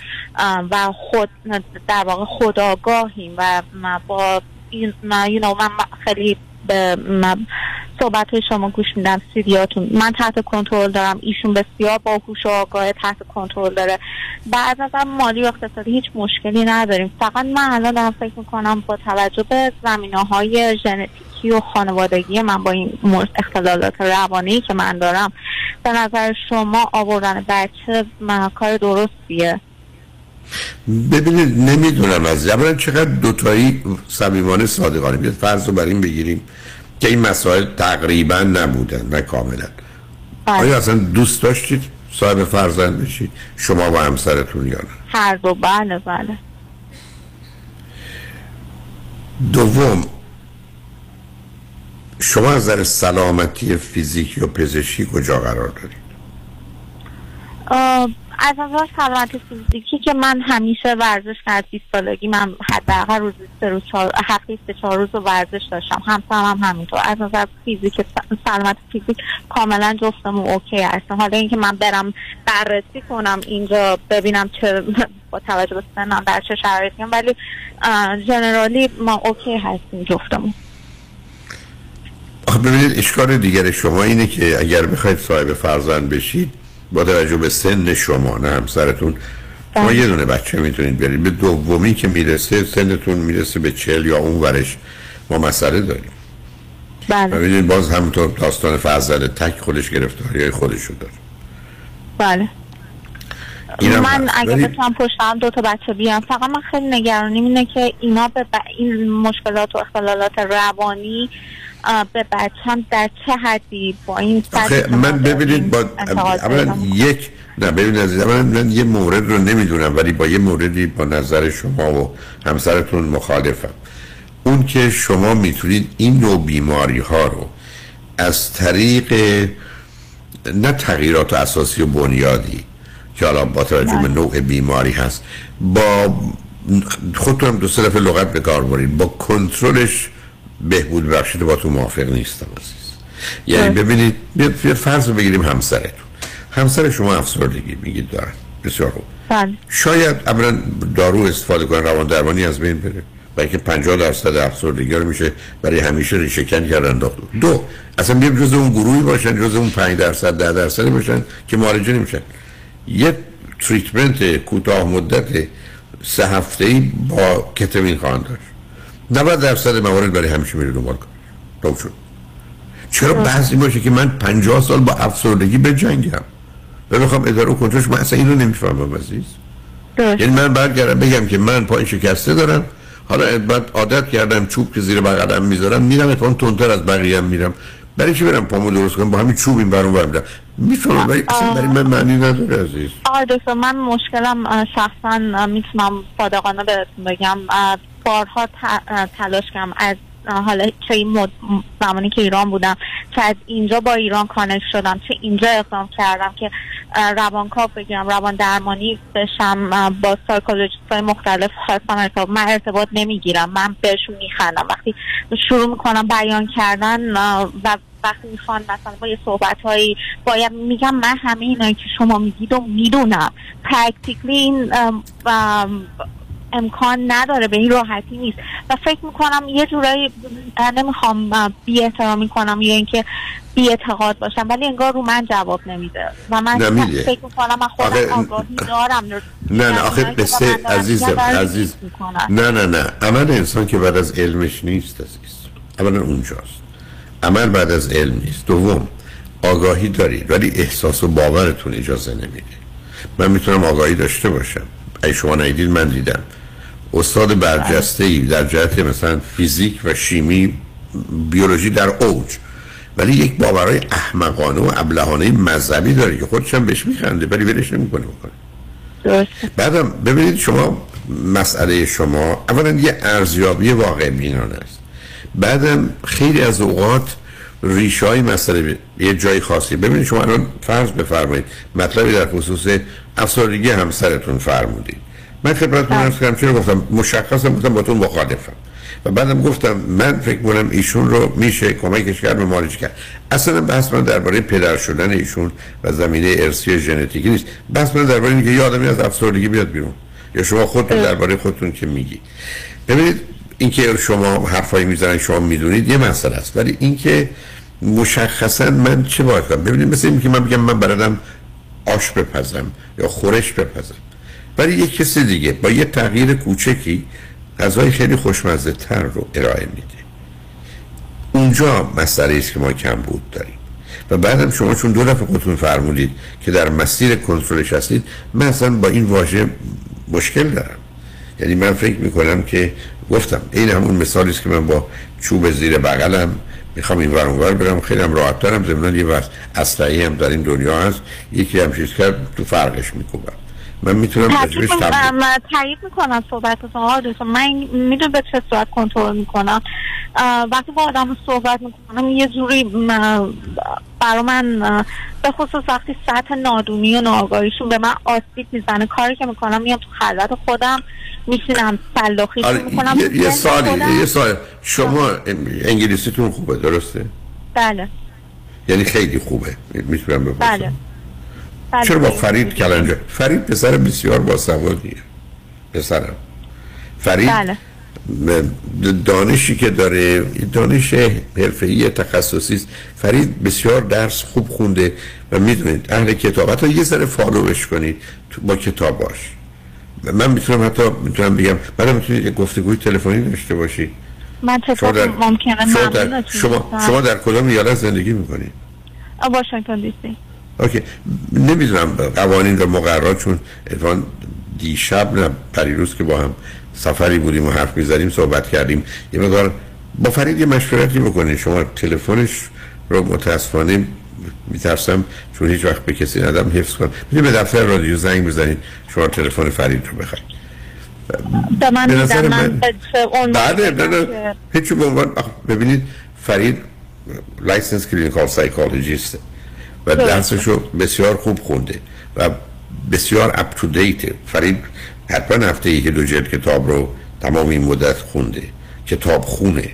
و خود در واقع خداگاهیم و با این من خیلی به صحبت های شما گوش میدم سیدیاتون. من تحت کنترل دارم ایشون بسیار باهوش و آگاه تحت کنترل داره. بعد از مالی و اقتصادی هیچ مشکلی نداریم. فقط من الان دارم فکر می‌کنم با توجه به زمینه های ژنتیکی و خانوادگی من با این اختلالات روانی که من دارم به نظر شما آوردن بچه کار درستیه؟ ببینید نمی‌دونم از اولا چقدر دوتایی صمیمانه صادقانه. بیاد فرض رو بر این بگیریم که این مسائل تقریبا نبودن و کاملا. بله. آیا اصلا دوست داشتید صاحب فرزند بشید؟ شما و همسرتون یا نه؟ هر دو. بله بله. دوم شما از نظر سلامتی فیزیکی و پزشکی کجا قرار دارید؟ از نظر سلامت فیزیکی که من همیشه ورزش کرد 20 سالگی من حداقل روز سه روز چهار سه چهار روز ورزش داشتم. همسرم هم همینطور. از نظر فیزیک سلامت فیزیک کاملا جفتمون OK هستم. حالا اینکه من برم بررسی کنم اینجا ببینم چه با توجه به سنم در چه شرایطی ولی generally ما OK هستیم جفتمون. ببینید اشکال دیگر شما اینه که اگر بخواید صاحب فرزند بشید با توجه به سن شما نه همسرتون. شما بله. یه دونه بچه می‌تونید برید. به دومی که می‌رسه سنتون می‌رسه به چل یا اون ورش ما مسئله داریم. بله. ببینید باز همونطور داستان فرزند تک خودش گرفتاری های خودشو داره. بله. من. اگه بتونم پشتم دو تا بچه بیام فقط من خیلی نگرانیم اینه که اینا به ب... این مشکلات و اختلالات روانی به بچم در چه حدی با این من ببینید با اولا. یک نه ببینید عزیز من, من یه مورد رو نمی‌دونم ولی با یه موردی با نظر شما و همسرتون مخالفم اون که شما می‌تونید این نوع بیماری ها رو از طریق نه تغییرات اساسی و بنیادی که حالا با توجه به نوع بیماری هست با خودتون هم دو سه دفعه لغت به کار برید با کنترلش بهبود بخشید با تو موافق نیستم عزیز. یعنی ببینید یه فرض بگیریم همسرتون. همسر شما افسردگی میگید دارن. بسیار خوب. بله. شاید اولا دارو استفاده کنن روان درمانی از بین بره. اینکه 50 درصد افسردگی رو میشه برای همیشه ریشه کن کردن انداخت دو اصلا بیام جز اون گروهی باشن جز اون 5 درصد 10 درصد باشن که معالجه نمیشن یه تریتمنت کوتاه مدت سه هفته ای با کتامین خواهند داشت. 90 درصد موارد برای همیشه میره دنبال کار. شد. چرا بعضی باشه که من 50 سال با افسردگی بجنگم و بخوام اداره و کنترلش من اصلا اینو نمی‌فهمم عزیز. یعنی من برگردم بگم که من پای شکسته دارم. حالا بعد عادت کردم چوب که زیر بغلم می‌ذارم میرم اتفاقا تندتر از بقیه هم میرم. برای چی برم پامو درست کنم؟ با همین چوب این برون برم می‌فهمم ولی اصلا برای من معنی نداره عزیز. آقای دکتر من مشکلم شخصا می‌تونم صادقانه بهتون بگم. بارها تلاش کردم. از حالا چه این مد... زمانی که ایران بودم چه از اینجا با ایران connect شدم چه اینجا اقدام کردم که روانکاو بگیرم روان درمانی بشم با psychologist های مختلف خواستم ارتباط من ارتباط نمی‌گیرم. من بهشون میخندم. وقتی شروع می‌کنم بیان کردن و وقتی می‌خوان مثلا با یه صحبت هایی باید میگم من همه اینایی که شما میگید و می‌دونم. پرکتیکلی این امکان نداره به این راحتی نیست. و فکر می‌کنم یه جورایی نمی‌خوام بی احترامی کنم یا اینکه بی اعتقاد باشم ولی انگار رو من جواب نمیده. و من نمیده. فکر می‌کنم من خودم آخه- آگاهی دارم. نه نه آخه که با قصه عزیزم عزیز. نه نه نه. عمل انسان که بعد از علمش نیست عزیز. اولا اونجاست. عمل بعد از علم نیست. دوم آگاهی دارید ولی احساس و باورتون اجازه نمیده. من می‌تونم آگاهی داشته باشم. اگه شما ندیدید من دیدم. استاد برجسته ای در جهت مثلا فیزیک و شیمی بیولوژی در اوج. ولی یک باورهای احمقانه و ابلهانه مذهبی داره که خودش هم بهش میخنده ولی ولش نمی‌کنه بکنه. بعدم ببینید شما مسئله شما اولا یه ارزیابی واقع بینانه است. بعدم خیلی از اوقات ریشه های مسئله یه جای خاصی. ببینید شما الان فرض بفرمایید مطلبی در خصوص افسردگی همسرتون فرمودید. من خدمتتون عرض کردم چرا گفتم مشخصم گفتم با تو مخالفم. و بعدم گفتم من فکر کنم ایشون رو میشه کمکش کرد و مالش کرد. اصلا بحث من درباره پدر شدن ایشون و زمینه ارسی ژنتیکی نیست. بحث من درباره اینکه یه آدمی از افسردگی بیاد بیرون. یا شما خودتون درباره خودتون که میگی؟ ببینید اینکه شما حرفایی می‌زنن شما می‌دونید یه مسئله است. ولی اینکه مشخصا من چه باید کنم؟ ببینید مثل اینکه من بگم من بلدم آش بپزم یا خورش بپزم. ولی یه کسی دیگه با یه تغییر کوچکی غذای خیلی خوشمزه تر رو ارائه میده. اونجا مسئله است که ما کم بود داریم. و بعدم شما چون دو دفعه خودتون فرمودید که در مسیر کنترلش هستید من اصلا با این واژه مشکل دارم. یعنی من فکر می‌کنم که گفتم این همون مثالی است که من با چوب زیر بغلم می‌خوام این ور اونور برم. خیلی هم راحت زمینان یه وقت اسلحه هم در این دنیا هست. یکی هم چیز کرد تو فرقش می‌کنم من می‌تونم راجبش تایید می‌کنم صحبتتون آقای من می‌دونم به چه صورت کنترل می‌کنم. وقتی با آدم صحبت می‌کنم یه جوری برا من به خصوص وقتی سطح نادونی و ناآگاهیشون به من آسیب می‌زنه کاری که می‌کنم میام تو خلوت خودم میشینم سلاخی آره می‌کنم یه, یه سالی یه سال شما انگلیسیتون خوبه درسته؟ بله. یعنی خیلی خوبه. می‌تونم بپرسم؟ بله. چرا با فرید کلنجا فرید پسر بسیار باسوادیه. پسرم. فرید بله. دانشی که داره دانش حرفه‌ای تخصصی است. فرید بسیار درس خوب خونده و می‌دونید اهل کتاب. حتی یه ذره فالوش کنید با کتاباش. من می‌تونم حتی می‌تونم بگم بعد می‌تونید یک گفتگوی تلفنی داشته باشید من چطور در- ممکنه شما در, شما. شما در کدام ایالت زندگی می‌کنید واشنگتن دی سی اوکی. نمی‌دونم قوانین و مقررات چون اتفاقاً دیشب نه پریروز که با هم سفری بودیم و حرف می‌زدیم صحبت کردیم. یه مقدار با فرید یه مشورتی بکنید شما تلفنش رو متاسفانه میترسم چون هیچ وقت به کسی ندم حفظ کنم. می‌تونید به دفتر رادیو زنگ بزنید شما تلفن فرید رو بخرید به نظر من نه که- هیچ عنوان ببینید فرید licensed clinical psychologist ه و درسته. درسش رو بسیار خوب خونده و بسیار up to date ه فرید حتما هفته یکی دو جلد کتاب رو تمام این مدت خونده. کتاب خونه.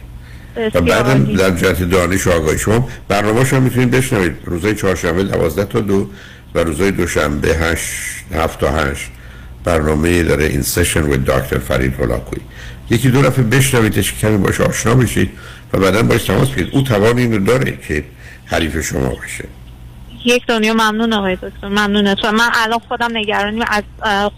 و بعدم. در جهت دانش و آگاهی شما برنامه‌ش هم می‌تونید بشنوید. روزهای چهارشنبه 12 تا دو و روزهای دوشنبه 8 7 تا 8 برنامه داره این session و دکتر فرید هولاکویی یکی دو دفعه بشنویدش کمی باش آشنا بشید و بعدا باش تماس بگیرید. او توان اینو داره که حریف شما باشه. یک دنیا ممنون آقای دکتر. ممنونتون من الان خودم نگرانیم. از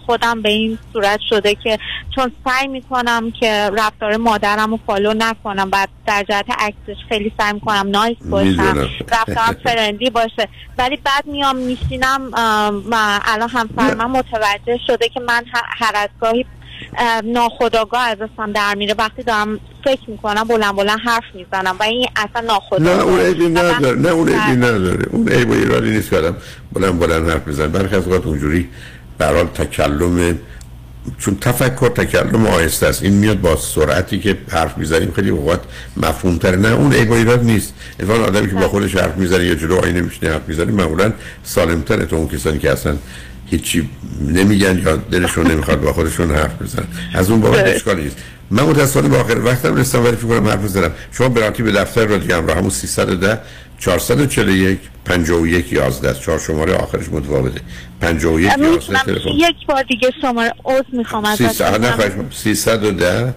خودم به این صورت شده که چون سعی می‌کنم که رفتار مادرم رو فالو نکنم و در جهت عکسش خیلی سعی می‌کنم نایس باشم. رفتارم فرندلی باشه. ولی بعد میام میشینم الان همسر من متوجه شده که من هر از گاهی اه، ناخداگاه از دستم در میره. وقتی دارم فکر می‌کنم بلند بلند حرف می‌زنم و این اصلا ناخداگاه نه اون عیبی نداره. نه اون عیبی نداره. اون عیب و ایرادی نیست که آدم بلند بلند حرف بزن برخی از اوقات اونجوری برحال تکلم چون تفکر تکلم آهسته است. این میاد با سرعتی که حرف می‌زنیم خیلی اوقات مفهوم تره نه اون عیب و ایراد نیست. اتفاقا آدمی که با خودش حرف می‌زنه یا جلو آینه میشینه حرف می‌زنه معمولا سالمتره تو اون کسانی که اصلا هیچی نمیگن یا دلشون نمی‌خواد با خودشون حرف بزنن. از اون بابت اشکالی نیست. من متاسفانه به آخر وقتم رسیدم ولی فکر کنم حرف بزنم. شما برانتی به دفتر رادیو همراه همون 310 441 51 11 است چهار شماره آخرش متفاوته. 51 11 می‌تونم تلفن. یک بار دیگه شماره عضو می‌خوام از 300 نه خواهش می‌کنم. 310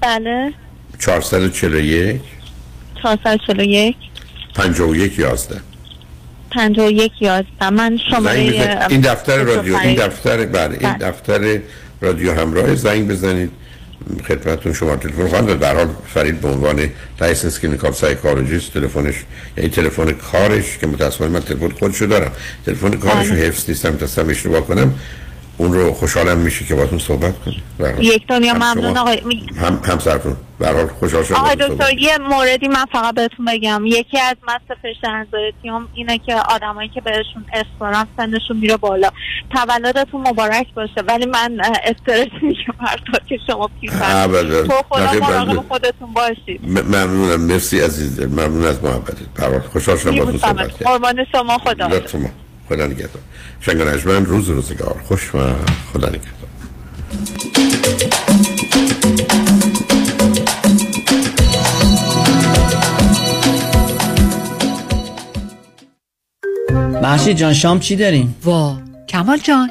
بله. 441 441 51 11 51 11 من زنگ شماره. این دفتر رادیو این. دفتر بله این بله. دفتر رادیو همراه زنگ بزنید خدمتتون شما تلفن به هر حال فرید به عنوان licensed clinical psychologist تلفنش یعنی تلفن کارش که متاسفانه من تلفن خودشو دارم تلفن کارش رو بله. حفظ نیستم ترسم اشتباه کنم اون رو خوشحالم میشه که باتون صحبت کنیم. یک دنیا ممنون. آقای هم همسرتون به حال خوشحال شدم آقای دکتر یه موردی من فقط بهتون بگم. یکی از مست فشت انزایتیوم اینه که آدمایی که بهشون اسپران سنشون میره بالا. تولدتون مبارک باشه. ولی من استرس میگم هر که شما پیشن تو خدا مراقب خودتون باشید. ممنونم. مرسی عزیز ممنون از محبتت. پرال خوشحال شدم با صحبت قربان شما. خدا خدا نگهدار. شنگ روز روزگار. خوش و خدا نگهدار. محشید جان شام چی داریم؟ وا کمال جان.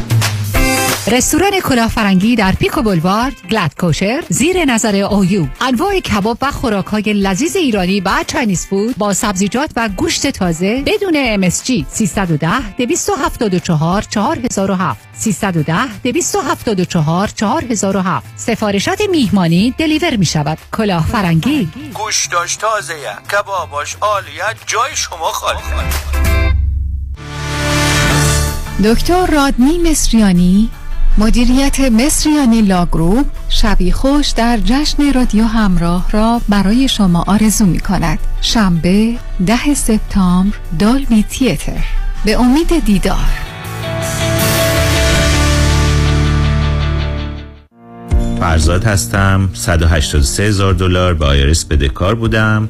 رستوران کلافرنگی در Pico Boulevard glatt kosher زیر نظر OU انواع کباب و خوراک های لذیذ ایرانی و Chinese food با سبزیجات و گوشت تازه بدون MSG 310 274 4007 310 274 4007 سفارشات میهمانی deliver می شود کلافرنگی. گوشتاش تازه کباباش عالیه جای شما خالی دکتر رادنی مصریانی مدیریت مصریانی لاگروپ شبی خوش در جشن رادیو همراه را برای شما آرزو می کند. شنبه ده سپتامبر دالبی تیتر. به امید دیدار. فرزاد هستم. 183 هزار دلار به IRS بدهکار بودم.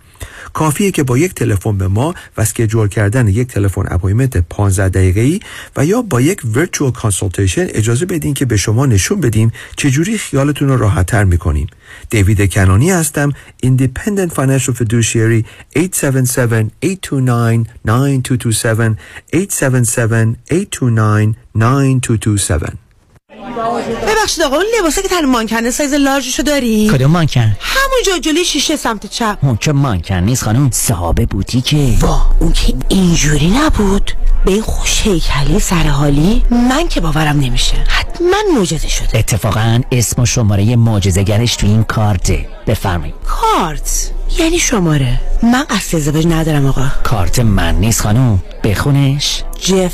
کافیه که با یک تلفن به ما و schedule کردن یک تلفن appointment 15 دقیقه‌ای و یا با یک virtual consultation اجازه بدین که به شما نشون بدیم چجوری خیالتون رو راحتتر می‌کنیم. دیوید کنانی هستم Independent Financial Fiduciary 877-829-9227 877-829-9227 ببخشید آقا اون لباسه که تن مانکنه سایز لارجشو داری؟ کدوم مانکن؟ همونجا جلوی شیشه سمت چپ. اون که مانکن نیست خانم صاحب بوتیکه. وا اون که اینجوری نبود. به این خوش هیکلی سرحالی من که باورم نمیشه. حتما معجزه شده. اتفاقا اسم و شماره معجزه‌گرش تو این کارته. بفرمایید. کارت؟ یعنی شماره. من قصد ازدواج ندارم آقا. کارت من نیست خانم. بخونش. جف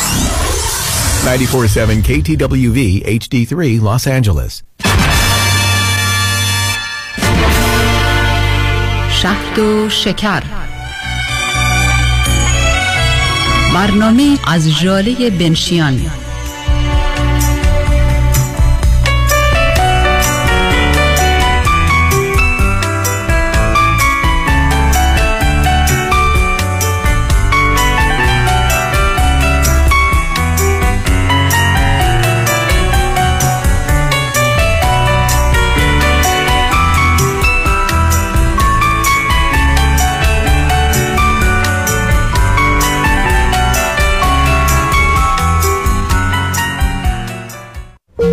947 KTWV HD3 Los Angeles. شهد و شکر. برنامه از جاله بنشیان.